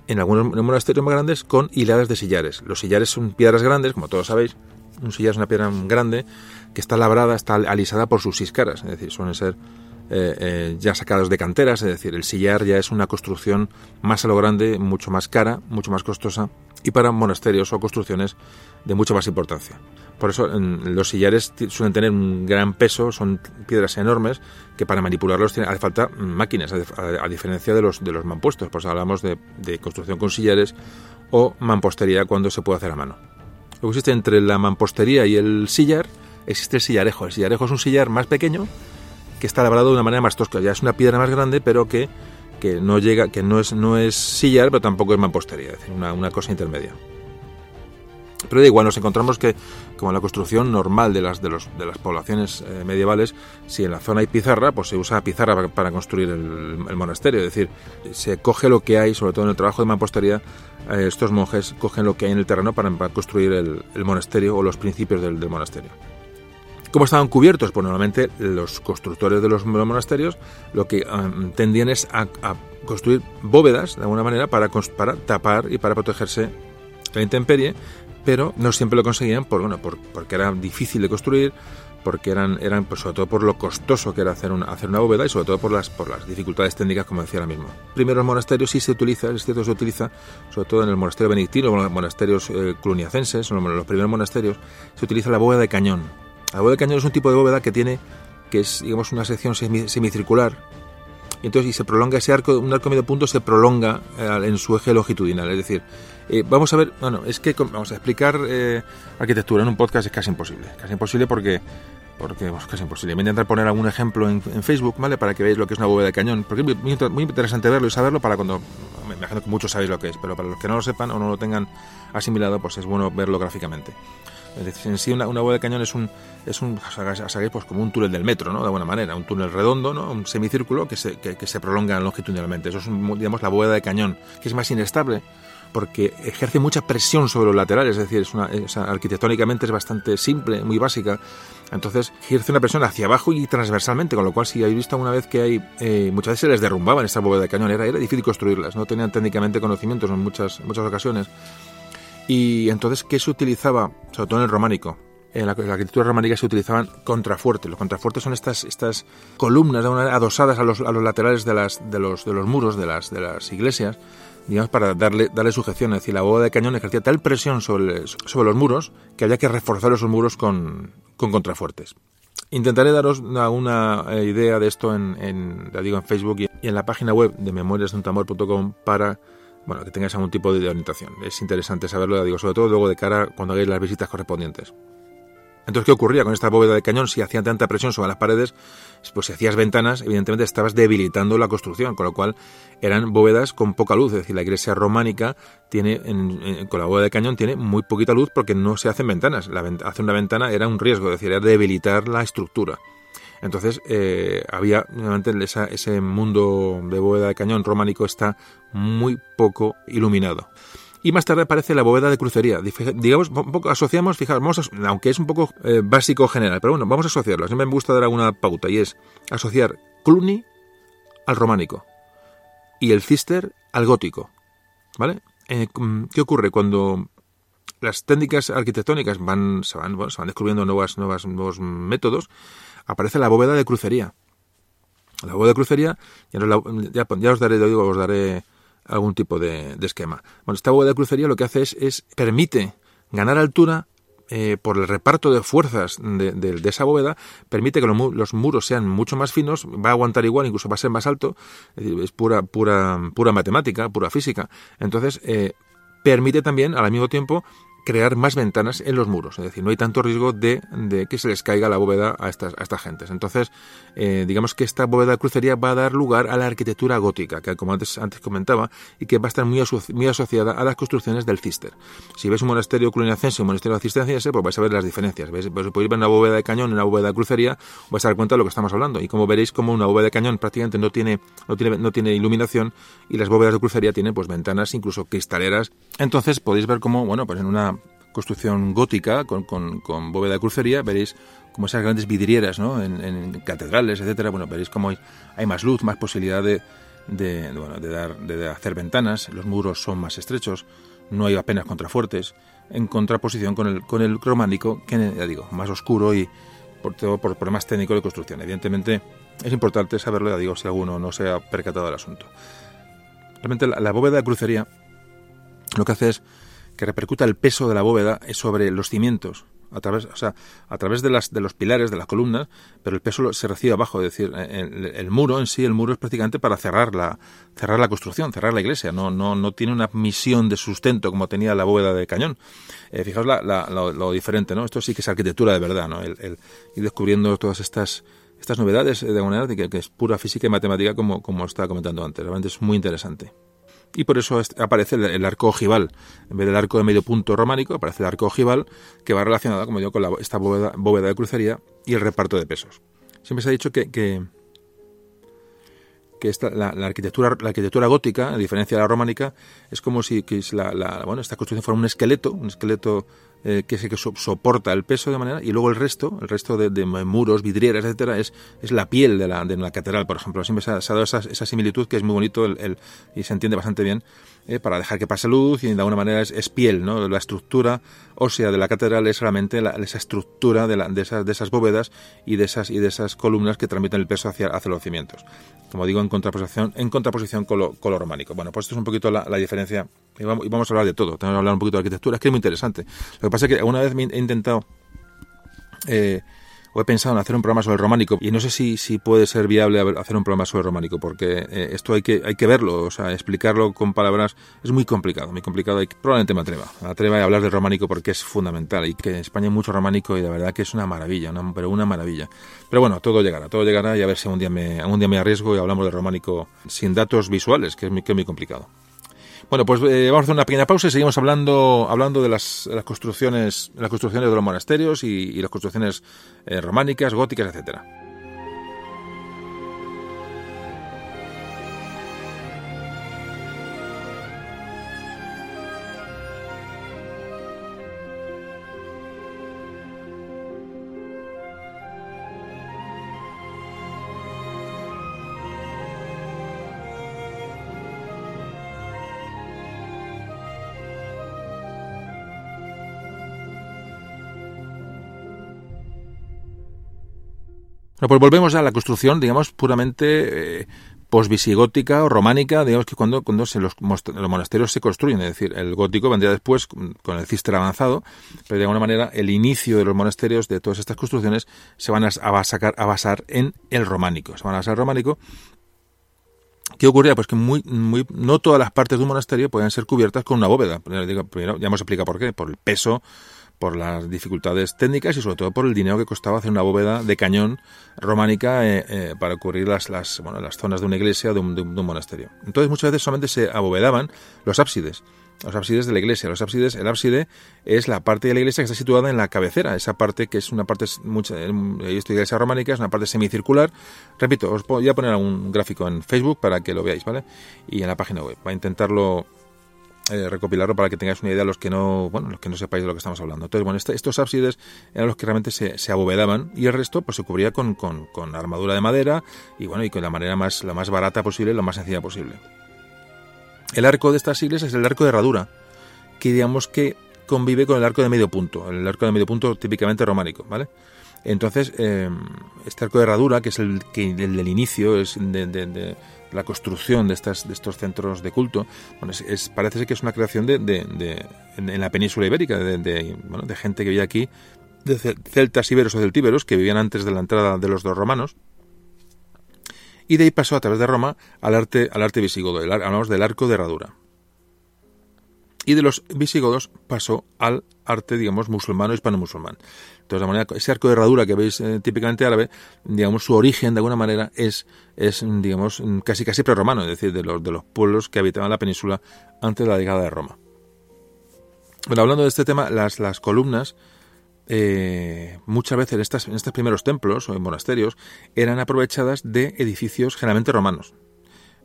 en algunos monasterios más grandes con hiladas de sillares. Los sillares son piedras grandes, como todos sabéis, un sillar es una piedra grande que está labrada, está alisada por sus seis caras, es decir, suelen ser eh, eh, ya sacados de canteras, es decir, el sillar ya es una construcción más a lo grande, mucho más cara, mucho más costosa y para monasterios o construcciones de mucha más importancia. Por eso los sillares suelen tener un gran peso, son piedras enormes que para manipularlos hace falta máquinas, a, diferencia de los, de los mampuestos. Pues hablamos de, de, construcción con sillares o mampostería cuando se puede hacer a mano. Lo que existe entre la mampostería y el sillar existe el sillarejo. El sillarejo es un sillar más pequeño que está labrado de una manera más tosca. Ya es una piedra más grande, pero que, que no llega, que no es, no es sillar, pero tampoco es mampostería, es decir, una, una cosa intermedia. Pero da igual, nos encontramos que, como en la construcción normal de las, de los, de las poblaciones eh, medievales, si en la zona hay pizarra, pues se usa pizarra para, construir el, monasterio. Es decir, se coge lo que hay, sobre todo en el trabajo de mampostería, eh, estos monjes cogen lo que hay en el terreno para, construir el, monasterio o los principios del, monasterio. ¿Cómo estaban cubiertos? Pues normalmente los constructores de los monasterios lo que um, tendían es a, construir bóvedas, de alguna manera, para, para tapar y para protegerse de la intemperie pero no siempre lo conseguían por, bueno, por, porque era difícil de construir, porque eran, eran pues, sobre todo por lo costoso que era hacer una, hacer una bóveda y sobre todo por las, por las dificultades técnicas, como decía ahora mismo. Primero, el monasterio sí se utiliza, es cierto, se utiliza, sobre todo en el monasterio benedictino, en los monasterios eh, cluniacenses, en los primeros monasterios, se utiliza la bóveda de cañón. La bóveda de cañón es un tipo de bóveda que tiene, que es, digamos, una sección semicircular, y entonces y se prolonga ese arco, un arco medio punto se prolonga eh, en su eje longitudinal, es decir, eh, vamos a ver, bueno, es que vamos a explicar eh, arquitectura en un podcast es casi imposible, casi imposible porque porque casi imposible. Voy a intentar poner algún ejemplo en, Facebook, ¿vale? Para que veáis lo que es una bóveda de cañón, porque es muy, muy, interesante verlo y saberlo para cuando, me imagino que muchos sabéis lo que es, pero para los que no lo sepan o no lo tengan asimilado, pues es bueno verlo gráficamente. Es decir, en sí una, una bóveda de cañón es un, es un pues como un túnel del metro, ¿no? De alguna manera, un túnel redondo, ¿no? Un semicírculo que se, que, que se prolonga longitudinalmente. Eso es, digamos, la bóveda de cañón, que es más inestable, porque ejerce mucha presión sobre los laterales, es decir, es una, arquitectónicamente es bastante simple, muy básica. Entonces ejerce una presión hacia abajo y transversalmente, con lo cual si habéis visto alguna vez que hay, eh, muchas veces se les derrumbaban esta bóveda de cañón, era, era difícil construirlas, no tenían técnicamente conocimientos en muchas, muchas ocasiones. Y entonces, ¿qué se utilizaba? Sobre todo en el románico. En la, arquitectura románica se utilizaban contrafuertes. Los contrafuertes son estas, estas columnas adosadas a los, a los laterales de, las, de, los, de los muros de las, de las iglesias digamos, para darle, darle sujeción. Es decir, la bóveda de cañón ejercía tal presión sobre, sobre los muros que había que reforzar esos muros con, con contrafuertes. Intentaré daros una, eh, idea de esto en, en, digo, en Facebook y en la página web de memoriasduntamor.com para bueno, que tengáis algún tipo de orientación. Es interesante saberlo, digo, sobre todo luego de cara cuando hagáis las visitas correspondientes. Entonces, ¿qué ocurría con esta bóveda de cañón? Si hacía tanta presión sobre las paredes, pues si hacías ventanas, evidentemente estabas debilitando la construcción, con lo cual eran bóvedas con poca luz. Es decir, la iglesia románica tiene, con la bóveda de cañón, tiene muy poquita luz porque no se hacen ventanas. La, hacer una ventana era un riesgo, es decir, era debilitar la estructura. Entonces, eh, había, nuevamente, ese mundo de bóveda de cañón románico está muy poco iluminado y más tarde aparece la bóveda de crucería. Digamos, un poco asociamos, fijaros, aunque es un poco eh, básico general, pero bueno, vamos a asociarlo. Siempre me gusta dar alguna pauta y es asociar Cluny al románico y el cister al gótico. ¿Vale? Eh, ¿Qué ocurre cuando las técnicas arquitectónicas van, se, van, se van descubriendo nuevas, nuevas, nuevos métodos? Aparece la bóveda de crucería. La bóveda de crucería, ya, ya, ya os daré, os daré algún tipo de, esquema. Bueno, esta bóveda de crucería lo que hace es, permite ganar altura eh, por el reparto de fuerzas de, esa bóveda, permite que los, muros sean mucho más finos, va a aguantar igual, incluso va a ser más alto, es, pura, pura, pura matemática, pura física. Entonces, eh, permite también, al mismo tiempo, crear más ventanas en los muros, es decir, no hay tanto riesgo de, que se les caiga la bóveda a estas, a estas gentes. Entonces, eh, digamos que esta bóveda de crucería va a dar lugar a la arquitectura gótica, que como antes, antes comentaba, y que va a estar muy, muy asociada a las construcciones del cister. Si ves un monasterio cluniacense o un monasterio cisterciense, pues vais a ver las diferencias. ¿Veis? Pues podéis ver una bóveda de cañón y una bóveda de crucería, vais a dar cuenta de lo que estamos hablando. Y como veréis, como una bóveda de cañón prácticamente no tiene, no tiene, no tiene iluminación y las bóvedas de crucería tienen pues ventanas, incluso cristaleras. Entonces podéis ver cómo, bueno, pues en una construcción gótica con, bóveda de crucería, veréis como esas grandes vidrieras ¿no? en, catedrales, etcétera, bueno, veréis como hay, más luz, más posibilidad de, bueno, de, dar, de hacer ventanas, los muros son más estrechos, no hay apenas contrafuertes, en contraposición con el, con el románico, que ya digo, más oscuro y por todo por problemas técnicos de construcción. Evidentemente es importante saberlo, ya digo, si alguno no se ha percatado del asunto. Realmente la bóveda de crucería lo que hace es que repercuta el peso de la bóveda sobre los cimientos, a través, o sea, a través de, las, de los pilares, de las columnas, pero el peso se recibe abajo, es decir, el, muro en sí, el muro es prácticamente para cerrar la, cerrar la construcción, cerrar la iglesia, no, no, no tiene una misión de sustento como tenía la bóveda de cañón. Eh, fijaos la, lo, diferente, ¿no? Esto sí que es arquitectura de verdad, ¿no? El, ir descubriendo todas estas, estas novedades de manera que, que es pura física y matemática como, como estaba comentando antes, realmente es muy interesante. Y por eso aparece el, arco ojival. En vez del arco de medio punto románico, aparece el arco ojival, que va relacionado, como digo, con esta bóveda, de crucería y el reparto de pesos. Siempre se ha dicho que, que, esta, la, arquitectura, la arquitectura gótica, a diferencia de la románica, es como si que la, bueno, esta construcción fuera un esqueleto, un esqueleto eh, que, que soporta el peso de manera y luego el resto, el resto de, muros, vidrieras, etcétera, es, es la piel de la, de la catedral, por ejemplo. Siempre se ha, dado esa, esa, similitud que es muy bonito el, y se entiende bastante bien eh, para dejar que pase luz y de alguna manera es, piel, ¿no? La estructura ósea de la catedral es realmente esa estructura de, de, esas, de esas bóvedas y de esas, y de esas columnas que transmiten el peso hacia, hacia los cimientos. Como digo, en contraposición, en contraposición con, lo, románico. Bueno, pues esto es un poquito la, la diferencia y vamos, a hablar de todo. Tenemos que hablar un poquito de arquitectura, es que es muy interesante. Lo que pasa es que una vez he intentado eh, he pensado en hacer un programa sobre el románico y no sé si, si puede ser viable hacer un programa sobre el románico porque eh, esto hay que hay que verlo, o sea, explicarlo con palabras es muy complicado, muy complicado y probablemente me atreva, me atreva a hablar del románico porque es fundamental y que en España hay mucho románico y la verdad que es una maravilla, pero una maravilla. Pero bueno, todo llegará, todo llegará y a ver si algún día me, algún día me arriesgo y hablamos del románico sin datos visuales, que es muy, que es muy complicado. Bueno, pues eh, vamos a hacer una pequeña pausa y seguimos hablando, hablando de las, construcciones, las construcciones de los monasterios y, las construcciones eh, románicas, góticas, etcétera. Bueno, pues volvemos a la construcción, digamos, puramente eh, posvisigótica o románica, digamos que cuando, cuando se los, monasterios se construyen, es decir, el gótico vendría después con el cister avanzado, pero de alguna manera el inicio de los monasterios, de todas estas construcciones, se van a, a basar en el románico, se van a basar en el románico. ¿Qué ocurría? Pues que muy, muy, no todas las partes de un monasterio pueden ser cubiertas con una bóveda. Primero, ya hemos explicado por qué, por el peso por las dificultades técnicas y sobre todo por el dinero que costaba hacer una bóveda de cañón románica eh, eh, para cubrir las, las, bueno, las zonas de una iglesia o de un, monasterio. Entonces muchas veces solamente se abovedaban los ábsides los ábsides de la iglesia. Los ábsides, el ábside es la parte de la iglesia que está situada en la cabecera, esa parte que es una parte, mucha, esta iglesia románica es una parte semicircular. Repito, os voy a poner un gráfico en Facebook para que lo veáis, ¿vale? Y en la página web. Va a intentarlo eh, recopilarlo para que tengáis una idea los que no bueno los que no sepáis de lo que estamos hablando. Entonces bueno este, estos ábsides eran los que realmente se, abovedaban y el resto pues se cubría con, con, con, armadura de madera y bueno y con la manera más la más barata posible lo más sencilla posible. El arco de estas iglesias es el arco de herradura que digamos que convive con el arco de medio punto el arco de medio punto típicamente románico vale entonces eh, este arco de herradura que es el que el del inicio es de la construcción de, estas, de estos centros de culto, es, parece ser que es una creación de, de, en, la península ibérica, de, bueno, de gente que vivía aquí, de celtas iberos o celtíberos, que vivían antes de la entrada de los dos romanos, y de ahí pasó a través de Roma al arte, al arte visigodo, hablamos del arco de herradura. Y de los visigodos pasó al arte, digamos, musulmán o hispano-musulmán. Entonces, de manera, ese arco de herradura que veis eh, típicamente árabe, digamos, su origen de alguna manera es, es digamos, casi casi prerromano, es decir, de los, de los pueblos que habitaban la península antes de la llegada de Roma. Bueno, hablando de este tema, las, las columnas, eh, muchas veces en, estas, en estos primeros templos o en monasterios, eran aprovechadas de edificios generalmente romanos.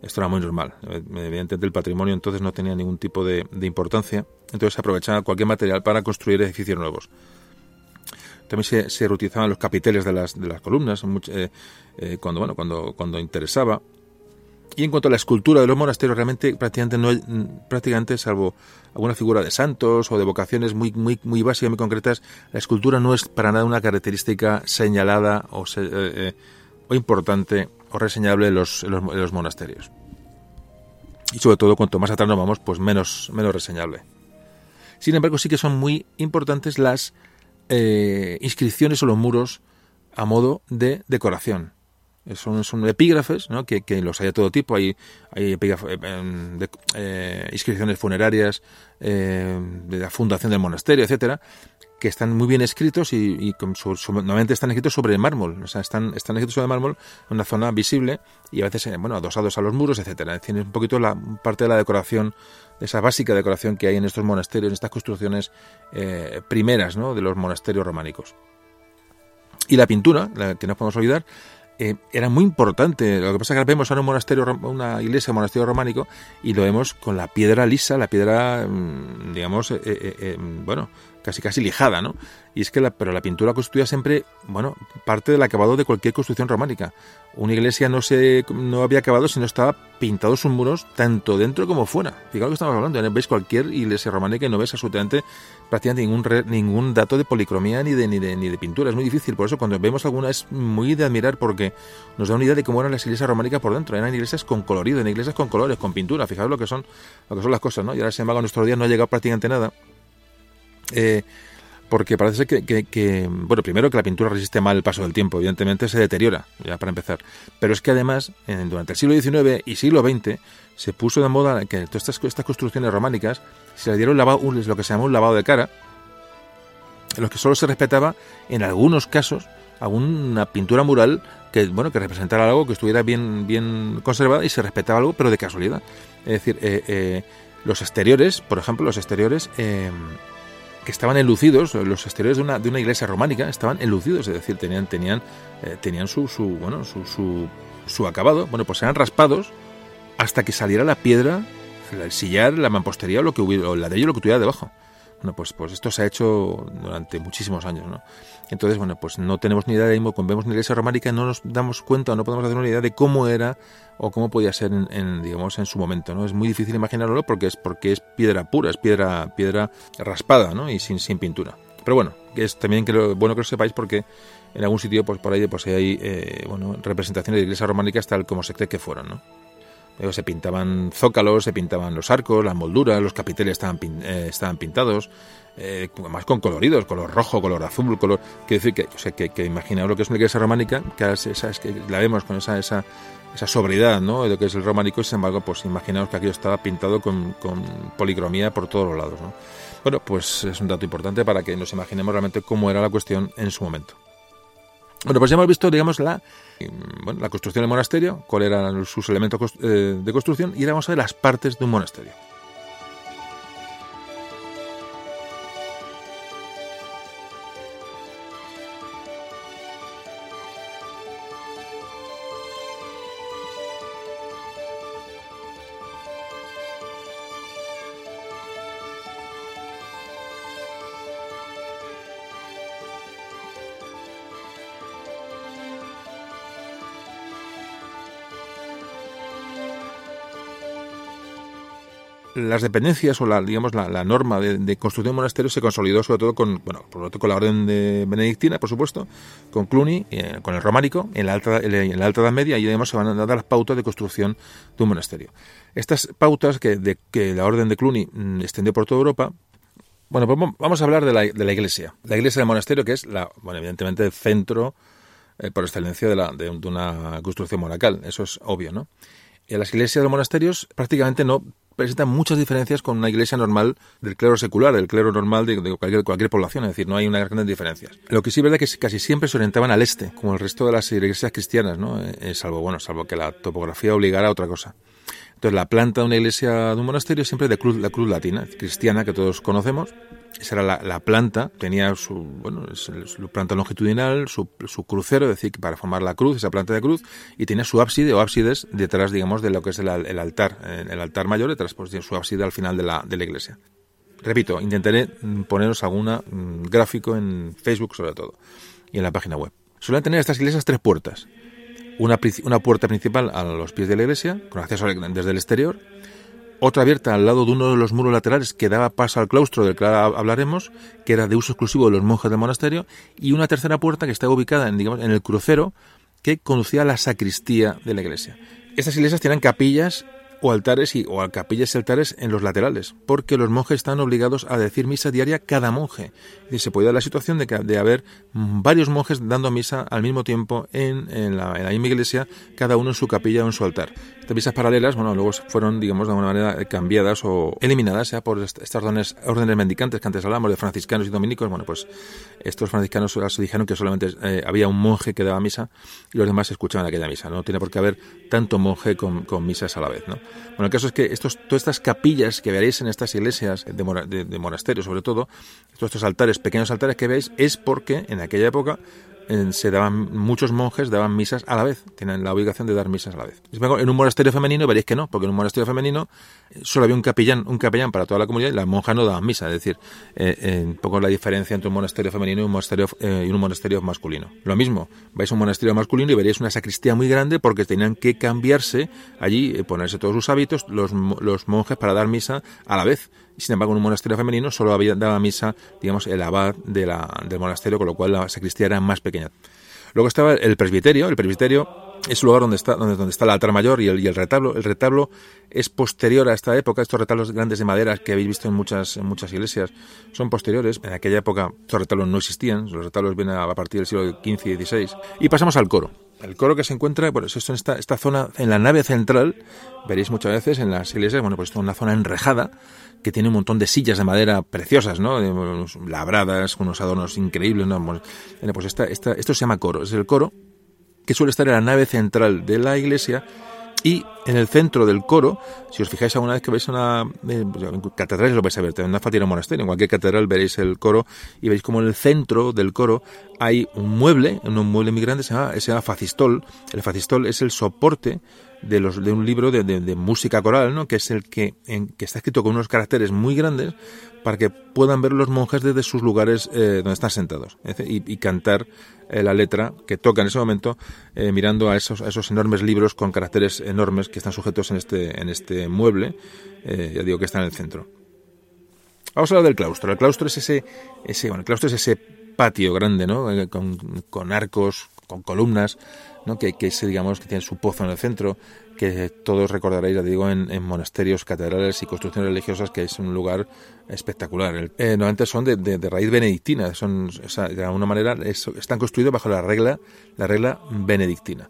Esto era muy normal. Evidentemente el patrimonio entonces no tenía ningún tipo de, de importancia, entonces se aprovechaba cualquier material para construir edificios nuevos. También se, se reutilizaban los capiteles de las, de las columnas eh, eh, cuando, bueno, cuando, cuando interesaba. Y en cuanto a la escultura de los monasterios, realmente prácticamente no hay, prácticamente salvo alguna figura de santos o de vocaciones muy, muy, muy básicas, muy concretas, la escultura no es para nada una característica señalada o, eh, o importante o reseñable en los, los, los, monasterios. Y sobre todo, cuanto más atrás nos vamos, pues menos, menos reseñable. Sin embargo, sí que son muy importantes las eh, inscripciones o los muros a modo de decoración. Son, son epígrafes, ¿no? que, los hay de todo tipo. Hay, hay eh, em, eh, inscripciones funerarias de la fundación del monasterio, etcétera, que están muy bien escritos y, normalmente están escritos sobre mármol, o sea, están, están escritos sobre mármol en una zona visible y a veces, eh, bueno, adosados a los muros, etcétera. Tiene un poquito la parte de la decoración, de esa básica decoración que hay en estos monasterios, en estas construcciones eh, primeras, ¿no? De los monasterios románicos. Y la pintura, la que no podemos olvidar, eh, era muy importante. Lo que pasa es que vemos ahora un monasterio, una iglesia, un monasterio románico, y lo vemos con la piedra lisa, la piedra, mm, digamos, bueno, casi casi lijada, ¿no? Y es que la, pero la pintura constituía siempre, bueno, parte del acabado de cualquier construcción románica. Una iglesia no se no había acabado si no estaba pintados sus muros tanto dentro como fuera. Fijaos lo que estamos hablando, veis cualquier iglesia románica y no ves absolutamente prácticamente ningún ningún dato de policromía ni de, ni de ni de pintura, es muy difícil, por eso cuando vemos alguna es muy de admirar porque nos da una idea de cómo eran las iglesias románicas por dentro, eran iglesias con colorido, eran iglesias con colores, con pintura, fijaos lo que son lo que son las cosas, ¿no? Y ahora sin embargo en nuestros días no ha llegado prácticamente nada eh, porque parece que, bueno, primero que la pintura resiste mal el paso del tiempo, evidentemente se deteriora, ya para empezar. Pero es que además, durante el siglo XIX y siglo XX, se puso de moda que todas estas, construcciones románicas se le dieron lavado, lo que se llamó un lavado de cara, en los que solo se respetaba, en algunos casos, alguna pintura mural que bueno que representara algo que estuviera bien bien conservada y se respetaba algo pero de casualidad es decir eh, eh, los exteriores por ejemplo los exteriores que estaban enlucidos, los exteriores de una, de una iglesia románica estaban enlucidos, es decir, tenían, tenían, eh, tenían su, su, bueno, su, su, su, acabado, bueno, pues eran raspados hasta que saliera la piedra, el sillar, la mampostería o lo que hubiera, o ello lo que tuviera debajo. Bueno, pues, pues esto se ha hecho durante muchísimos años, ¿no? Entonces, bueno, pues no tenemos ni idea de cómo vemos una iglesia románica, no nos damos cuenta o no podemos hacer una idea de cómo era o cómo podía ser en, digamos en su momento, ¿no? Es muy difícil imaginarlo porque es porque es piedra pura, es piedra piedra raspada, ¿no? Y sin, sin pintura. Pero bueno, es también que bueno que lo sepáis porque en algún sitio pues por ahí pues hay eh, bueno, representaciones de iglesias románicas tal como se cree que fueron, ¿no? se pintaban zócalos, se pintaban los arcos, las molduras, los capiteles estaban, eh, estaban pintados, eh, más con coloridos, color rojo, color azul, color... Quiero decir que, o sea, que, que lo que es una iglesia románica, que, esa, es que la vemos con esa, esa, esa sobriedad ¿no? de lo que es el románico, sin embargo, pues imaginaos que aquello estaba pintado con, con policromía por todos los lados. ¿no? Bueno, pues es un dato importante para que nos imaginemos realmente cómo era la cuestión en su momento. Bueno, pues ya hemos visto, digamos, la, bueno, la construcción del monasterio, cuáles eran sus elementos eh, de construcción, y ahora vamos a ver las partes de un monasterio. Las dependencias o la, digamos, la, norma de, construcción de monasterios se consolidó sobre todo con, bueno, por con la orden de benedictina, por supuesto, con Cluny, eh, con el románico, en la, alta, en la Alta Edad Media, y además se van a dar las pautas de construcción de un monasterio. Estas pautas que, de, que la orden de Cluny mm, extendió por toda Europa, bueno, pues vamos a hablar de la, de la iglesia. La iglesia del monasterio, que es, la, bueno, evidentemente, el centro eh, por excelencia de, la, de, una construcción monacal. Eso es obvio, ¿no? Y las iglesias de los monasterios prácticamente no presenta muchas diferencias con una iglesia normal del clero secular, del clero normal de, cualquier, cualquier, población, es decir, no hay unas grandes diferencias. Lo que sí es verdad es que casi siempre se orientaban al este, como el resto de las iglesias cristianas, ¿no? Eh, salvo, bueno, salvo que la topografía obligara a otra cosa. Entonces, la planta de una iglesia, de un monasterio, siempre de cruz, la cruz latina, cristiana, que todos conocemos. Esa era la, planta, tenía su, bueno, su planta longitudinal, su, crucero, es decir, para formar la cruz, esa planta de cruz, y tenía su ábside o ábsides detrás, digamos, de lo que es el, altar, eh, el altar mayor, detrás, pues, su ábside al final de la, de la iglesia. Repito, intentaré poneros alguna mm, gráfico en Facebook sobre todo, y en la página web. Suelen tener estas iglesias tres puertas una, una puerta principal a los pies de la iglesia, con acceso desde el exterior, otra abierta al lado de uno de los muros laterales que daba paso al claustro del que hablaremos, que era de uso exclusivo de los monjes del monasterio, y una tercera puerta que estaba ubicada en, digamos, en el crucero que conducía a la sacristía de la iglesia. Estas iglesias tienen capillas o altares y, o capillas y altares en los laterales, porque los monjes están obligados a decir misa diaria cada monje. Y se puede dar la situación de, que, de haber varios monjes dando misa al mismo tiempo en, la, misma iglesia, cada uno en su capilla o en su altar. Misas paralelas, bueno, luego fueron, digamos, de alguna manera cambiadas o eliminadas ya por estas órdenes, mendicantes que antes hablamos de franciscanos y dominicos. Bueno, pues estos franciscanos dijeron que solamente eh, había un monje que daba misa y los demás escuchaban aquella misa. No tiene por qué haber tanto monje con, misas a la vez, ¿no? Bueno, el caso es que estos, todas estas capillas que veréis en estas iglesias de, de monasterios, sobre todo, todos estos altares, pequeños altares que veis, es porque en aquella época se daban muchos monjes daban misas a la vez, tienen la obligación de dar misas a la vez. En un monasterio femenino veréis que no, porque en un monasterio femenino eh, solo había un capellán, un capellán para toda la comunidad y las monjas no daban misa, es decir, eh, un poco la diferencia entre un monasterio femenino y un monasterio, eh, y un monasterio masculino. Lo mismo, vais a un monasterio masculino y veréis una sacristía muy grande porque tenían que cambiarse allí, ponerse todos sus hábitos los, los monjes para dar misa a la vez sin embargo, en un monasterio femenino solo había, daba misa, digamos, el abad de la, del monasterio, con lo cual la sacristía era más pequeña. Luego estaba el presbiterio. El presbiterio es el lugar donde está, donde, está el altar mayor y el, y el, retablo. El retablo es posterior a esta época. Estos retablos grandes de madera que habéis visto en muchas, en muchas iglesias son posteriores. En aquella época estos retablos no existían. Los retablos vienen a partir del siglo XV y XVI. Y pasamos al coro. El coro que se encuentra, bueno, esto en esta, esta zona, en la nave central, veréis muchas veces en las iglesias, bueno, pues esto es una zona enrejada, que tiene un montón de sillas de madera preciosas, ¿no? Labradas, con unos adornos increíbles, ¿no? Pues esta, esta, esto se llama coro, es el coro que suele estar en la nave central de la iglesia y en el centro del coro, si os fijáis alguna vez que veis una eh, catedral, lo vais a ver, no hace falta ir a un monasterio, en cualquier catedral veréis el coro y veis como en el centro del coro hay un mueble, un mueble muy grande, se llama, se llama facistol. El facistol es el soporte de, los, de un libro de, de, música coral, ¿no? que es el que, en, que está escrito con unos caracteres muy grandes para que puedan ver los monjes desde sus lugares eh, donde están sentados y, cantar eh, la letra que toca en ese momento eh, mirando a esos, a esos enormes libros con caracteres enormes que están sujetos en este, en este mueble, ya digo que está en el centro. Vamos a hablar del claustro. El claustro es ese, ese, bueno, el claustro es ese patio grande, ¿no? Con, con arcos, con columnas, ¿no? que, que digamos, que tiene su pozo en el centro, que todos recordaréis, ya digo, en, monasterios, catedrales y construcciones religiosas, que es un lugar espectacular. Eh, normalmente son de, raíz benedictina, son, de alguna manera están construidos bajo la regla, la regla benedictina.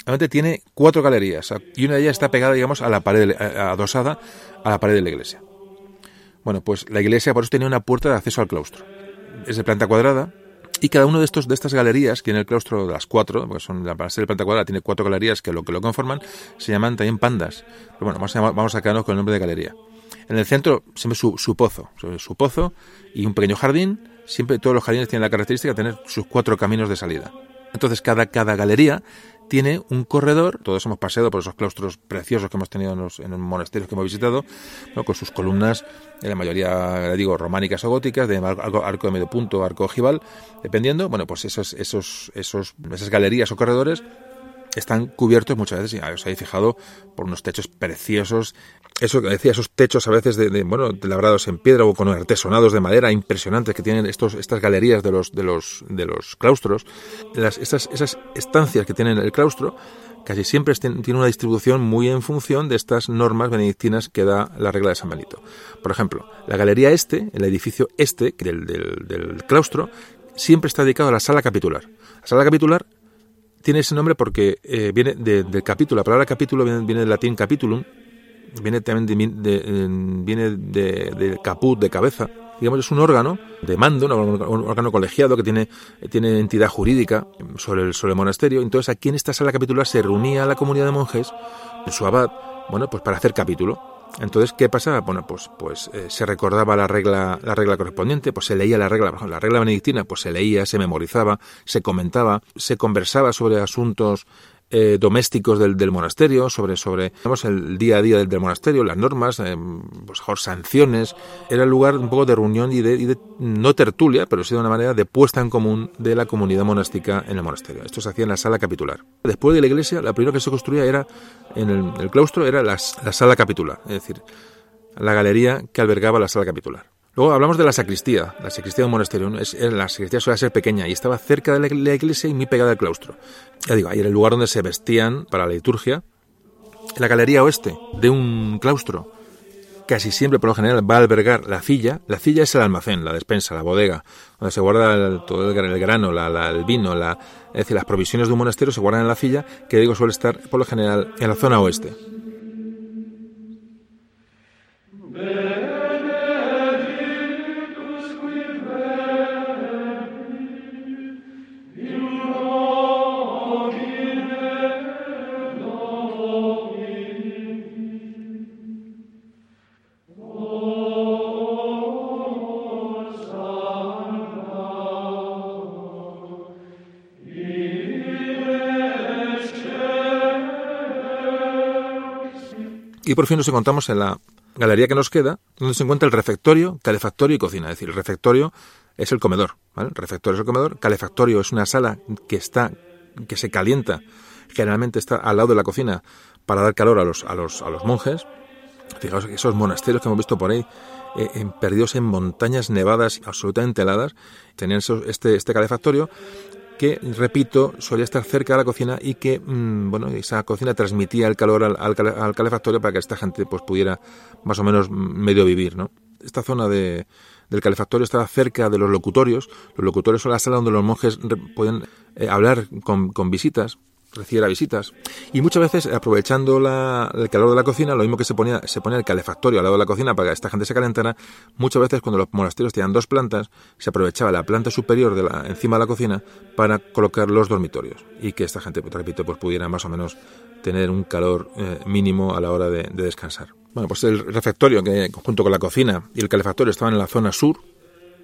Normalmente tiene cuatro galerías y una de ellas está pegada, digamos, a la pared, adosada a la pared de la iglesia. Bueno, pues la iglesia por eso tenía una puerta de acceso al claustro. Es de planta cuadrada, y cada uno de estos de estas galerías, que en el claustro de las cuatro, porque son para ser planta cuadrada tiene cuatro galerías que lo que lo conforman, se llaman también pandas. Pero bueno, vamos a, vamos quedarnos con el nombre de galería. En el centro siempre su, su pozo, su pozo y un pequeño jardín. Siempre todos los jardines tienen la característica de tener sus cuatro caminos de salida. Entonces cada, cada galería tiene un corredor, todos hemos paseado por esos claustros preciosos que hemos tenido en los, monasterios que hemos visitado, con sus columnas, en la mayoría, digo, románicas o góticas, de arco, de medio punto, arco ojival, dependiendo, bueno, pues esos, esos, esos, esas galerías o corredores están cubiertos muchas veces, ya os habéis fijado, por unos techos preciosos. Eso que decía, esos techos a veces de, bueno, labrados en piedra o con artesonados de madera impresionantes que tienen estos, estas galerías de los, de los, de los claustros. Las, esas estancias que tienen el claustro casi siempre tienen una distribución muy en función de estas normas benedictinas que da la regla de San Benito. Por ejemplo, la galería este, el edificio este del, del, del claustro, siempre está dedicado a la sala capitular. La sala capitular tiene ese nombre porque eh, viene del capítulo. La palabra capítulo viene, del latín capitulum, viene también de, viene de, caput, de cabeza. Digamos, es un órgano de mando, un, órgano colegiado que tiene, tiene entidad jurídica sobre el, sobre el monasterio. Entonces, aquí en esta sala capitular se reunía la comunidad de monjes, su abad, bueno, pues para hacer capítulo. Entonces, ¿qué pasa? Bueno, pues, pues eh, se recordaba la regla, la regla correspondiente, pues se leía la regla, la regla benedictina, pues se leía, se memorizaba, se comentaba, se conversaba sobre asuntos eh, domésticos del, del, monasterio, sobre, sobre digamos, el día a día del, monasterio, las normas, eh, pues, mejor sanciones. Era el lugar un poco de reunión y de, y de, no tertulia, pero sí de una manera de puesta en común de la comunidad monástica en el monasterio. Esto se hacía en la sala capitular. Después de la iglesia, la primera que se construía era, en el, claustro, era la sala capitular, es decir, la galería que albergaba la sala capitular. Luego hablamos de la sacristía, la sacristía de un monasterio. Es, la sacristía suele ser pequeña y estaba cerca de la, iglesia y muy pegada al claustro. Ya digo, ahí era el lugar donde se vestían para la liturgia. La galería oeste de un claustro casi siempre, por lo general, va a albergar la cilla. La cilla es el almacén, la despensa, la bodega, donde se guarda todo el, grano, el vino, la, es decir, las provisiones de un monasterio se guardan en la cilla, que digo suele estar, por lo general, en la zona oeste. Y por fin nos encontramos en la galería que nos queda, donde se encuentra el refectorio, calefactorio y cocina. Es decir, el refectorio es el comedor. El refectorio es el comedor, calefactorio es una sala que está, que se calienta, generalmente está al lado de la cocina para dar calor a los, a los, a los monjes. Fijaos que esos monasterios que hemos visto por ahí, eh, perdidos en montañas nevadas absolutamente heladas, tenían este, este calefactorio que, repito, solía estar cerca de la cocina y que, mm, bueno, esa cocina transmitía el calor al, calefactorio para que esta gente pues pudiera más o menos medio vivir, ¿no? Esta zona de, del calefactorio estaba cerca de los locutorios. Los locutorios son la sala donde los monjes pueden eh, hablar con, con visitas recibiera visitas. Y muchas veces, aprovechando el calor de la cocina, lo mismo que se ponía, se ponía el calefactorio al lado de la cocina para que esta gente se calentara, muchas veces cuando los monasterios tenían dos plantas, se aprovechaba la planta superior de la, encima de la cocina para colocar los dormitorios. Y que esta gente, pues, repito, pues pudiera más o menos tener un calor eh, mínimo a la hora de, de descansar. Bueno, pues el refectorio, que junto con la cocina y el calefactorio estaban en la zona sur,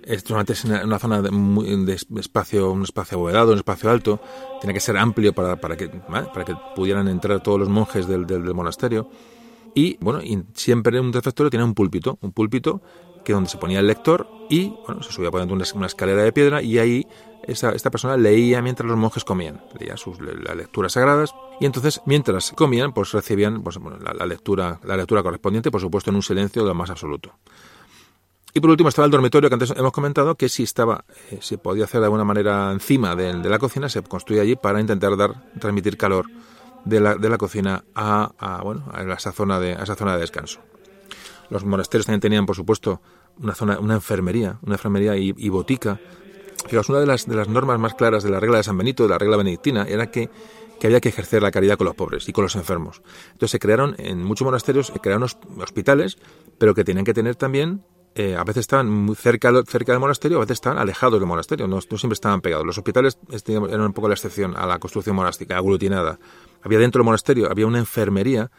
esto en una zona de, espacio, un espacio abovedado, un espacio alto, tenía que ser amplio para, para, que, para que pudieran entrar todos los monjes del, del, monasterio. Y bueno, y siempre en un refectorio tenía un púlpito, un púlpito que donde se ponía el lector y bueno, se subía poniendo una, una escalera de piedra y ahí esta, esta persona leía mientras los monjes comían, leía sus las lecturas sagradas y entonces mientras comían pues recibían pues, la, la, lectura la lectura correspondiente, por supuesto en un silencio de lo más absoluto. Y por último estaba el dormitorio que antes hemos comentado, que si estaba, eh, se podía hacer de alguna manera encima de, la cocina, se construye allí para intentar dar, transmitir calor de la, de la cocina a, bueno, a esa zona de, a esa zona de descanso. Los monasterios también tenían, por supuesto, una zona, una enfermería, una enfermería y, botica. Fijaos, una de las, de las normas más claras de la regla de San Benito, de la regla benedictina, era que que había que ejercer la caridad con los pobres y con los enfermos. Entonces se crearon en muchos monasterios, se crearon hospitales, pero que tenían que tener también eh, a veces estaban muy cerca, cerca del monasterio, a veces estaban alejados del monasterio, no, siempre estaban pegados. Los hospitales este, eran un poco la excepción a la construcción monástica, aglutinada. Había dentro del monasterio, había una enfermería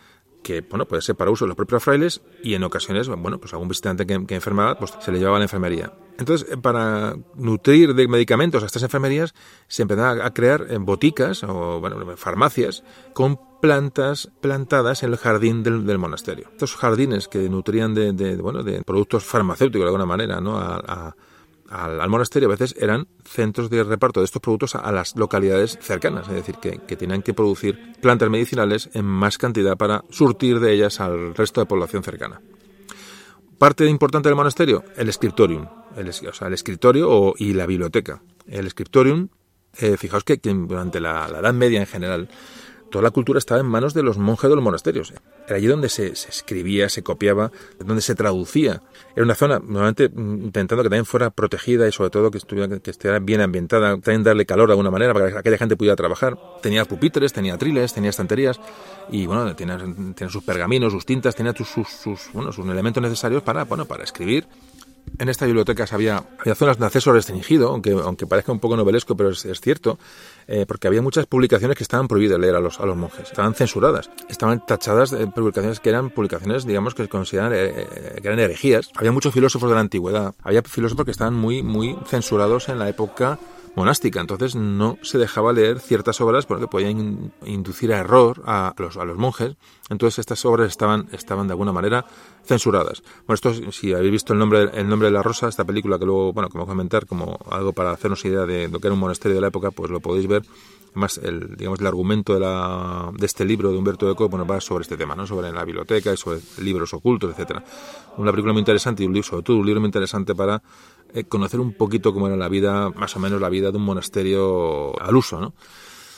que bueno puede ser para uso de los propios frailes y en ocasiones bueno pues algún visitante que, enfermaba pues se le llevaba a la enfermería entonces eh, para nutrir de medicamentos a estas enfermerías se empezaron a crear boticas o bueno farmacias con plantas plantadas en el jardín del, monasterio. Estos jardines que nutrían de, bueno, de productos farmacéuticos de alguna manera ¿no? al, monasterio a veces eran centros de reparto de estos productos a, las localidades cercanas, es decir, que, que, tenían que producir plantas medicinales en más cantidad para surtir de ellas al resto de población cercana. Parte importante del monasterio, el scriptorium, el, o sea, el escritorio y la biblioteca. El scriptorium, eh, fijaos que, durante la Edad Media en general, toda la cultura estaba en manos de los monjes de los monasterios. Era allí donde se, escribía, se copiaba, donde se traducía. Era una zona, normalmente mm, intentando que también fuera protegida y sobre todo que estuviera, bien ambientada, también darle calor de alguna manera para que aquella gente pudiera trabajar. Tenía pupitres, tenía atriles, tenía estanterías y bueno, tenía, sus pergaminos, sus tintas, tenía sus, elementos necesarios para, bueno, para escribir en esta biblioteca había, había zonas de acceso restringido, aunque, aunque parezca un poco novelesco, pero es, cierto, eh, porque había muchas publicaciones que estaban prohibidas leer a los, a los monjes, estaban censuradas, estaban tachadas de publicaciones que eran publicaciones, digamos, que se consideran eh, eh, que eran herejías. Había muchos filósofos de la antigüedad, había filósofos que estaban muy, muy censurados en la época monástica, entonces no se dejaba leer ciertas obras porque podían inducir a error a los, a los monjes, entonces estas obras estaban, estaban de alguna manera censuradas. Bueno, esto, si habéis visto el nombre, el nombre de la rosa, esta película que luego, bueno, como comentar como algo para hacernos idea de lo que era un monasterio de la época, pues lo podéis ver. Además, el, digamos, el argumento de, la, de este libro de Humberto Eco bueno, va sobre este tema, ¿no? sobre la biblioteca y sobre libros ocultos, etcétera. Una película muy interesante y un libro, sobre todo un libro muy interesante para conocer un poquito cómo era la vida, más o menos la vida de un monasterio al uso, ¿no?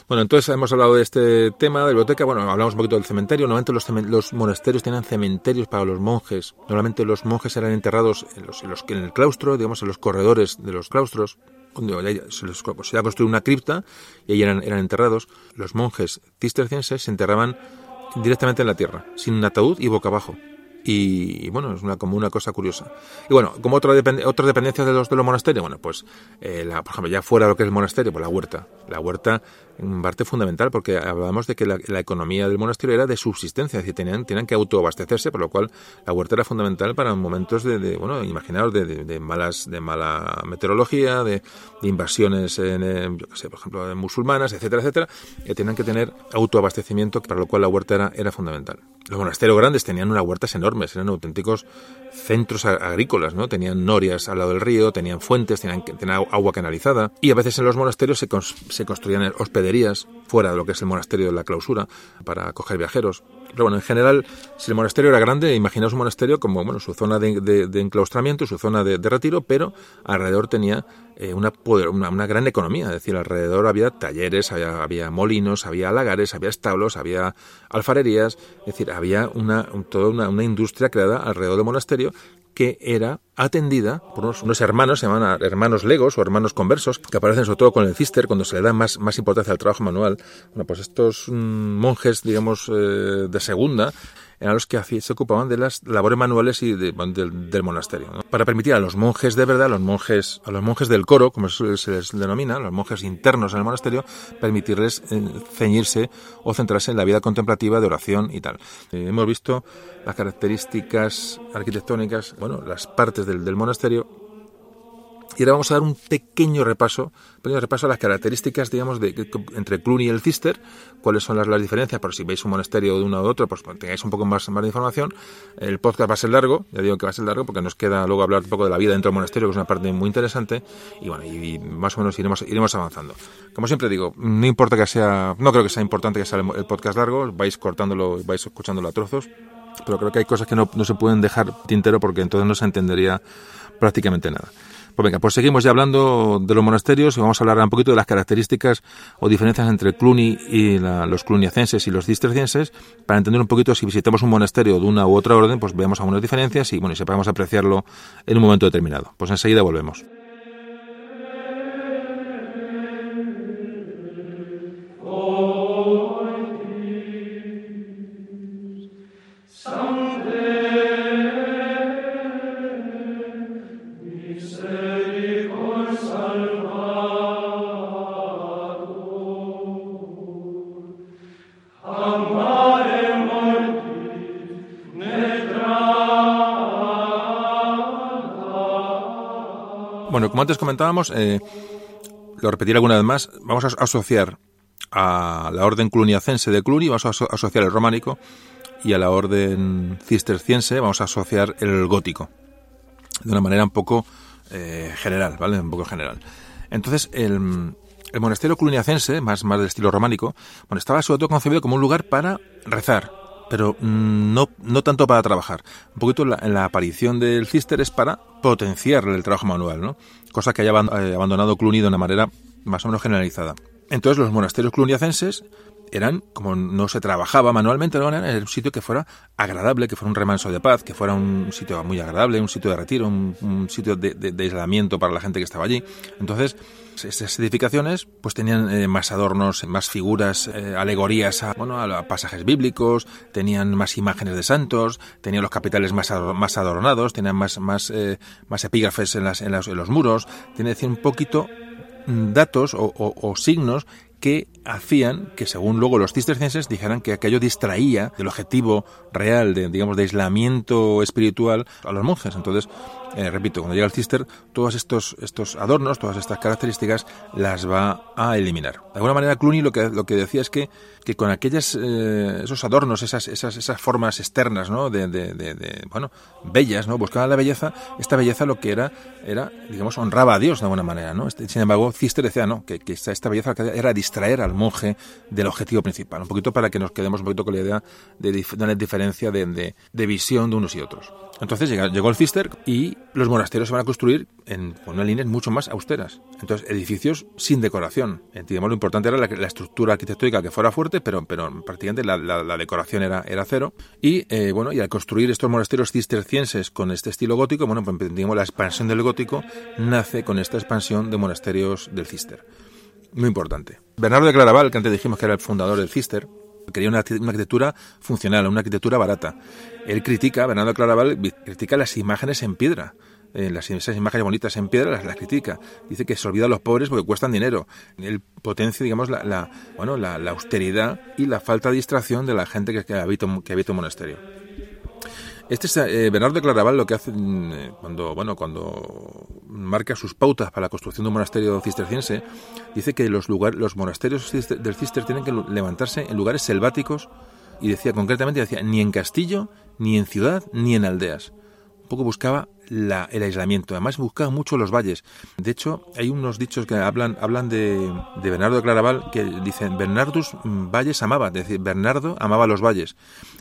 Bueno, entonces hemos hablado de este tema de la biblioteca, bueno, hablamos un poquito del cementerio, normalmente los, los monasterios tenían cementerios para los monjes, normalmente los monjes eran enterrados en, los, en, los, en el claustro, digamos, en los corredores de los claustros, se les pues, se construido una cripta y ahí eran, eran enterrados, los monjes cistercienses se enterraban directamente en la tierra, sin un ataúd y boca abajo y, bueno, es una, como una cosa curiosa. Y bueno, como otra otras dependencias de los, de los monasterios, bueno, pues, eh, la, por ejemplo, ya fuera de lo que es el monasterio, pues la huerta. La huerta, en parte fundamental, porque hablábamos de que la, economía del monasterio era de subsistencia, es decir, tenían, tenían que autoabastecerse, por lo cual la huerta era fundamental para momentos de, bueno, imaginaos, de, de, malas, de mala meteorología, de, invasiones, en, yo qué sé, por ejemplo, musulmanas, etcétera, etcétera, que tenían que tener autoabastecimiento, para lo cual la huerta era, era fundamental. Los monasterios grandes tenían unas huertas enormes, eran auténticos centros agrícolas, ¿no? Tenían norias al lado del río, tenían fuentes, tenían, agua canalizada y a veces en los monasterios se, construían hospederías fuera de lo que es el monasterio de la clausura para acoger viajeros. Pero bueno, en general, si el monasterio era grande, imaginaos un monasterio como bueno, su zona de, enclaustramiento, su zona de, retiro, pero alrededor tenía eh, una, una, gran economía. Es decir, alrededor había talleres, había, molinos, había lagares, había establos, había alfarerías. Es decir, había una, toda una industria creada alrededor del monasterio que era atendida por unos, hermanos, se llaman hermanos legos o hermanos conversos, que aparecen sobre todo con el cister, cuando se le da más, más importancia al trabajo manual. Bueno, pues estos mm, monjes, digamos, eh, de segunda, eran los que se ocupaban de las labores manuales y del monasterio. Para permitir a los monjes de verdad, a los monjes, a los monjes del coro, como se les denomina, los monjes internos en el monasterio, permitirles eh, ceñirse o centrarse en la vida contemplativa de oración y tal. Eh, hemos visto las características arquitectónicas, bueno, las partes del, del monasterio y ahora vamos a dar un pequeño repaso, pequeño repaso a las características, digamos, de, entre Cluny y el Cister, cuáles son las, las diferencias, por si veis un monasterio de uno u otro, pues tengáis un poco más, más de información. El podcast va a ser largo, ya digo que va a ser largo, porque nos queda luego hablar un poco de la vida dentro del monasterio, que es una parte muy interesante, y bueno, y, más o menos iremos, iremos avanzando. Como siempre digo, no importa que sea, no creo que sea importante que sea el, podcast largo, vais cortándolo, vais escuchándolo a trozos, pero creo que hay cosas que no, no se pueden dejar tintero porque entonces no se entendería prácticamente nada. Pues venga, pues seguimos ya hablando de los monasterios y vamos a hablar un poquito de las características o diferencias entre Cluny y los cluniacenses y los cistercienses para entender un poquito si visitamos un monasterio de una u otra orden, pues veamos algunas diferencias y bueno, y sepamos apreciarlo en un momento determinado. Pues enseguida volvemos. Como antes comentábamos, eh, lo repetiré alguna vez más, vamos a asociar a la orden cluniacense de Cluny, vamos a asociar el románico, y a la orden cisterciense vamos a asociar el gótico, de una manera un poco eh, general, ¿vale? Un poco general. Entonces, el, el monasterio cluniacense, más, más del estilo románico, bueno, estaba sobre todo concebido como un lugar para rezar, pero mm, no, no tanto para trabajar. Un poquito la, la aparición del cister es para potenciar el trabajo manual, ¿no? Cosa que haya eh, abandonado Cluny de una manera más o menos generalizada. Entonces los monasterios cluniacenses eran, como no se trabajaba manualmente, era un sitio que fuera agradable, que fuera un remanso de paz, que fuera un sitio muy agradable, un sitio de retiro, un, sitio de, aislamiento para la gente que estaba allí. Entonces, estas edificaciones pues tenían eh, más adornos, más figuras, eh, alegorías a, bueno, a, pasajes bíblicos, tenían más imágenes de santos, tenían los capiteles más, más adornados, tenían más, más, eh, más epígrafes en, las, en, los muros, tiene un poquito mm, datos o signos que hacían que, según luego los cistercienses, dijeran que aquello distraía del objetivo real de, digamos, de aislamiento espiritual a los monjes. Entonces, eh, repito, cuando llega el cister, todos estos, estos adornos, todas estas características las va a eliminar. De alguna manera, Cluny lo que, lo que decía es que, que con aquellas, eh, esos adornos, esas, esas, esas formas externas, ¿no? De, de, de, bueno, bellas, ¿no? Buscaba la belleza, esta belleza lo que era, era, digamos, honraba a Dios de alguna manera, ¿no? Este, sin embargo, Cister decía, no, que, que esta belleza era distraer al monje del objetivo principal. Un poquito para que nos quedemos un poquito con la idea de, una diferencia de, de, visión de unos y otros. Entonces llegó el Cister y los monasterios se van a construir en unas líneas mucho más austeras. Entonces, edificios sin decoración. Digamos, lo importante era la, estructura arquitectónica que fuera fuerte, pero, pero prácticamente la, decoración era, era cero. Y eh, bueno, y al construir estos monasterios cistercienses con este estilo gótico, bueno, pues digamos, la expansión del gótico nace con esta expansión de monasterios del Cister. Muy importante. Bernardo de Claraval, que antes dijimos que era el fundador del Cister, quería una, arquitectura funcional, una arquitectura barata. Él critica, Bernardo de Claraval, critica las imágenes en piedra. Eh, las, imágenes bonitas en piedra las, las, critica. Dice que se olvida a los pobres porque cuestan dinero. Él potencia, digamos, la, bueno, la, austeridad y la falta de distracción de la gente que, que, habita, que habita un monasterio. Este es, eh, Bernardo de Claraval lo que hace mm, eh, cuando, bueno, cuando marca sus pautas para la construcción de un monasterio cisterciense, dice que los, lugar, los monasterios del Cister tienen que levantarse en lugares selváticos y decía concretamente, decía, ni en castillo, ni en ciudad, ni en aldeas. Un poco buscaba el aislamiento. Además buscaba mucho los valles. De hecho, hay unos dichos que hablan, hablan de, Bernardo de Claraval que dicen Bernardus Valles amaba, es decir, Bernardo amaba los valles.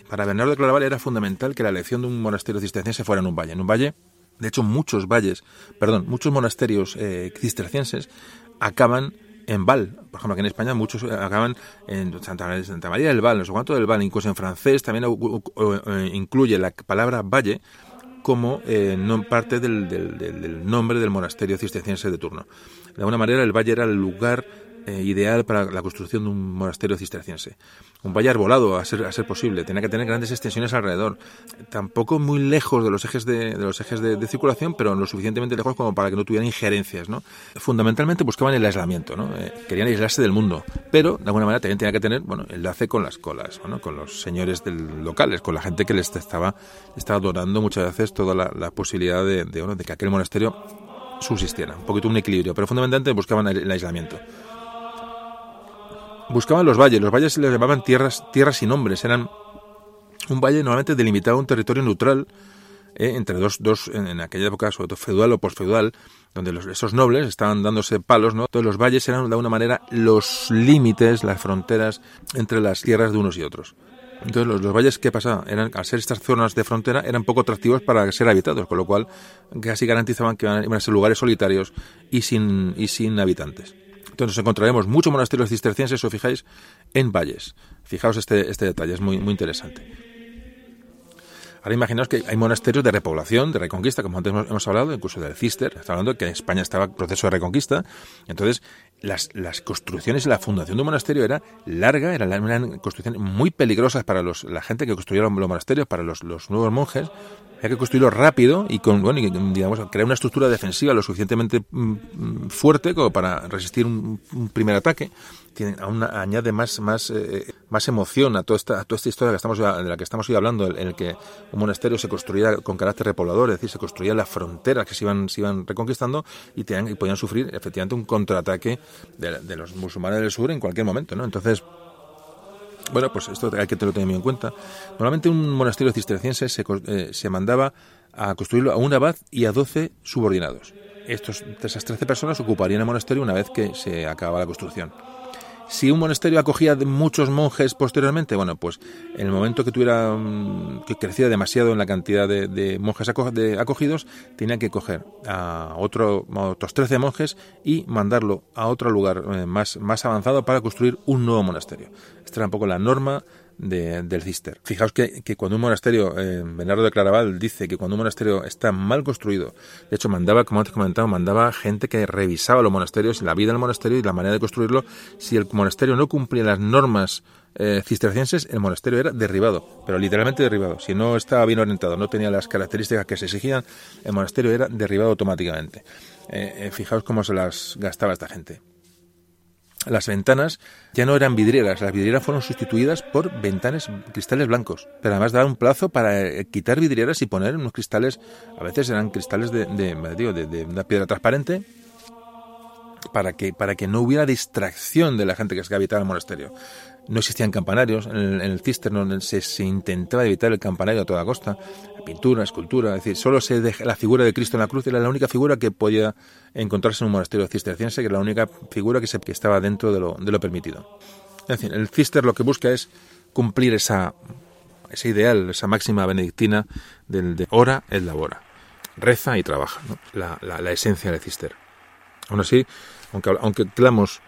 Para Bernardo de Claraval era fundamental que la elección de un monasterio cisterciense fuera en un valle. En un valle, de hecho, muchos valles, perdón, muchos monasterios eh, cistercienses acaban en Val. Por ejemplo, aquí en España muchos acaban en Santa, María del Val, no sé cuánto del Val, incluso en francés también eh, incluye la palabra valle como eh, no parte del, del, nombre del monasterio cisterciense de turno. De alguna manera, el valle era el lugar eh, ideal para la construcción de un monasterio cisterciense. Un valle arbolado, a ser, posible, tenía que tener grandes extensiones alrededor, tampoco muy lejos de los ejes de, los ejes de, circulación, pero lo suficientemente lejos como para que no tuvieran injerencias. ¿no? Fundamentalmente buscaban el aislamiento, ¿no? Eh, querían aislarse del mundo, pero de alguna manera también tenía que tener enlace con las colas, con los señores del, locales, con la gente que les estaba, estaba donando muchas veces toda la, posibilidad de, de, que aquel monasterio subsistiera, un poquito un equilibrio, pero fundamentalmente buscaban el aislamiento buscaban los valles. Los valles se les llamaban tierras, tierras sin nombres. Eran un valle normalmente delimitado un territorio neutral eh, entre dos, dos en, aquella época, sobre todo feudal o posfeudal, donde los, esos nobles estaban dándose palos, ¿no? Todos los valles eran de alguna manera los límites, las fronteras entre las tierras de unos y otros. Entonces los, los, valles, ¿qué pasaba? Eran, al ser estas zonas de frontera, eran poco atractivos para ser habitados, con lo cual casi garantizaban que iban a ser lugares solitarios y sin, y sin habitantes. Entonces encontraremos muchos monasterios cistercienses, si os fijáis, en valles. Fijaos este, este detalle, es muy, muy interesante. Ahora imaginaos que hay monasterios de repoblación, de reconquista, como antes hemos, hablado, incluso del Cister. Está hablando que España estaba en proceso de reconquista. Entonces, las, las construcciones y la fundación de un monasterio era larga, eran, eran construcciones muy peligrosas para los, la gente que construía los monasterios, para los, los nuevos monjes, hay que construirlo rápido y con, bueno, digamos, crear una estructura defensiva lo suficientemente mm, mm, fuerte como para resistir un, primer ataque. Tiene, añade más, más, eh, más emoción a toda esta, a toda esta historia que estamos, de la que estamos hoy hablando, en el que un monasterio se construía con carácter repoblador, es decir, se construía las fronteras que se iban, se iban reconquistando y podían sufrir efectivamente un contraataque de, de los musulmanes del sur en cualquier momento, ¿no? Entonces, bueno, pues esto hay que tenerlo en cuenta. Normalmente un monasterio cisterciense se, eh, se mandaba a construirlo a un abad y a doce subordinados. Estos, esas trece personas ocuparían el monasterio una vez que se acababa la construcción. Si un monasterio acogía muchos monjes posteriormente, bueno, pues en el momento que tuviera mm, que crecía demasiado en la cantidad de, monjes acogidos, tenía que coger a, otro, otros 13 monjes y mandarlo a otro lugar eh, más, más avanzado para construir un nuevo monasterio. Esta era un poco la norma del cister. Fijaos que, cuando un monasterio, eh, Bernardo de Claraval dice que cuando un monasterio está mal construido, de hecho mandaba, como antes comentado, mandaba gente que revisaba los monasterios, la vida del monasterio y la manera de construirlo. Si el monasterio no cumplía las normas eh, cistercienses, el monasterio era derribado, pero literalmente derribado. Si no estaba bien orientado, no tenía las características que se exigían, el monasterio era derribado automáticamente. Eh, fijaos cómo se las gastaba esta gente las ventanas ya no eran vidrieras, las vidrieras fueron sustituidas por ventanas, cristales blancos. Pero además daba un plazo para eh, quitar vidrieras y poner unos cristales, a veces eran cristales de, de, de, de una piedra transparente, para que, para que no hubiera distracción de la gente que habitaba el monasterio. No existían campanarios, en el, en se, se, intentaba evitar el campanario a toda costa, pintura, escultura, es decir, solo se deja, la figura de Cristo en la cruz era la única figura que podía encontrarse en un monasterio cisterciense, que era la única figura que, se, que estaba dentro de lo, de lo permitido. En fin, el cister lo que busca es cumplir esa, ese ideal, esa máxima benedictina del de ora et labora. Reza y trabaja, la, la, esencia del cister. Aún así, aunque, aunque clamos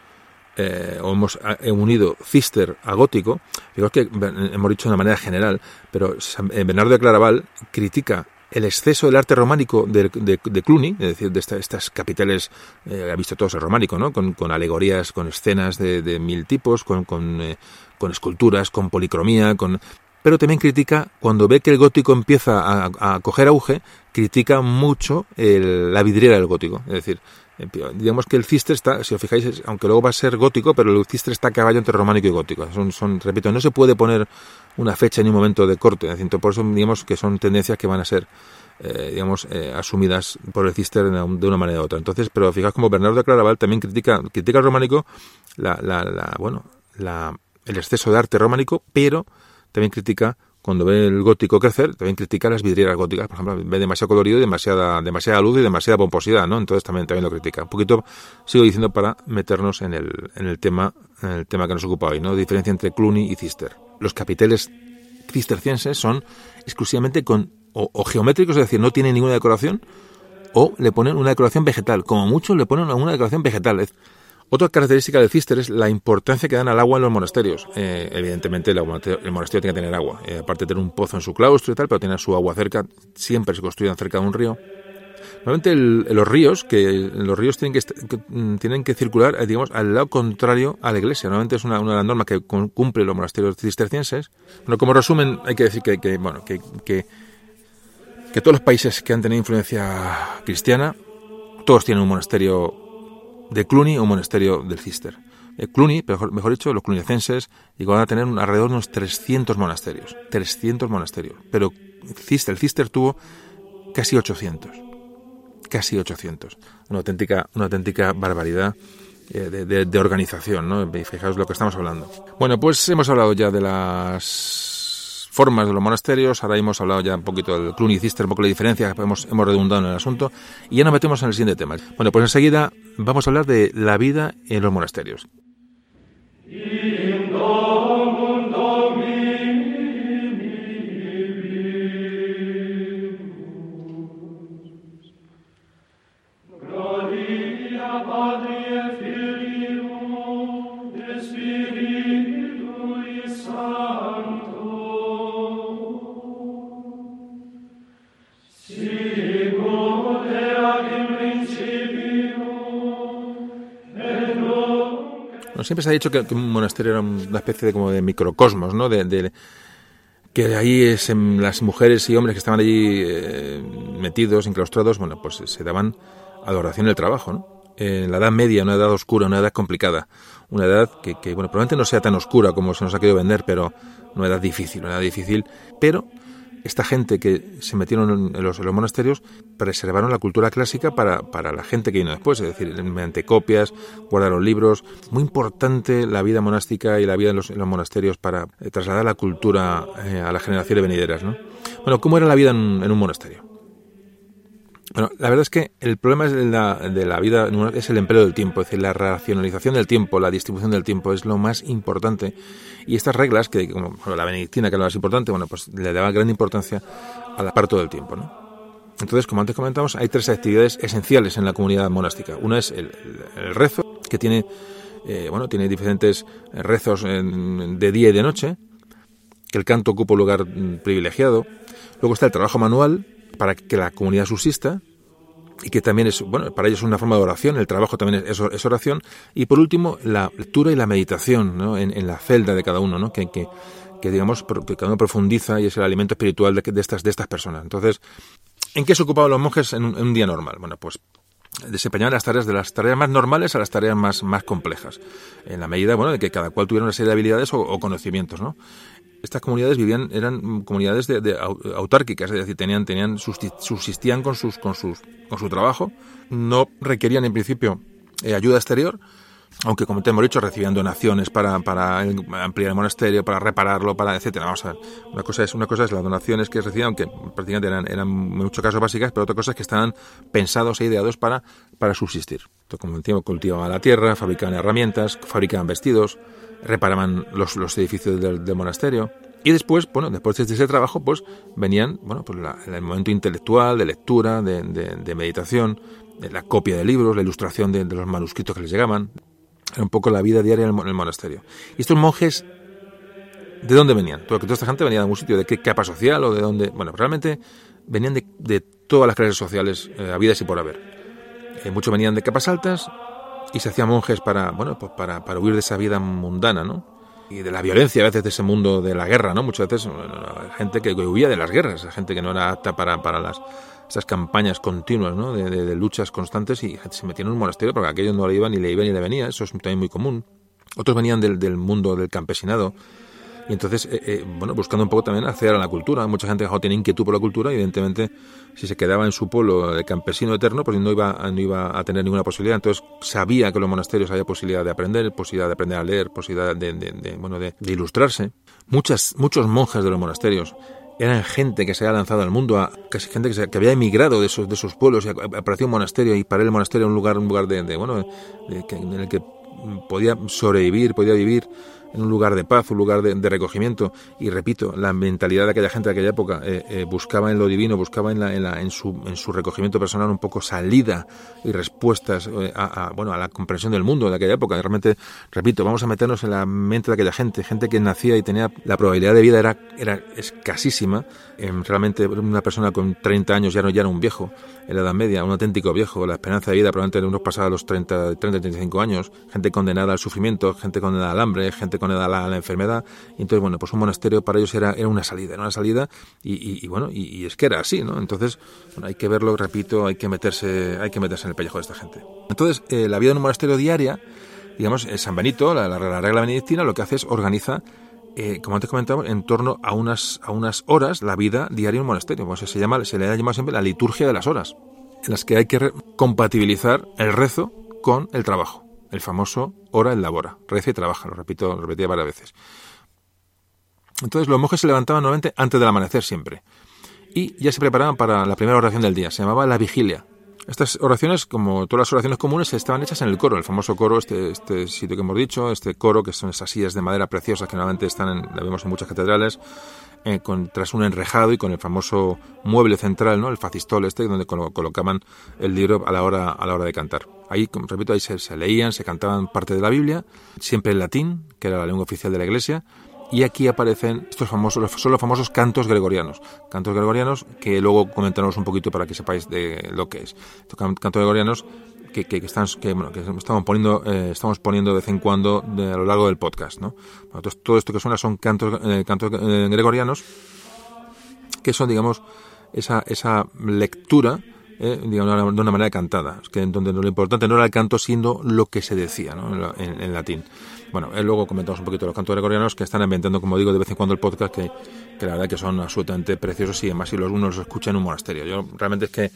eh, o hemos unido cister a gótico, digo que hemos dicho de una manera general, pero eh, Bernardo de Claraval critica el exceso del arte románico de, de, Cluny, es decir, de esta, estas capitales, eh, ha visto todos el románico, ¿no? Con, alegorías, con escenas de, de mil tipos, con, con, esculturas, con policromía, con... Pero también critica, cuando ve que el gótico empieza a, a coger auge, critica mucho el, la vidriera del gótico. Es decir, digamos que el cister está, si os fijáis, aunque luego va a ser gótico, pero el cister está a caballo entre románico y gótico. Son, son, repito, no se puede poner una fecha ni un momento de corte. Por eso digamos que son tendencias que van a ser eh, digamos, eh, asumidas por el cister de una manera u otra. Entonces, pero fijaos como Bernardo de Claraval también critica, critica el románico, la, la, la, bueno, la, el exceso de arte románico, pero también critica cuando ve el gótico crecer, también critica las vidrieras góticas, por ejemplo, ve demasiado colorido y demasiada, demasiada luz y demasiada pomposidad, ¿no? Entonces también, también lo critica. Un poquito sigo diciendo para meternos en el, en el tema, en el tema que nos ocupa hoy, ¿no? Diferencia entre Cluny y Cister. Los capiteles cistercienses son exclusivamente con o, geométricos, es decir, no tienen ninguna decoración, o le ponen una decoración vegetal. Como mucho le ponen una decoración vegetal. Otra característica del cister es la importancia que dan al agua en los monasterios. Eh, evidentemente, el, monasterio, tiene que tener agua. Eh, aparte de tener un pozo en su claustro y tal, pero tener su agua cerca. Siempre se construyen cerca de un río. Normalmente los ríos, que los ríos tienen que, que, tienen que circular, eh, digamos, al lado contrario a la iglesia. Normalmente es una, una norma que cumple los monasterios cistercienses. Bueno, como resumen, hay que decir que, bueno, que, que todos los países que han tenido influencia cristiana, todos tienen un monasterio de Cluny o monasterio del Cister. Eh, Cluny, mejor, mejor, dicho, los cluniacenses llegaron a tener un, alrededor de unos 300 monasterios. 300 monasterios. Pero Cister, el Cister tuvo casi 800. Casi 800. Una auténtica, una auténtica barbaridad eh, de, de, de, organización, ¿no? Fijaos lo que estamos hablando. Bueno, pues hemos hablado ya de las formas de los monasterios. Ahora hemos hablado ya un poquito del Cluny y Cister, un poco la diferencia, hemos, hemos redundado en el asunto. Y ya nos metemos en el siguiente tema. Bueno, pues enseguida vamos a hablar de la vida en los monasterios. Siempre se ha dicho que, un monasterio era una especie de como de microcosmos, ¿no? De, de que ahí es, en, las mujeres y hombres que estaban allí eh, metidos, enclaustrados, bueno, pues se daban adoración del trabajo, ¿no? En la edad media, una edad oscura, una edad complicada, una edad que, que, bueno, probablemente no sea tan oscura como se nos ha querido vender, pero una edad difícil, una edad difícil, pero esta gente que se metieron en los, monasterios preservaron la cultura clásica para, para, la gente que vino después, es decir, mediante copias, guardaron libros. Muy importante la vida monástica y la vida en los, monasterios para eh, trasladar la cultura eh, a las generaciones venideras. ¿no? Bueno, ¿cómo era la vida en un monasterio? Bueno, la verdad es que el problema de la, de la, vida es el empleo del tiempo, es decir, la racionalización del tiempo, la distribución del tiempo es lo más importante. Y estas reglas, que como bueno, la benedictina, que es lo más importante, bueno, pues le daba gran importancia al aparto del tiempo, ¿no? Entonces, como antes comentamos, hay tres actividades esenciales en la comunidad monástica. Una es el, rezo, que tiene, eh, bueno, tiene diferentes rezos de día y de noche, que el canto ocupa un lugar privilegiado. Luego está el trabajo manual, para que la comunidad subsista y que también es, bueno, para ellos es una forma de oración, el trabajo también es, oración, y por último, la lectura y la meditación ¿no? en, en, la celda de cada uno, ¿no? que, que, que digamos, que cada uno profundiza y es el alimento espiritual de, de, estas, de estas personas. Entonces, ¿en qué se ocupaban los monjes en un, día normal? Bueno, pues desempeñaban las tareas de las tareas más normales a las tareas más, más complejas, en la medida bueno, de que cada cual tuviera una serie de habilidades o conocimientos. ¿no? Estas comunidades vivían eran comunidades de, de, autárquicas, es decir, tenían tenían subsistían con sus con sus con su trabajo, no requerían en principio eh, ayuda exterior, aunque como te hemos dicho, recibían donaciones para, para ampliar el monasterio, para repararlo, para etcétera. Vamos a una cosa es, una cosa es las donaciones que recibían, que prácticamente eran, eran en muchos casos básicas, pero otra cosa es que estaban pensados e ideados para, para subsistir. Entonces, como decíamos, cultivaban la tierra, fabricaban herramientas, fabricaban vestidos, reparaban los, los edificios del, monasterio. Y después, bueno, después de ese trabajo, pues venían, bueno, pues la, el momento intelectual, de lectura, de, meditación, de la copia de libros, la ilustración de, los manuscritos que les llegaban. Era un poco la vida diaria en el, monasterio. Y estos monjes, ¿de dónde venían? Porque toda esta gente venía de algún sitio, ¿de qué capa social o de dónde? Bueno, realmente venían de, de todas las clases sociales eh, habidas y por haber. Eh, muchos venían de capas altas y se hacían monjes para, bueno, pues para, para huir de esa vida mundana, ¿no? y de la violencia a veces de ese mundo de la guerra, ¿no? Muchas veces gente que huía de las guerras, gente que no era apta para, para las esas campañas continuas, ¿no? De, de, luchas constantes y se metía en un monasterio porque aquello no le iba ni le iba ni le venía, eso es también muy común. Otros venían del, del mundo del campesinado y entonces, eh, eh, bueno, buscando un poco también acceder a la cultura. Mucha gente que tiene inquietud por la cultura, evidentemente, si se quedaba en su pueblo de campesino eterno, pues no iba, no iba a tener ninguna posibilidad. Entonces, sabía que en los monasterios había posibilidad de aprender, posibilidad de aprender a leer, posibilidad de, de, de bueno, de, de, ilustrarse. Muchas, muchos monjes de los monasterios eran gente que se había lanzado al mundo, a, casi gente que, se, que había emigrado de esos, de esos pueblos y apareció un monasterio y para el monasterio un lugar, un lugar de, bueno, en el que podía sobrevivir, podía vivir en un lugar de paz, un lugar de, recogimiento. Y repito, la mentalidad de aquella gente de aquella época eh, eh, buscaba en lo divino, buscaba en, la, en, la, en, su, en, su, recogimiento personal un poco salida y respuestas eh, a, a, bueno, a la comprensión del mundo de aquella época. Realmente, repito, vamos a meternos en la mente de aquella gente, gente que nacía y tenía la probabilidad de vida era, era escasísima. realmente una persona con 30 años ya no ya era un viejo en la Edad Media, un auténtico viejo. La esperanza de vida probablemente unos pasaba los 30, 30, 35 años. Gente condenada al sufrimiento, gente condenada al hambre, gente a la, a la enfermedad. Y entonces, bueno, pues un monasterio para ellos era, una salida, era una salida y, bueno, y, es que era así, ¿no? Entonces, bueno, hay que verlo, repito, hay que meterse, hay que meterse en el pellejo de esta gente. Entonces, eh, la vida en un monasterio diaria, digamos, San Benito, la, la, la regla benedictina, lo que hace es organiza eh, como antes comentamos, en torno a unas, a unas horas la vida diaria en un monasterio. Pues se, llama, se le ha llamado siempre la liturgia de las horas, en las que hay que compatibilizar el rezo con el trabajo. El famoso hora en labora. Reza y trabaja, lo repito, lo repetía varias veces. Entonces los monjes se levantaban nuevamente antes del amanecer siempre. Y ya se preparaban para la primera oración del día. Se llamaba la vigilia. Estas oraciones, como todas las oraciones comunes, estaban hechas en el coro, el famoso coro, este, este sitio que hemos dicho, este coro, que son esas sillas de madera preciosas que normalmente están la vemos en muchas catedrales, eh, con, tras un enrejado y con el famoso mueble central, ¿no? el facistol este, donde colo colocaban el libro a la hora, a la hora de cantar. Ahí, repito, ahí se, se leían, se cantaban parte de la Biblia, siempre en latín, que era la lengua oficial de la Iglesia, y aquí aparecen estos famosos, son los famosos cantos gregorianos. Cantos gregorianos que luego comentaremos un poquito para que sepáis de lo que es. Estos cantos gregorianos que, que, que, están, que, bueno, que estamos poniendo, eh, estamos poniendo de vez en cuando de, a lo largo del podcast, ¿no? Entonces, todo esto que suena son cantos, eh, cantos eh, gregorianos que son, digamos, esa, esa lectura eh, digamos, de una manera cantada, que donde lo importante no era el canto, sino lo que se decía ¿no? en, en, latín. Bueno, luego comentamos un poquito los cantos gregorianos que están ambientando, como digo, de vez en cuando el podcast, que, que la verdad que son absolutamente preciosos y además si los, uno los escucha en un monasterio. Yo realmente es que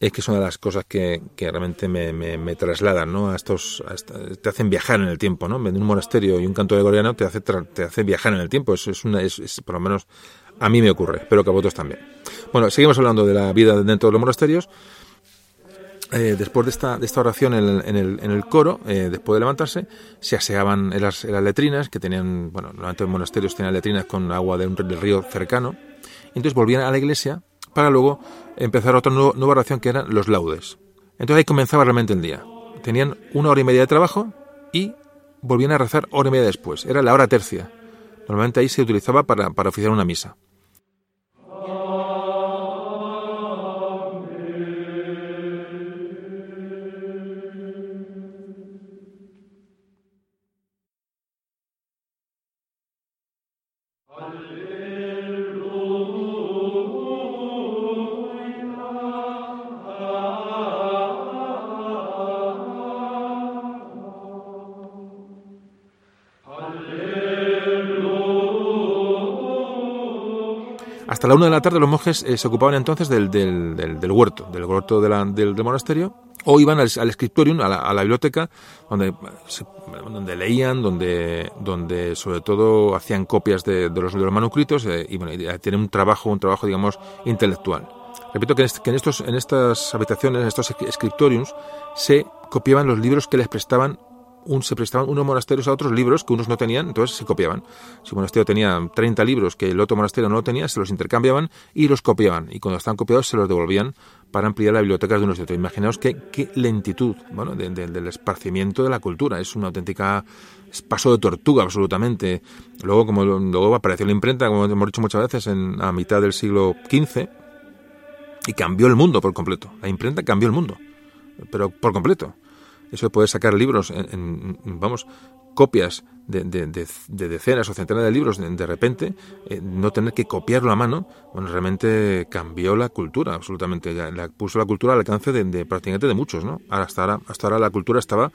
es que son de las cosas que, que realmente me, me, me, trasladan, ¿no? A estos, a esta, te hacen viajar en el tiempo, ¿no? Un monasterio y un canto gregoriano te hace, te hace viajar en el tiempo. Es, es, una, es, es, por lo menos a mí me ocurre, espero que a vosotros también. Bueno, seguimos hablando de la vida dentro de los monasterios. Eh, después de esta, de esta oración en el, en el, coro, eh, después de levantarse, se aseaban en las, las, letrinas, que tenían, bueno, normalmente en monasterios tenían letrinas con agua de un, del río cercano, entonces volvían a la iglesia para luego empezar otra nueva, oración que eran los laudes. Entonces ahí comenzaba realmente el día. Tenían una hora y media de trabajo y volvían a rezar hora y media después. Era la hora tercia. Normalmente ahí se utilizaba para oficiar una misa. Hasta la una de la tarde los monjes eh, se ocupaban entonces del, del, del, huerto, del huerto de del, monasterio, o iban al, al scriptorium, a la, biblioteca, donde, donde leían, donde, donde sobre todo hacían copias de, los, de los manuscritos eh, y, bueno, tienen un trabajo, un trabajo, digamos, intelectual. Repito que, en, estos, en estas habitaciones, en estos scriptoriums, se copiaban los libros que les prestaban un, se prestaban unos monasterios a otros libros que unos no tenían, entonces se copiaban. Si un monasterio tenía 30 libros que el otro monasterio no tenía, se los intercambiaban y los copiaban. Y cuando estaban copiados se los devolvían para ampliar la biblioteca de unos y otros. Imaginaos qué, qué lentitud bueno, del esparcimiento de la cultura. Es una auténtica paso de tortuga absolutamente. Luego, como luego apareció la imprenta, como hemos dicho muchas veces, en, a mitad del siglo XV, y cambió el mundo por completo. La imprenta cambió el mundo, pero por completo. Eso de poder sacar libros, en, vamos, copias de, decenas o centenares de libros de, repente, eh, no tener que copiarlo a mano, bueno, realmente cambió la cultura, absolutamente. La, puso la cultura al alcance de, prácticamente de muchos, ¿no? Hasta ahora, hasta ahora la cultura estaba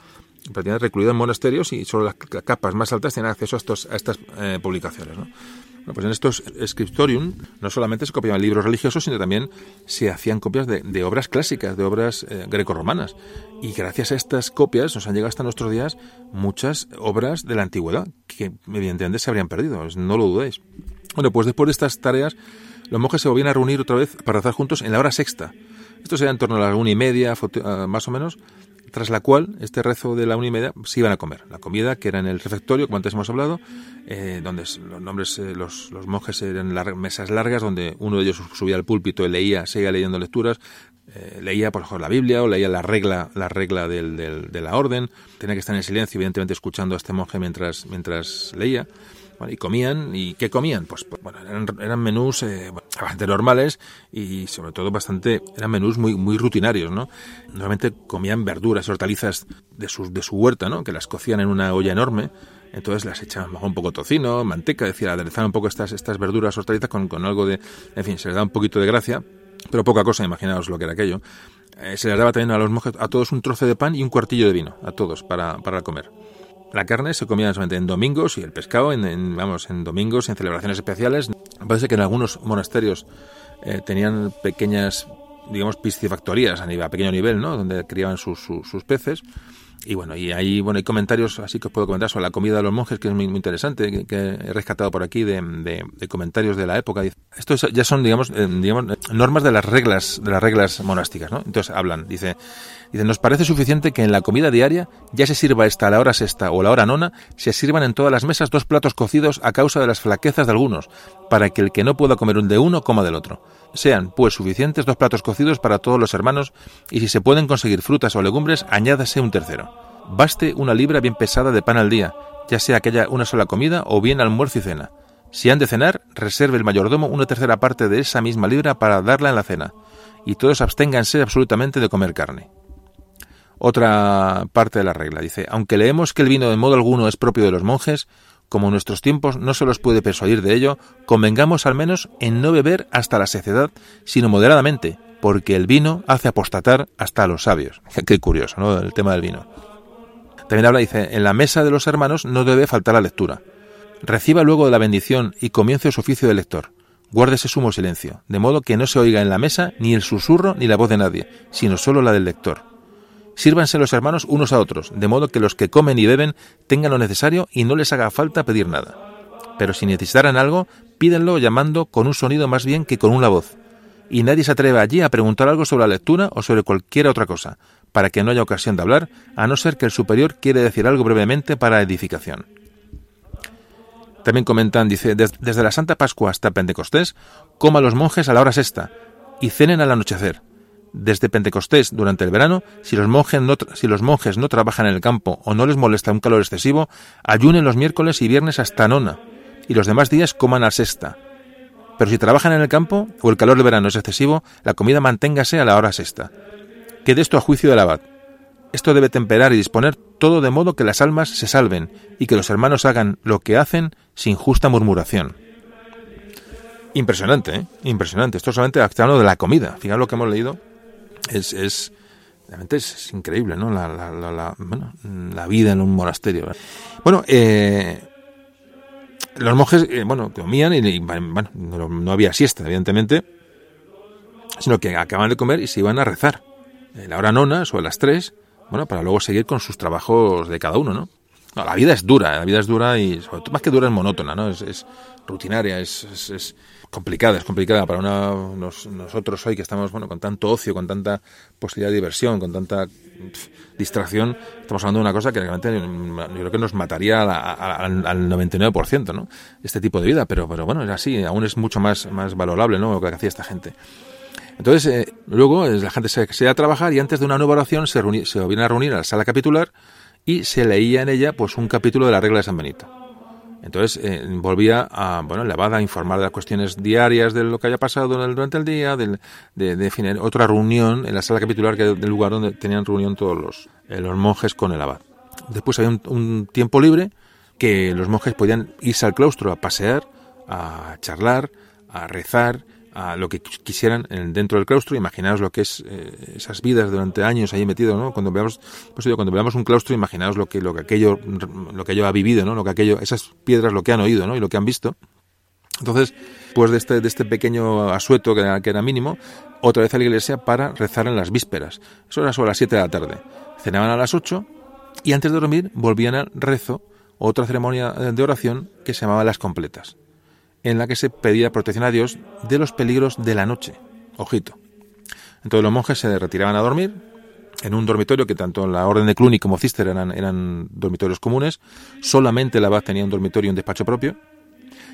prácticamente recluida en monasterios y solo las capas más altas tenían acceso a, estos, a estas eh, publicaciones, ¿no? Pues en estos scriptorium no solamente se copiaban libros religiosos, sino también se hacían copias de, obras clásicas, de obras eh, grecorromanas. Y gracias a estas copias nos han llegado hasta nuestros días muchas obras de la antigüedad, que evidentemente se habrían perdido, no lo dudéis. Bueno, pues después de estas tareas, los monjes se volvían a reunir otra vez para rezar juntos en la hora sexta. Esto sería en torno a las una y media, eh, más o menos, tras la cual este rezo de la una se iban a comer. La comida, que era en el refectorio, como antes hemos hablado, eh, donde los nombres, eh, los, los, monjes eran mesas largas, donde uno de ellos subía al púlpito y leía, seguía leyendo lecturas, eh, leía por ejemplo la Biblia o leía la regla, la regla del, del, de la orden, tenía que estar en silencio, evidentemente escuchando a este monje mientras, mientras leía y comían, ¿y qué comían? Pues, pues bueno, eran, menús eh, bastante normales y sobre todo bastante, eran menús muy, muy rutinarios, ¿no? Normalmente comían verduras hortalizas de su, de su huerta, ¿no? Que las cocían en una olla enorme, entonces las echaban un poco tocino, manteca, es decir, aderezaban un poco estas, estas verduras, hortalizas con, con algo de, en fin, se les da un poquito de gracia, pero poca cosa, imaginaos lo que era aquello. Eh, se les daba también a los monjes, a todos un trozo de pan y un cuartillo de vino, a todos, para, para comer. La carne se comía solamente en domingos y el pescado en, vamos en domingos en celebraciones especiales. Parece que en algunos monasterios eh, tenían pequeñas digamos piscifactorías a, nivel, a pequeño nivel, ¿no? Donde criaban sus, sus peces y bueno, y ahí bueno, hay comentarios así que os puedo comentar sobre la comida de los monjes, que es muy, interesante, que, he rescatado por aquí de, de, comentarios de la época. Estos ya son, digamos, eh, digamos, normas de las reglas, de las reglas monásticas, ¿no? Entonces hablan, dice, dice, nos parece suficiente que en la comida diaria, ya se sirva esta a la hora sexta o la hora nona, se sirvan en todas las mesas dos platos cocidos a causa de las flaquezas de algunos, para que el que no pueda comer un de uno coma del otro. Sean, pues, suficientes dos platos cocidos para todos los hermanos, y si se pueden conseguir frutas o legumbres, añádase un tercero. Baste una libra bien pesada de pan al día, ya sea que haya una sola comida o bien almuerzo y cena. Si han de cenar, reserve el mayordomo una tercera parte de esa misma libra para darla en la cena, y todos absténganse absolutamente de comer carne. Otra parte de la regla dice, aunque leemos que el vino de modo alguno es propio de los monjes, como en nuestros tiempos no se los puede persuadir de ello, convengamos al menos en no beber hasta la secedad, sino moderadamente, porque el vino hace apostatar hasta a los sabios. Qué curioso, ¿no? El tema del vino. También habla, dice, en la mesa de los hermanos no debe faltar la lectura. Reciba luego de la bendición y comience su oficio de lector. Guárdese sumo silencio, de modo que no se oiga en la mesa ni el susurro ni la voz de nadie, sino solo la del lector. Sírvanse los hermanos unos a otros, de modo que los que comen y beben tengan lo necesario y no les haga falta pedir nada. Pero si necesitaran algo, pídenlo llamando con un sonido más bien que con una voz. Y nadie se atreve allí a preguntar algo sobre la lectura o sobre cualquier otra cosa, para que no haya ocasión de hablar, a no ser que el superior quiere decir algo brevemente para edificación. También comentan, dice, desde la Santa Pascua hasta Pentecostés, coma los monjes a la hora sexta y cenen al anochecer. Desde Pentecostés, durante el verano, si los, monjes no, trabajan en el campo o no les molesta un calor excesivo, ayunen los miércoles y viernes hasta nona, y los demás días coman a sexta. Pero si trabajan en el campo o el calor del verano es excesivo, la comida manténgase a la hora sexta. Quede esto a juicio del abad. Esto debe temperar y disponer todo de modo que las almas se salven y que los hermanos hagan lo que hacen sin justa murmuración. Impresionante, ¿eh? Impresionante. Esto solamente hablando de la comida. Fijaos lo que hemos leído. Es, es realmente es, increíble, ¿no? La, la, la, bueno, la, vida en un monasterio. Bueno, eh, los monjes, eh, bueno, comían y, bueno, no, no había siesta, evidentemente, sino que acaban de comer y se iban a rezar la hora nona o a las tres, bueno, para luego seguir con sus trabajos de cada uno, ¿no? la vida es dura, la vida es dura y más que dura es monótona, ¿no? Es, rutinaria, es, es, complicada, es complicada para una, nosotros hoy que estamos bueno con tanto ocio, con tanta posibilidad de diversión, con tanta distracción, estamos hablando de una cosa que realmente yo creo que nos mataría al 99%, ¿no? Este tipo de vida, pero, pero bueno, es así, aún es mucho más, más valorable, ¿no? Lo que hacía esta gente. Entonces, eh, luego la gente se, se, iba a trabajar y antes de una nueva oración se, se viene a reunir a la sala capitular y se leía en ella pues un capítulo de la regla de San Benito. Entonces eh, volvía a, bueno, la abad a informar de las cuestiones diarias de lo que haya pasado durante el día, de, de, otra reunión en la sala capitular, que del lugar donde tenían reunión todos los, eh, los monjes con el abad. Después había un, tiempo libre que los monjes podían irse al claustro a pasear, a charlar, a rezar a lo que quisieran dentro del claustro. Imaginaos lo que es eh, esas vidas durante años ahí metido, ¿no? Cuando veamos, pues cuando veamos un claustro, imaginaos lo que, lo que aquello, lo que ello ha vivido, ¿no? Lo que aquello, esas piedras, lo que han oído, ¿no? Y lo que han visto. Entonces, pues de este, de este pequeño asueto que era, que era mínimo, otra vez a la iglesia para rezar en las vísperas. Eso era sobre las 7 de la tarde. Cenaban a las 8 y antes de dormir volvían al rezo, otra ceremonia de oración que se llamaba las completas en la que se pedía protección a Dios de los peligros de la noche. Ojito. Entonces los monjes se retiraban a dormir en un dormitorio que tanto la orden de Cluny como Cister eran, eran dormitorios comunes. Solamente la abad tenía un dormitorio y un despacho propio.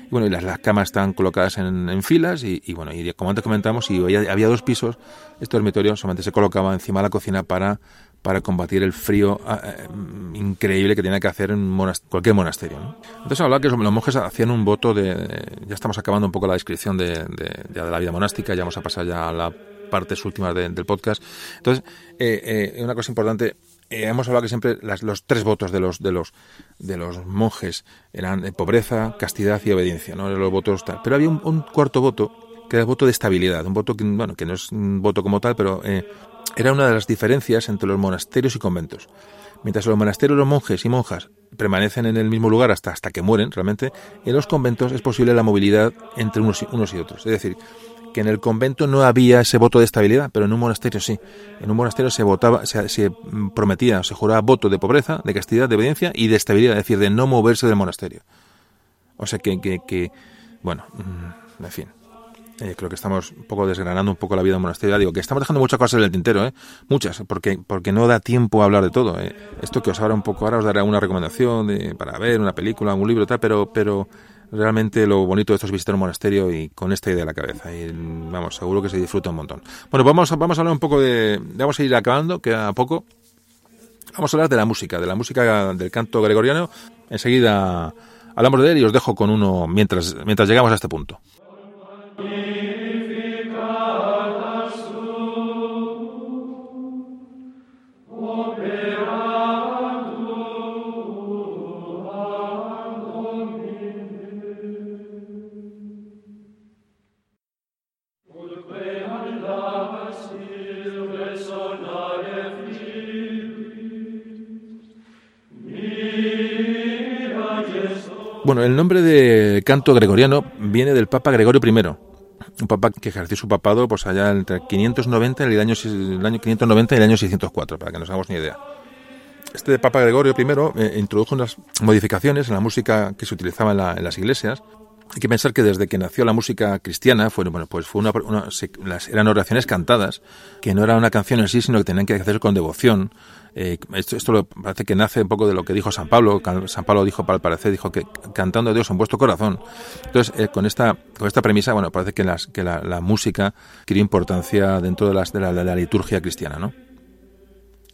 Y bueno, y las, las camas estaban colocadas en, filas y, bueno, y como antes comentamos, y había, había dos pisos, este dormitorio solamente se colocaba encima de la cocina para para combatir el frío ah, eh, increíble que tiene que hacer en cualquier monasterio. Entonces hablaba que los monjes hacían un voto de... Ya estamos acabando un poco la descripción de, la vida monástica, ya vamos a pasar ya a la partes últimas del podcast. Entonces, eh, eh, una cosa importante, hemos hablado que siempre los tres votos de los de los de los monjes eran de pobreza, castidad y obediencia, ¿no? Los votos Pero había un, cuarto voto que era el voto de estabilidad, un voto que bueno que no es un voto como tal, pero era una de las diferencias entre los monasterios y conventos. Mientras en los monasterios los monjes y monjas permanecen en el mismo lugar hasta, hasta que mueren, realmente, en los conventos es posible la movilidad entre unos y, unos y otros. Es decir, que en el convento no había ese voto de estabilidad, pero en un monasterio sí. En un monasterio se votaba, se, se prometía, se juraba voto de pobreza, de castidad, de obediencia y de estabilidad, es decir, de no moverse del monasterio. O sea que, que, que bueno, mm, en fin. Eh, creo que estamos un poco desgranando un poco la vida del monasterio. Digo que estamos dejando muchas cosas en el tintero, ¿eh? muchas, porque, porque no da tiempo a hablar de todo. ¿eh? Esto que os habla un poco ahora os daré una recomendación de, para ver una película, un libro, tal, pero, pero realmente lo bonito de esto es visitar un monasterio y con esta idea en la cabeza. Vamos, seguro que se disfruta un montón. Bueno, vamos, vamos a hablar un poco de. Vamos a ir acabando, queda poco. Vamos a hablar de la música, de la música del canto gregoriano. Enseguida hablamos de él y os dejo con uno mientras, mientras llegamos a este punto. Amen. Bueno, el nombre de canto gregoriano viene del Papa Gregorio I, un papa que ejerció su papado pues allá entre 590 y el año, el año 590 y el año 604, para que nos hagamos ni idea. Este Papa Gregorio I eh, introdujo unas modificaciones en la música que se utilizaba en, las iglesias. Hay que pensar que desde que nació la música cristiana, fue, bueno, pues fue una, eran oraciones cantadas, que no era una canción en sí, sino que tenían que hacer con devoción, eh, esto, esto parece que nace un poco de lo que dijo San Pablo. San Pablo dijo, para parecer, dijo que cantando a Dios en vuestro corazón. Entonces, eh, con esta con esta premisa, bueno, parece que, que la, música tiene importancia dentro de, las, de, la, liturgia cristiana, ¿no?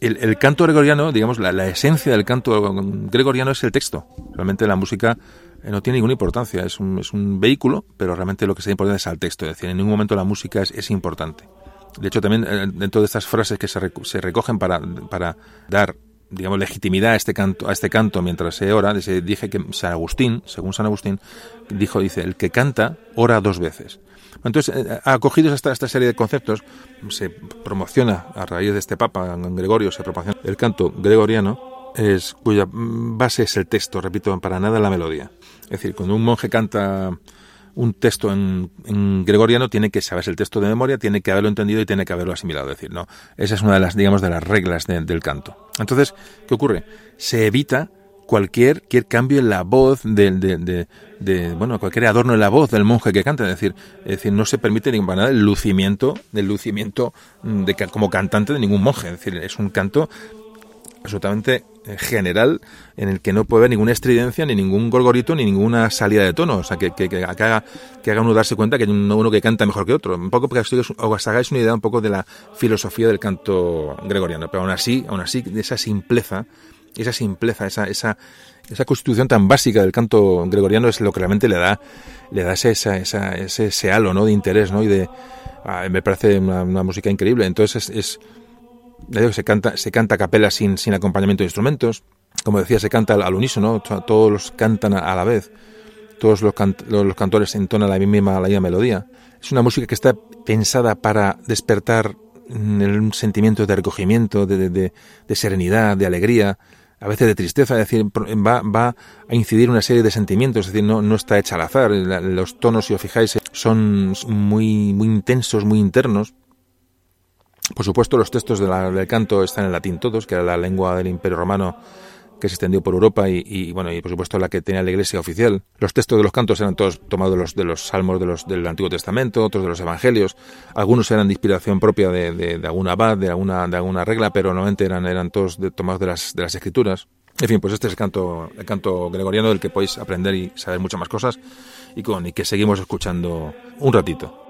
El, canto gregoriano, digamos, la, esencia del canto gregoriano es el texto. Realmente la música eh, no tiene ninguna importancia, es un, es un vehículo, pero realmente lo que se importante es al texto. Es decir, en ningún momento la música es, es importante. De hecho, también eh, dentro de estas frases que se, recogen para, para dar digamos, legitimidad a este canto, a este canto mientras se ora, dije que San Agustín, según San Agustín, dijo, dice, el que canta ora dos veces. Entonces, eh, acogidos esta, esta serie de conceptos, se promociona a raíz de este Papa Gregorio, se promociona el canto gregoriano, es, cuya base es el texto, repito, para nada la melodía. Es decir, cuando un monje canta un texto en, gregoriano tiene que saberse el texto de memoria, tiene que haberlo entendido y tiene que haberlo asimilado. Es decir, no, esa es una de las, digamos, de las reglas del canto. Entonces, ¿qué ocurre? Se evita cualquier, cualquier cambio en la voz de, de, bueno, cualquier adorno en la voz del monje que canta. Es decir, es decir no se permite ni nada el lucimiento, del lucimiento de, como cantante de ningún monje. Es decir, es un canto absolutamente eh, general en el que no puede haber ninguna estridencia, ni ningún gorgorito, ni ninguna salida de tono. O sea, que, que, haga, que haga uno darse cuenta que hay uno, que canta mejor que otro. Un poco para que os hagáis una idea un poco de la filosofía del canto gregoriano. Pero aún así, aún así, esa simpleza, esa simpleza, esa, esa, esa constitución tan básica del canto gregoriano es lo que realmente le da, le da ese, esa, ese, ese halo, ¿no? De interés, ¿no? Y de, ah, me parece una, música increíble. Entonces es se canta, se canta a capela sin, sin acompañamiento de instrumentos. Como decía, se canta al, unísono, todos los cantan a, la vez. Todos los, los, cantores entonan la misma, la misma melodía. Es una música que está pensada para despertar un sentimiento de recogimiento, de, de, de, serenidad, de alegría, a veces de tristeza, es decir, va, va a incidir una serie de sentimientos, es decir, no, no está hecha al azar. Los tonos, si os fijáis, son muy, muy intensos, muy internos. Por supuesto, los textos del canto están en latín todos, que era la lengua del Imperio Romano que se extendió por Europa y, bueno y por supuesto la que tenía la Iglesia oficial. Los textos de los cantos eran todos tomados de los, de los salmos de los, del Antiguo Testamento, otros de los Evangelios. Algunos eran de inspiración propia de, de, algún abad, de alguna, de alguna regla, pero normalmente eran, eran todos tomados de las, de las Escrituras. En fin, pues este es el canto, canto gregoriano del que podéis aprender y saber muchas más cosas y, con, y que seguimos escuchando un ratito.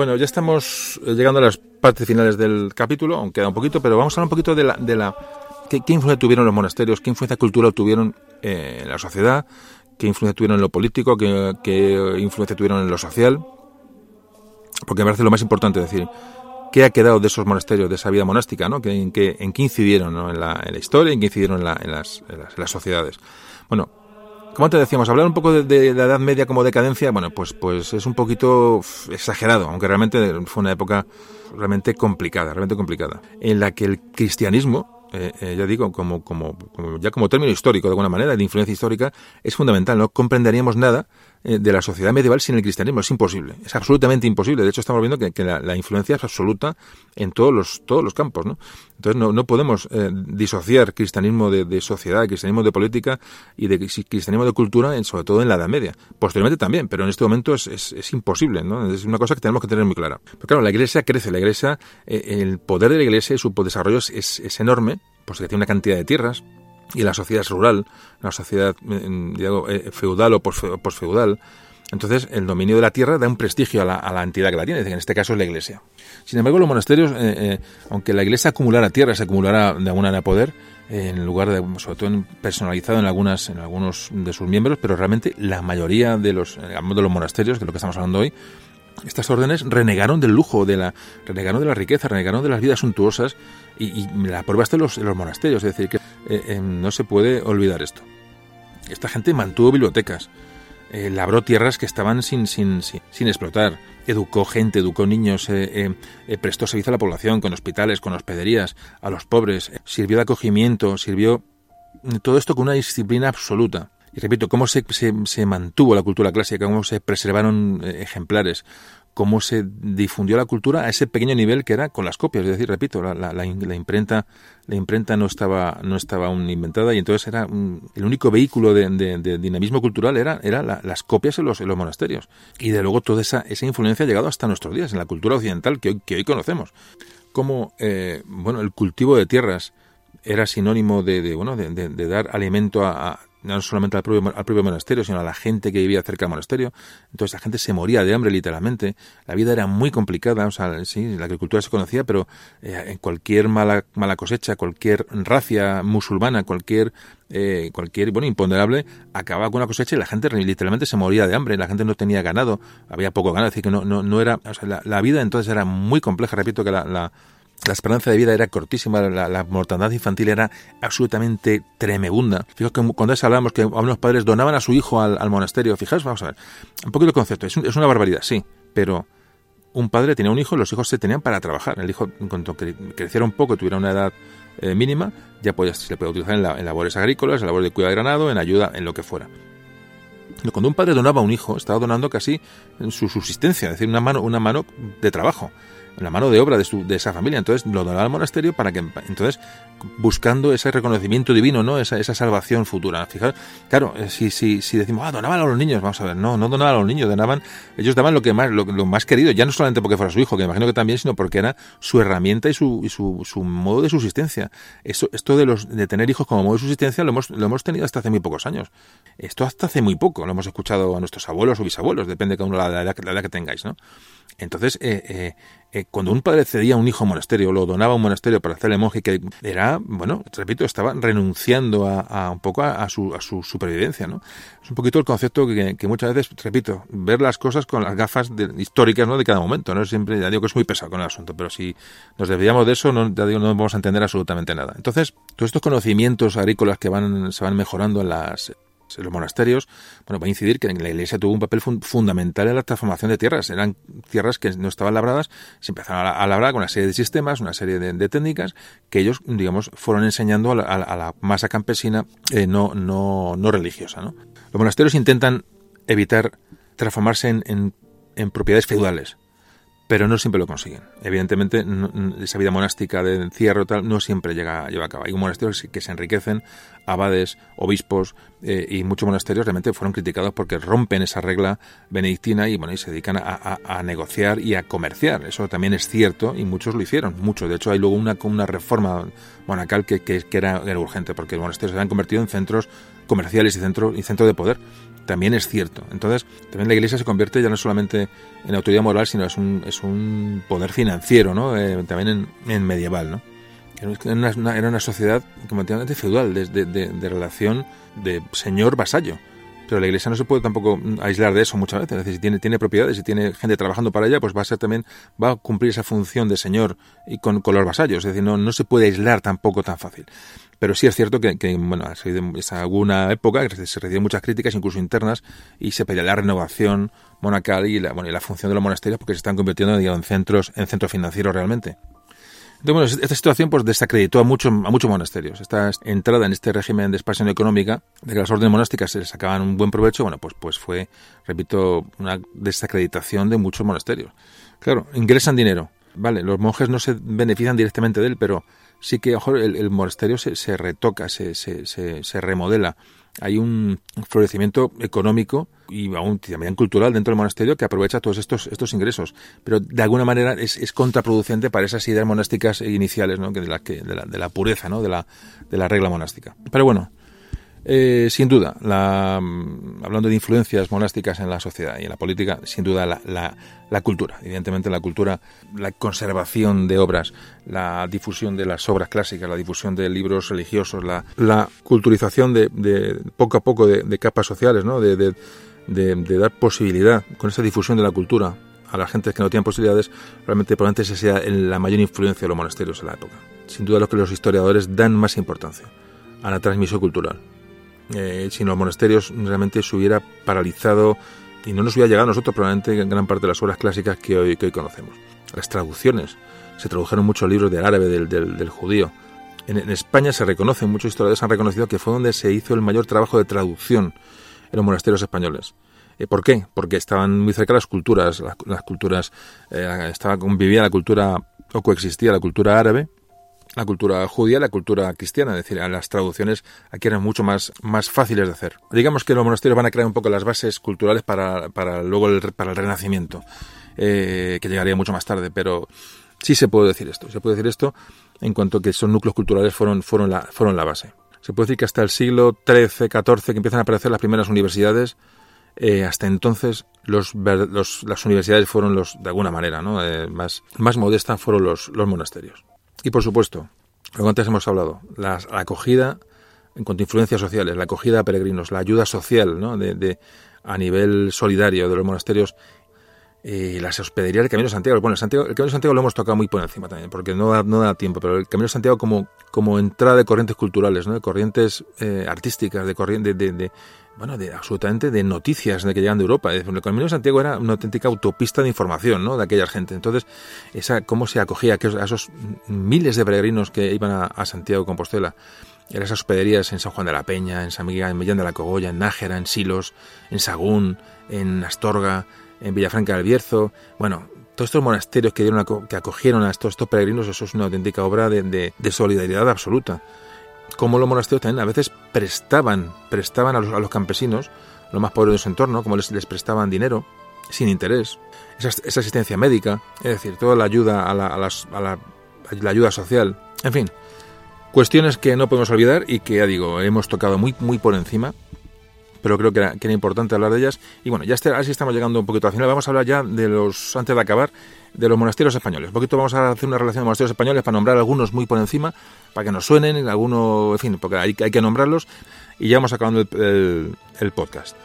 Bueno, ya estamos eh, llegando a las partes finales del capítulo, aunque queda un poquito, pero vamos a hablar un poquito de la... De la ¿qué, influencia tuvieron los monasterios? ¿Qué influencia cultural tuvieron eh, en la sociedad? ¿Qué influencia tuvieron en lo político? ¿Qué, influencia tuvieron en lo social? Porque me parece lo más importante decir, ¿qué ha quedado de esos monasterios, de esa vida monástica? ¿no? en, qué, ¿En qué incidieron en, la, en, la, historia? ¿En qué incidieron en, en, las, en las sociedades? Bueno, como te decíamos, hablar un poco de, la Edad Media como decadencia, bueno, pues, pues es un poquito exagerado, aunque realmente fue una época realmente complicada, realmente complicada, en la que el cristianismo, eh, eh, ya digo, como, como, como, ya como término histórico de alguna manera, de influencia histórica, es fundamental. No comprenderíamos nada de la sociedad medieval sin el cristianismo. Es imposible, es absolutamente imposible. De hecho, estamos viendo que, la, influencia es absoluta en todos los, todos los campos. ¿no? Entonces, no, podemos eh, disociar cristianismo de, sociedad, cristianismo de política y de cristianismo de cultura, sobre todo en la Edad Media. Posteriormente también, pero en este momento es, es, imposible. ¿no? Es una cosa que tenemos que tener muy clara. Pero claro, la Iglesia crece, la Iglesia, eh, el poder de la Iglesia y su desarrollo es, es enorme, pues que tiene una cantidad de tierras, y la sociedad es rural, la sociedad eh, eh, feudal o posfeudal. Entonces, el dominio de la tierra da un prestigio a la, a la entidad que la tiene, en este caso es la iglesia. Sin embargo, los monasterios, eh, aunque la iglesia acumulara tierra, se acumulara de alguna manera poder, en lugar de, sobre todo personalizado en algunas, en algunos de sus miembros, pero realmente la mayoría de los, de los monasterios, de lo que estamos hablando hoy, estas órdenes renegaron del lujo, de la, renegaron de la riqueza, renegaron de las vidas suntuosas y, la prueba está en los, los, monasterios, es decir, que eh, eh, no se puede olvidar esto. Esta gente mantuvo bibliotecas, eh, labró tierras que estaban sin, sin, sin, explotar, educó gente, educó niños, prestó servicio a la población con hospitales, con hospederías, a los pobres, sirvió de acogimiento, sirvió todo esto con una disciplina absoluta. Y repito, cómo se, se, mantuvo la cultura clásica, cómo se preservaron ejemplares, cómo se difundió la cultura a ese pequeño nivel que era con las copias. Es decir, repito, la, la, la imprenta, la imprenta no estaba, no estaba aún inventada y entonces era el único vehículo de, de, dinamismo cultural era, era las copias en los, monasterios. Y de luego toda esa, influencia ha llegado hasta nuestros días, en la cultura occidental que hoy, que hoy conocemos. Como, eh, bueno, el cultivo de tierras era sinónimo de, bueno, de, dar alimento a no solamente al propio, al propio monasterio, sino a la gente que vivía cerca del monasterio. Entonces la gente se moría de hambre literalmente. La vida era muy complicada, o sea, sí, la agricultura se conocía, pero eh, cualquier mala, mala cosecha, cualquier racia musulmana, cualquier eh, cualquier, bueno, imponderable, acababa con una cosecha y la gente literalmente se moría de hambre, la gente no tenía ganado, había poco ganado, es decir, que no, no, no era, o sea, la, vida entonces era muy compleja, repito que la, la, la esperanza de vida era cortísima, la, la, mortandad infantil era absolutamente tremebunda. Fijaos que cuando hablamos que algunos padres donaban a su hijo al, monasterio, fijaos, vamos a ver, un poquito el concepto, es, una barbaridad, sí, pero un padre tenía un hijo, los hijos se tenían para trabajar. El hijo, en cuanto creciera un poco, tuviera una edad eh, mínima, ya podía, se le puede utilizar en, en, labores agrícolas, en labores de cuidado de granado, en ayuda, en lo que fuera. Cuando un padre donaba a un hijo, estaba donando casi su subsistencia, es decir, una mano, una mano de trabajo la mano de obra de, su, de esa familia. Entonces lo donaba al monasterio para que, entonces, buscando ese reconocimiento divino, ¿no? Esa, esa salvación futura. Fijaros, claro, eh, si, si, si decimos, ah, donaban a los niños, vamos a ver, no, no donaban a los niños, donaban, ellos daban lo que más, lo, más querido, ya no solamente porque fuera su hijo, que imagino que también, sino porque era su herramienta y su, y su, su modo de subsistencia. Esto, esto de los, de tener hijos como modo de subsistencia lo hemos, lo hemos tenido hasta hace muy pocos años. Esto hasta hace muy poco, lo hemos escuchado a nuestros abuelos o bisabuelos, depende de cada uno la, la, la edad que tengáis, ¿no? Entonces, eh, eh, eh, cuando un padre cedía un hijo a un monasterio, lo donaba a un monasterio para hacerle monje, que era, bueno, repito, estaba renunciando a, un poco a, su, a su supervivencia, ¿no? Es un poquito el concepto que, muchas veces, repito, ver las cosas con las gafas históricas, ¿no? De cada momento, ¿no? Siempre, ya digo que es muy pesado con el asunto, pero si nos desviamos de eso, no, ya digo, no vamos a entender absolutamente nada. Entonces, todos estos conocimientos agrícolas que van, se van mejorando en las los monasterios, bueno, va a incidir que la Iglesia tuvo un papel fundamental en la transformación de tierras. Eran tierras que no estaban labradas, se empezaron a, labrar con una serie de sistemas, una serie de, técnicas que ellos, digamos, fueron enseñando a la, masa campesina eh, no, no, no religiosa. ¿no? Los monasterios intentan evitar transformarse en, en propiedades feudales pero no siempre lo consiguen. Evidentemente, esa vida monástica de encierro tal no siempre llega, lleva a cabo. Hay monasterios que se enriquecen, abades, obispos eh, y muchos monasterios realmente fueron criticados porque rompen esa regla benedictina y, bueno, y se dedican a, negociar y a comerciar. Eso también es cierto y muchos lo hicieron, muchos. De hecho, hay luego una, una reforma monacal que, que, era, urgente porque los monasterios se han convertido en centros comerciales y centros y centro de poder también es cierto. Entonces, también la Iglesia se convierte ya no solamente en autoridad moral, sino es un, es un poder financiero, ¿no? Eh, también en, medieval, ¿no? Era una, sociedad completamente feudal, de, de, relación de señor-vasallo. Pero la iglesia no se puede tampoco aislar de eso muchas veces. Es decir, si tiene, propiedades, si tiene gente trabajando para ella, pues va a ser también, va a cumplir esa función de señor y con, los vasallos. Es decir, no, se puede aislar tampoco tan fácil. Pero sí es cierto que, que bueno, es alguna época que se recibieron muchas críticas, incluso internas, y se pedía la renovación monacal y la, bueno, y la función de los monasterios porque se están convirtiendo en centros, en centros financieros realmente. Bueno, esta situación pues desacreditó a muchos a muchos monasterios. Esta entrada en este régimen de expansión económica, de que las órdenes monásticas se sacaban un buen provecho, bueno, pues, pues fue, repito, una desacreditación de muchos monasterios. Claro, ingresan dinero. Vale, los monjes no se benefician directamente de él, pero sí que el, el monasterio se, se retoca, se, se, se, remodela. Hay un florecimiento económico y aún también cultural dentro del monasterio que aprovecha todos estos, estos ingresos. Pero de alguna manera es, contraproducente para esas ideas monásticas iniciales, ¿no? de, la, que, de, la, de la pureza, ¿no? de, la, de la regla monástica. Pero bueno, eh, sin duda, la, mm, hablando de influencias monásticas en la sociedad y en la política, sin duda la, la, cultura. Evidentemente la cultura, la conservación de obras, la difusión de las obras clásicas, la difusión de libros religiosos, la, la culturización de, poco a poco de, capas sociales, ¿no? de, dar posibilidad con esa difusión de la cultura a la gente que no tienen posibilidades, realmente probablemente esa sea la mayor influencia de los monasterios en la época. Sin duda lo que los historiadores dan más importancia a la transmisión cultural eh, sin los monasterios realmente se hubiera paralizado y no nos hubiera llegado a nosotros probablemente gran parte de las obras clásicas que hoy, que hoy conocemos. Las traducciones, se tradujeron muchos libros del árabe, del, del, judío. En, España se reconoce, muchos historiadores han reconocido que fue donde se hizo el mayor trabajo de traducción en los monasterios españoles. Eh, ¿Por qué? Porque estaban muy cerca las culturas, las, culturas, eh, estaba, convivía la cultura o coexistía la cultura árabe la cultura judía la cultura cristiana, es decir, las traducciones aquí eran mucho más, más fáciles de hacer. Digamos que los monasterios van a crear un poco las bases culturales para, para luego el, para el Renacimiento, eh, que llegaría mucho más tarde, pero sí se puede decir esto, se puede decir esto en cuanto que esos núcleos culturales fueron, fueron, la, fueron la base. Se puede decir que hasta el siglo XIII, XIV, que empiezan a aparecer las primeras universidades, eh, hasta entonces los, las universidades fueron los, de alguna manera, ¿no? Eh, más, más modestas fueron los, los monasterios. Y por supuesto, lo que antes hemos hablado, la, acogida en cuanto a influencias sociales, la acogida a peregrinos, la ayuda social, ¿no? de, de a nivel solidario de los monasterios y las hospederías del Camino de Santiago. Bueno, el, Santiago, el Camino de Santiago lo hemos tocado muy por encima también, porque no da, no da tiempo, pero el Camino de Santiago como, como entrada de corrientes culturales, ¿no? de corrientes eh, artísticas, de corriente de, de, bueno, de absolutamente de noticias de que llegan de Europa. El Camino de Santiago era una auténtica autopista de información, ¿no? De aquella gente. Entonces, esa cómo se acogía a esos miles de peregrinos que iban a, Santiago de Compostela. En esas hospederías en San Juan de la Peña, en San Miguel, en Millán de la Cogolla, en Nájera, en Silos, en Sagún, en Astorga, en Villafranca del Bierzo. Bueno, todos estos monasterios que, dieron que acogieron a estos, estos, peregrinos, eso es una auténtica obra de, de, solidaridad absoluta. Como los monasterios también a veces prestaban, prestaban a los, a los campesinos, los más pobres de su entorno, como les, les prestaban dinero, sin interés, esa, esa, asistencia médica, es decir, toda la ayuda a la, a, a la, la ayuda social, en fin, cuestiones que no podemos olvidar y que ya digo, hemos tocado muy, muy por encima pero creo que era, que era, importante hablar de ellas. Y bueno, ya está, así estamos llegando un poquito al final. Vamos a hablar ya de los, antes de acabar, de los monasterios españoles. Un poquito vamos a hacer una relación de monasterios españoles para nombrar algunos muy por encima, para que nos suenen, algunos, en fin, porque hay, hay que nombrarlos. Y ya vamos acabando el, el, el podcast.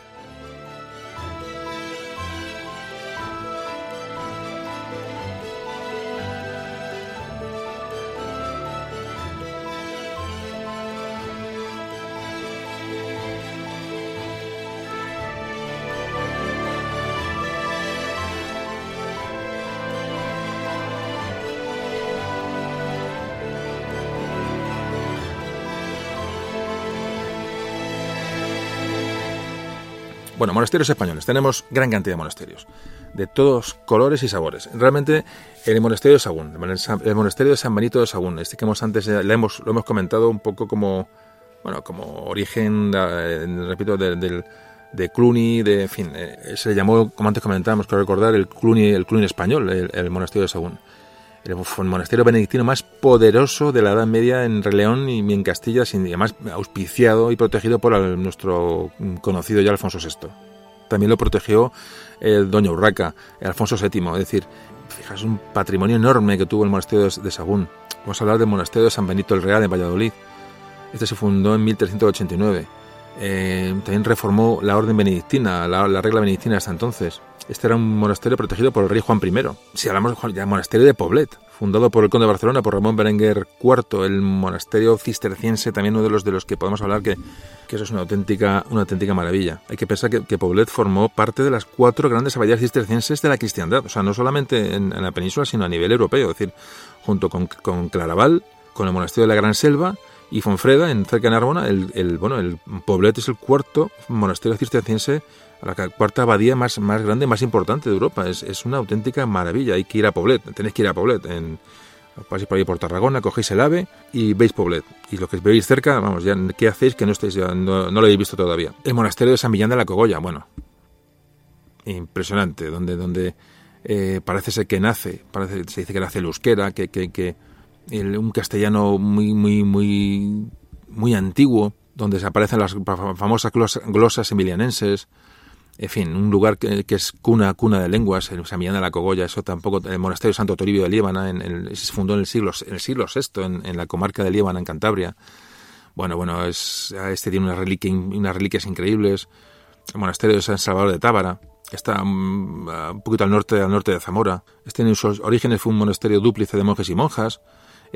Bueno, monasterios españoles. Tenemos gran cantidad de monasterios, de todos colores y sabores. Realmente el monasterio de Sagún, el monasterio de San Benito de Sagún, este que hemos antes le hemos, lo hemos comentado un poco como, bueno, como origen, repito, del, del de Cluny, de, en fin, eh, se le llamó, como antes comentábamos, quiero recordar, el Cluny, el Cluny español, el, el monasterio de Sagún. Fue el monasterio benedictino más poderoso de la Edad Media en Releón y en Castilla, sin, además auspiciado y protegido por el, nuestro conocido ya Alfonso VI. También lo protegió el Doña Urraca, Alfonso VII, es decir, fijaos un patrimonio enorme que tuvo el monasterio de Sagún. Vamos a hablar del monasterio de San Benito el Real en Valladolid. Este se fundó en 1389. Eh, también reformó la orden benedictina, la, la regla benedictina hasta entonces. Este era un monasterio protegido por el rey Juan I. Si hablamos del monasterio de Poblet, fundado por el conde de Barcelona, por Ramón Berenguer IV, el monasterio cisterciense, también uno de los de los que podemos hablar que, que eso es una auténtica, una auténtica maravilla. Hay que pensar que, que, Poblet formó parte de las cuatro grandes abadías cistercienses de la cristiandad, o sea, no solamente en, en la península, sino a nivel europeo, es decir, junto con, con Claraval, con el monasterio de la Gran Selva, y Fonfreda, en cerca de Narbona, el, el, bueno, el Poblet es el cuarto monasterio cisterciense la cuarta abadía más, más grande, más importante de Europa. Es, es, una auténtica maravilla. Hay que ir a Poblet, tenéis que ir a Poblet. En, paséis por ahí por Tarragona, cogéis el AVE y veis Poblet. Y lo que veis cerca, vamos, ya, ¿qué hacéis que no estéis, ya, no, no, lo habéis visto todavía? El monasterio de San Millán de la Cogolla, bueno, impresionante, donde, donde eh, parece ser que nace, parece, se dice que nace el euskera, que, que, que el, un castellano muy, muy, muy, muy antiguo, donde se aparecen las famosas glosas emilianenses, en fin, un lugar que, es cuna, cuna de lenguas, en San de la Cogolla, eso tampoco, el monasterio Santo Toribio de Líbana, en, se fundó en el siglo, en el siglo VI, en, en, la comarca de Líbana, en Cantabria. Bueno, bueno, es, este tiene unas, reliquia, unas reliquias increíbles. El monasterio de San Salvador de Tábara, está um, un poquito al norte, al norte de Zamora. Este en sus orígenes fue un monasterio dúplice de monjes y monjas.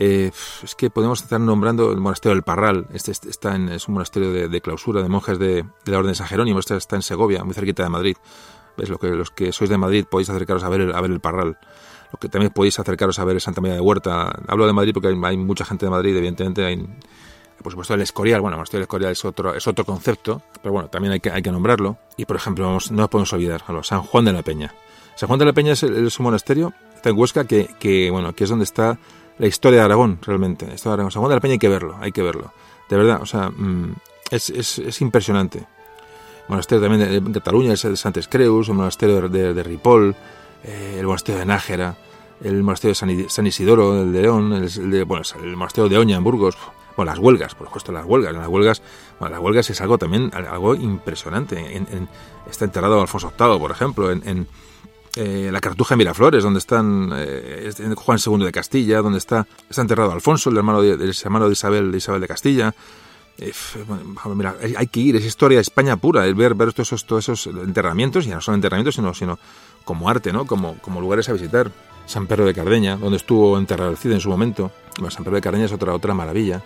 Eh, es que podemos estar nombrando el monasterio del Parral. Este, este está en, es un monasterio de, clausura de monjes de, la Orden de San Jerónimo. Este está en Segovia, muy cerquita de Madrid. ¿Ves? Lo que, los que sois de Madrid podéis acercaros a ver a ver el Parral. Lo que también podéis acercaros a ver Santa María de Huerta. Hablo de Madrid porque hay, mucha gente de Madrid, evidentemente. Hay, por supuesto, el Escorial. Bueno, el monasterio del Escorial es otro, es otro concepto, pero bueno, también hay que, hay que nombrarlo. Y, por ejemplo, no nos podemos olvidar, San Juan de la Peña. San Juan de la Peña es, es un monasterio, está en Huesca, que, que, bueno, que es donde está la historia de Aragón, realmente. La historia de Aragón. San de la Peña hay que verlo, hay que verlo. De verdad, o sea, mmm, es, es, es, impresionante. Monasterio también de, Cataluña es el de Santes Creus, el monasterio de, de, de Ripoll, eh, el monasterio de Nájera, el monasterio de San, Isidoro, el de León, el, el de, bueno, el monasterio de Oña en Burgos. O las huelgas, por supuesto, las huelgas. Las huelgas, bueno, las huelgas es algo también algo impresionante. está enterrado Alfonso VIII, por ejemplo, en, eh, la Cartuja de Miraflores, donde están eh, Juan II de Castilla, donde está, está enterrado Alfonso, el hermano de, el hermano de Isabel, de Isabel de Castilla. Mira, hay, que ir, es historia España pura, el ver, ver todos esos, todos esos enterramientos, y no son enterramientos, sino, sino como arte, ¿no? Como, como lugares a visitar. San Pedro de Cardeña, donde estuvo enterrado el Cid en su momento. San Pedro de Cardeña es otra, otra maravilla.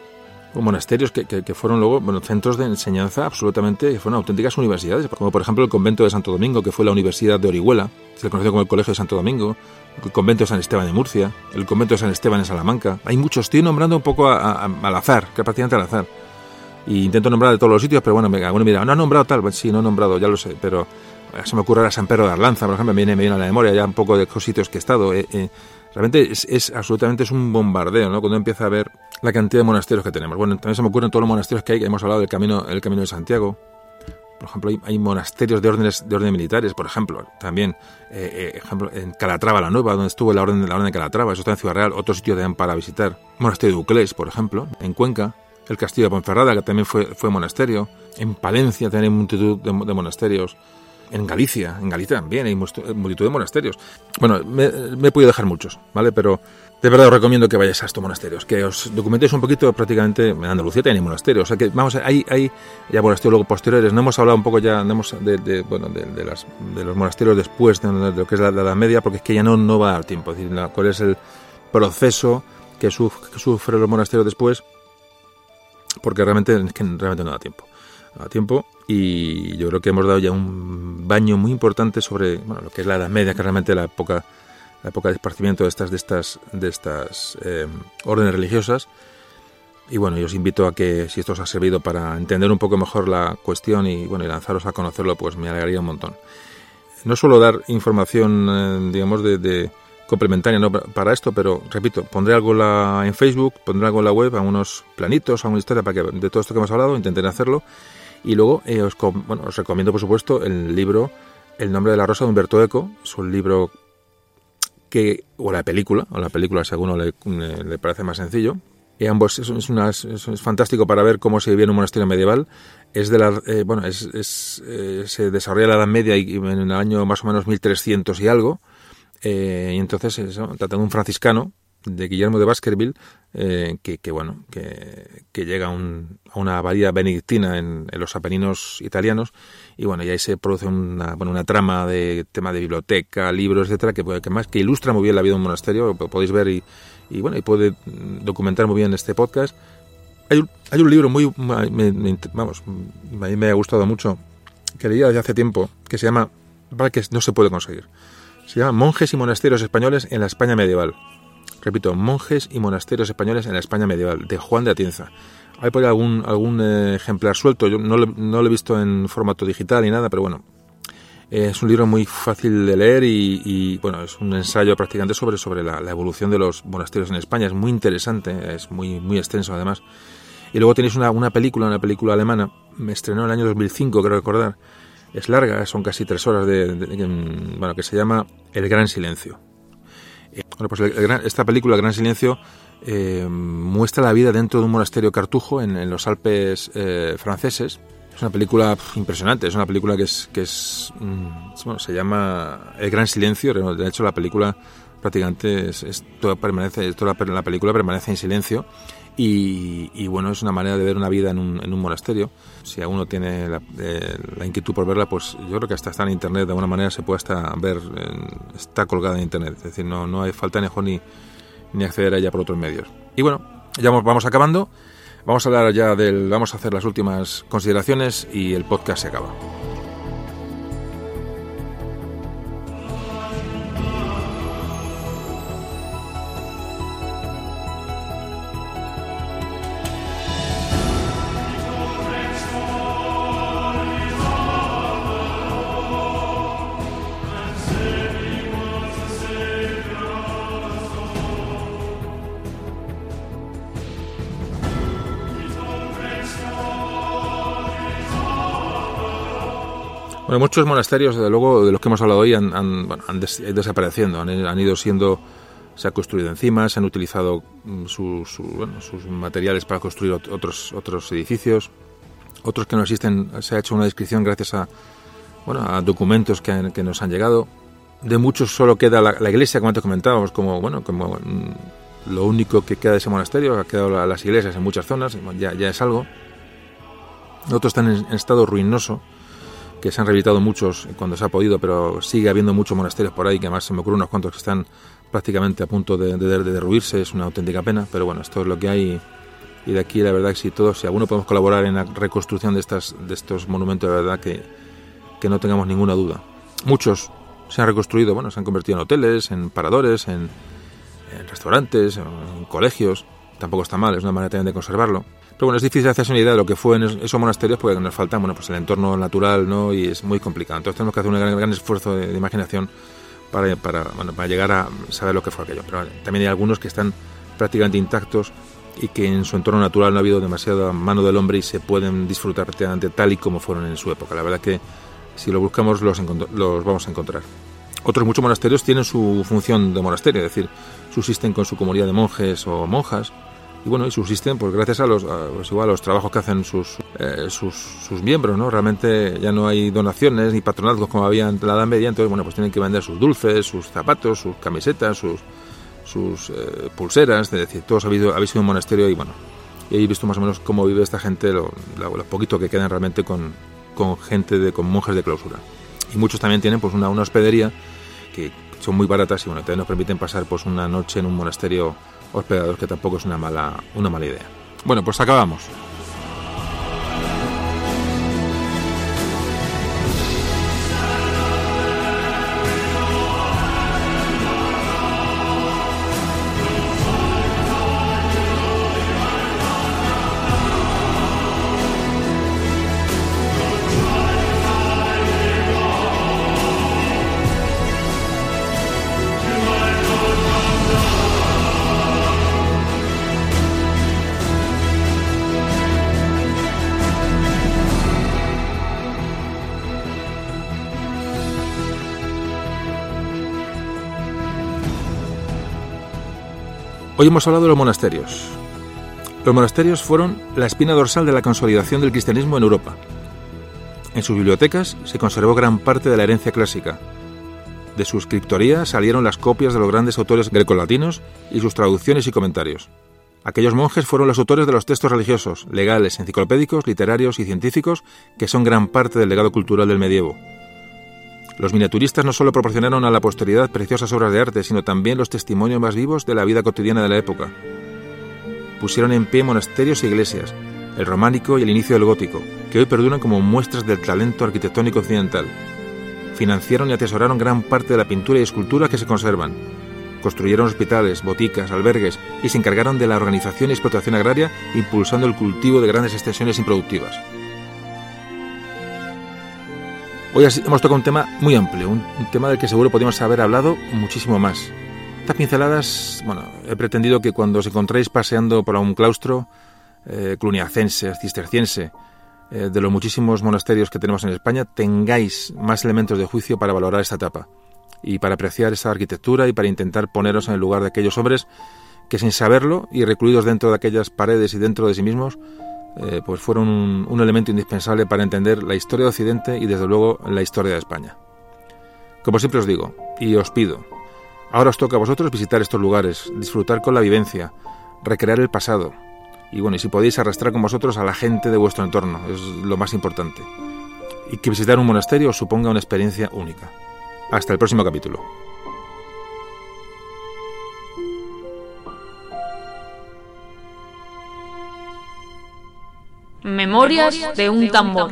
Monasterios que, que, fueron luego bueno, centros de enseñanza absolutamente, fueron auténticas universidades, como por ejemplo el convento de Santo Domingo, que fue la Universidad de Orihuela, se le conoció como el Colegio de Santo Domingo, el convento de San Esteban de Murcia, el convento de San Esteban en Salamanca. Hay muchos, estoy nombrando un poco al azar, que prácticamente al azar. Y intento nombrar de todos los sitios, pero bueno, me, alguno mira, no ha nombrado tal, sí, no ha nombrado, ya lo sé, pero se me ocurre a San Pedro de Arlanza, por ejemplo, me viene, me viene a la memoria ya un poco de los sitios que he estado. Eh, eh, realmente es, absolutamente es un bombardeo, ¿no? Cuando empieza a ver la cantidad de monasterios que tenemos. Bueno, también se me ocurren todos los monasterios que hay, hemos hablado del camino, el camino de Santiago. Por ejemplo, hay, monasterios de órdenes de orden militares, por ejemplo, también, eh, ejemplo, en Calatrava la Nueva, donde estuvo la orden, la orden de Calatrava, eso está en Ciudad Real, otro sitio también para visitar. Monasterio de Uclés, por ejemplo, en Cuenca, el Castillo de Ponferrada, que también fue, fue monasterio, en Palencia también hay multitud de monasterios, en Galicia, en Galicia también hay multitud de monasterios. Bueno, me, he podido dejar muchos, ¿vale? Pero de verdad os recomiendo que vayáis a estos monasterios, que os documentéis un poquito prácticamente. En Andalucía hay monasterios, o sea que vamos, hay, hay ya monasterios luego posteriores. No hemos hablado un poco ya hemos de, bueno, de, las, de, los monasterios después de, lo que es la, Edad Media, porque es que ya no, no va a dar tiempo. Es decir, cuál es el proceso que, que sufren los monasterios después, porque realmente, es que realmente no da tiempo a tiempo y yo creo que hemos dado ya un baño muy importante sobre bueno, lo que es la Edad Media, que realmente la época la época de esparcimiento de estas de estas de estas eh, órdenes religiosas. Y bueno, yo os invito a que si esto os ha servido para entender un poco mejor la cuestión y bueno, y lanzaros a conocerlo, pues me alegraría un montón. No suelo dar información, eh, digamos, de, complementaria ¿no? para esto, pero repito, pondré algo la, en Facebook, pondré algo en la web, algunos planitos, alguna historia para que de todo esto que hemos hablado, intentaré hacerlo y luego eh, os, bueno, os recomiendo, por supuesto, el libro El nombre de la rosa de Humberto Eco. Es un libro que, o la película, o la película si a alguno le, parece más sencillo. Ambos es, es, fantástico para ver cómo se vivía en un monasterio medieval. Es de la, eh, bueno, es, eh, se desarrolla la Edad Media y, en el año más o menos 1300 y algo. y entonces, tratando de un franciscano de Guillermo de Baskerville, eh, que, bueno, que, llega a una abadía benedictina en, los Apeninos italianos y bueno, y ahí se produce una, bueno, una trama de tema de biblioteca, libros, etcétera, que, que más que ilustra muy bien la vida de un monasterio, podéis ver y, y bueno, y puede documentar muy bien este podcast. Hay un, hay un libro muy, vamos, a mí me ha gustado mucho, que leía desde hace tiempo, que se llama, para que no se puede conseguir, se llama Monjes y Monasterios Españoles en la España Medieval repito, monjes y monasterios españoles en la España medieval, de Juan de Atienza. Hay por ahí algún, algún eh, ejemplar suelto, yo no, lo he visto en formato digital ni nada, pero bueno, es un libro muy fácil de leer y, bueno, es un ensayo prácticamente sobre, sobre la, evolución de los monasterios en España. Es muy interesante, es muy, muy extenso además. Y luego tenéis una, una película, una película alemana, me estrenó en el año 2005, creo recordar. Es larga, son casi tres horas de, bueno, que se llama El Gran Silencio. Bueno, pues esta película, Gran Silencio, eh, muestra la vida dentro de un monasterio cartujo en, los Alpes eh, franceses. Es una película impresionante, es una película que es, que es mm, bueno, se llama El Gran Silencio. De hecho, la película prácticamente es, toda permanece, toda la película permanece en silencio y, bueno, es una manera de ver una vida en un, en un monasterio. Si alguno tiene eh, la, inquietud por verla, pues yo creo que hasta está en internet, de alguna manera se puede hasta ver, está colgada en internet. Es decir, no, no hay falta ni, ni acceder a ella por otros medios. Y bueno, ya vamos acabando. Vamos a hablar ya del. Vamos a hacer las últimas consideraciones y el podcast se acaba. Muchos monasterios, desde luego, de los que hemos hablado hoy, han, han, han desapareciendo, han, ido siendo se ha construido encima, se han utilizado mm, sus materiales para construir otros, otros edificios, otros que no existen, se ha hecho una descripción gracias a, bueno, a documentos que, que nos han llegado. De muchos solo queda la, iglesia, como antes comentábamos, como, bueno, como mm, lo único que queda de ese monasterio, ha quedado las iglesias en muchas zonas, ya, ya es algo. Otros están en, estado ruinoso, que se han rehabilitado muchos cuando se ha podido, pero sigue habiendo muchos monasterios por ahí, que además se me ocurren unos cuantos que están prácticamente a punto de, de, derruirse, es una auténtica pena, pero bueno, esto es lo que hay y de aquí la verdad que si todos, si alguno podemos colaborar en la reconstrucción de, estas, de estos monumentos, de verdad que, que no tengamos ninguna duda. Muchos se han reconstruido, bueno, se han convertido en hoteles, en paradores, en, restaurantes, en colegios. Tampoco está mal, es una manera también de conservarlo. Pero bueno, es difícil hacerse una idea de lo que fue en esos monasterios porque nos falta, bueno, pues el entorno natural, ¿no? Y es muy complicado. Entonces tenemos que hacer un gran, esfuerzo de, imaginación para, para, bueno, para llegar a saber lo que fue aquello. Pero también hay algunos que están prácticamente intactos y que en su entorno natural no ha habido demasiada mano del hombre y se pueden disfrutar tal y como fueron en su época. La verdad que si lo buscamos los, los vamos a encontrar. Otros muchos monasterios tienen su función de monasterio, es decir, subsisten con su comunidad de monjes o monjas y bueno, y subsisten pues gracias a los, pues, igual, a los trabajos que hacen sus, eh, sus, sus, miembros, ¿no? Realmente ya no hay donaciones ni patronazgos como había en la Edad Media, entonces bueno, pues tienen que vender sus dulces, sus zapatos, sus camisetas, sus, sus eh, pulseras, es decir, todos habéis, habéis sido un monasterio y bueno, y he visto más o menos cómo vive esta gente, lo, poquito que quedan realmente con, con gente, de, con monjes de clausura. Y muchos también tienen pues una, una hospedería que son muy baratas y bueno, también nos permiten pasar pues una noche en un monasterio hospedados, que tampoco es una mala, una mala idea. Bueno, pues acabamos. Hoy hemos hablado de los monasterios. Los monasterios fueron la espina dorsal de la consolidación del cristianismo en Europa. En sus bibliotecas se conservó gran parte de la herencia clásica. De su escritoría salieron las copias de los grandes autores grecolatinos y sus traducciones y comentarios. Aquellos monjes fueron los autores de los textos religiosos, legales, enciclopédicos, literarios y científicos que son gran parte del legado cultural del medievo. Los miniaturistas no solo proporcionaron a la posteridad preciosas obras de arte, sino también los testimonios más vivos de la vida cotidiana de la época. Pusieron en pie monasterios e iglesias, el románico y el inicio del gótico, que hoy perduran como muestras del talento arquitectónico occidental. Financiaron y atesoraron gran parte de la pintura y escultura que se conservan. Construyeron hospitales, boticas, albergues y se encargaron de la organización y explotación agraria, impulsando el cultivo de grandes extensiones improductivas. Hoy hemos tocado un tema muy amplio, un, tema del que seguro podríamos haber hablado muchísimo más. Estas pinceladas, bueno, he pretendido que cuando os encontréis paseando por un claustro eh, cluniacense, cisterciense, eh, de los muchísimos monasterios que tenemos en España, tengáis más elementos de juicio para valorar esta etapa y para apreciar esa arquitectura y para intentar poneros en el lugar de aquellos hombres que sin saberlo y recluidos dentro de aquellas paredes y dentro de sí mismos, eh, pues fueron un, elemento indispensable para entender la historia de Occidente y desde luego la historia de España. Como siempre os digo, y os pido, ahora os toca a vosotros visitar estos lugares, disfrutar con la vivencia, recrear el pasado, y bueno, y si podéis arrastrar con vosotros a la gente de vuestro entorno, es lo más importante. Y que visitar un monasterio os suponga una experiencia única. Hasta el próximo capítulo. Memorias de un tambor.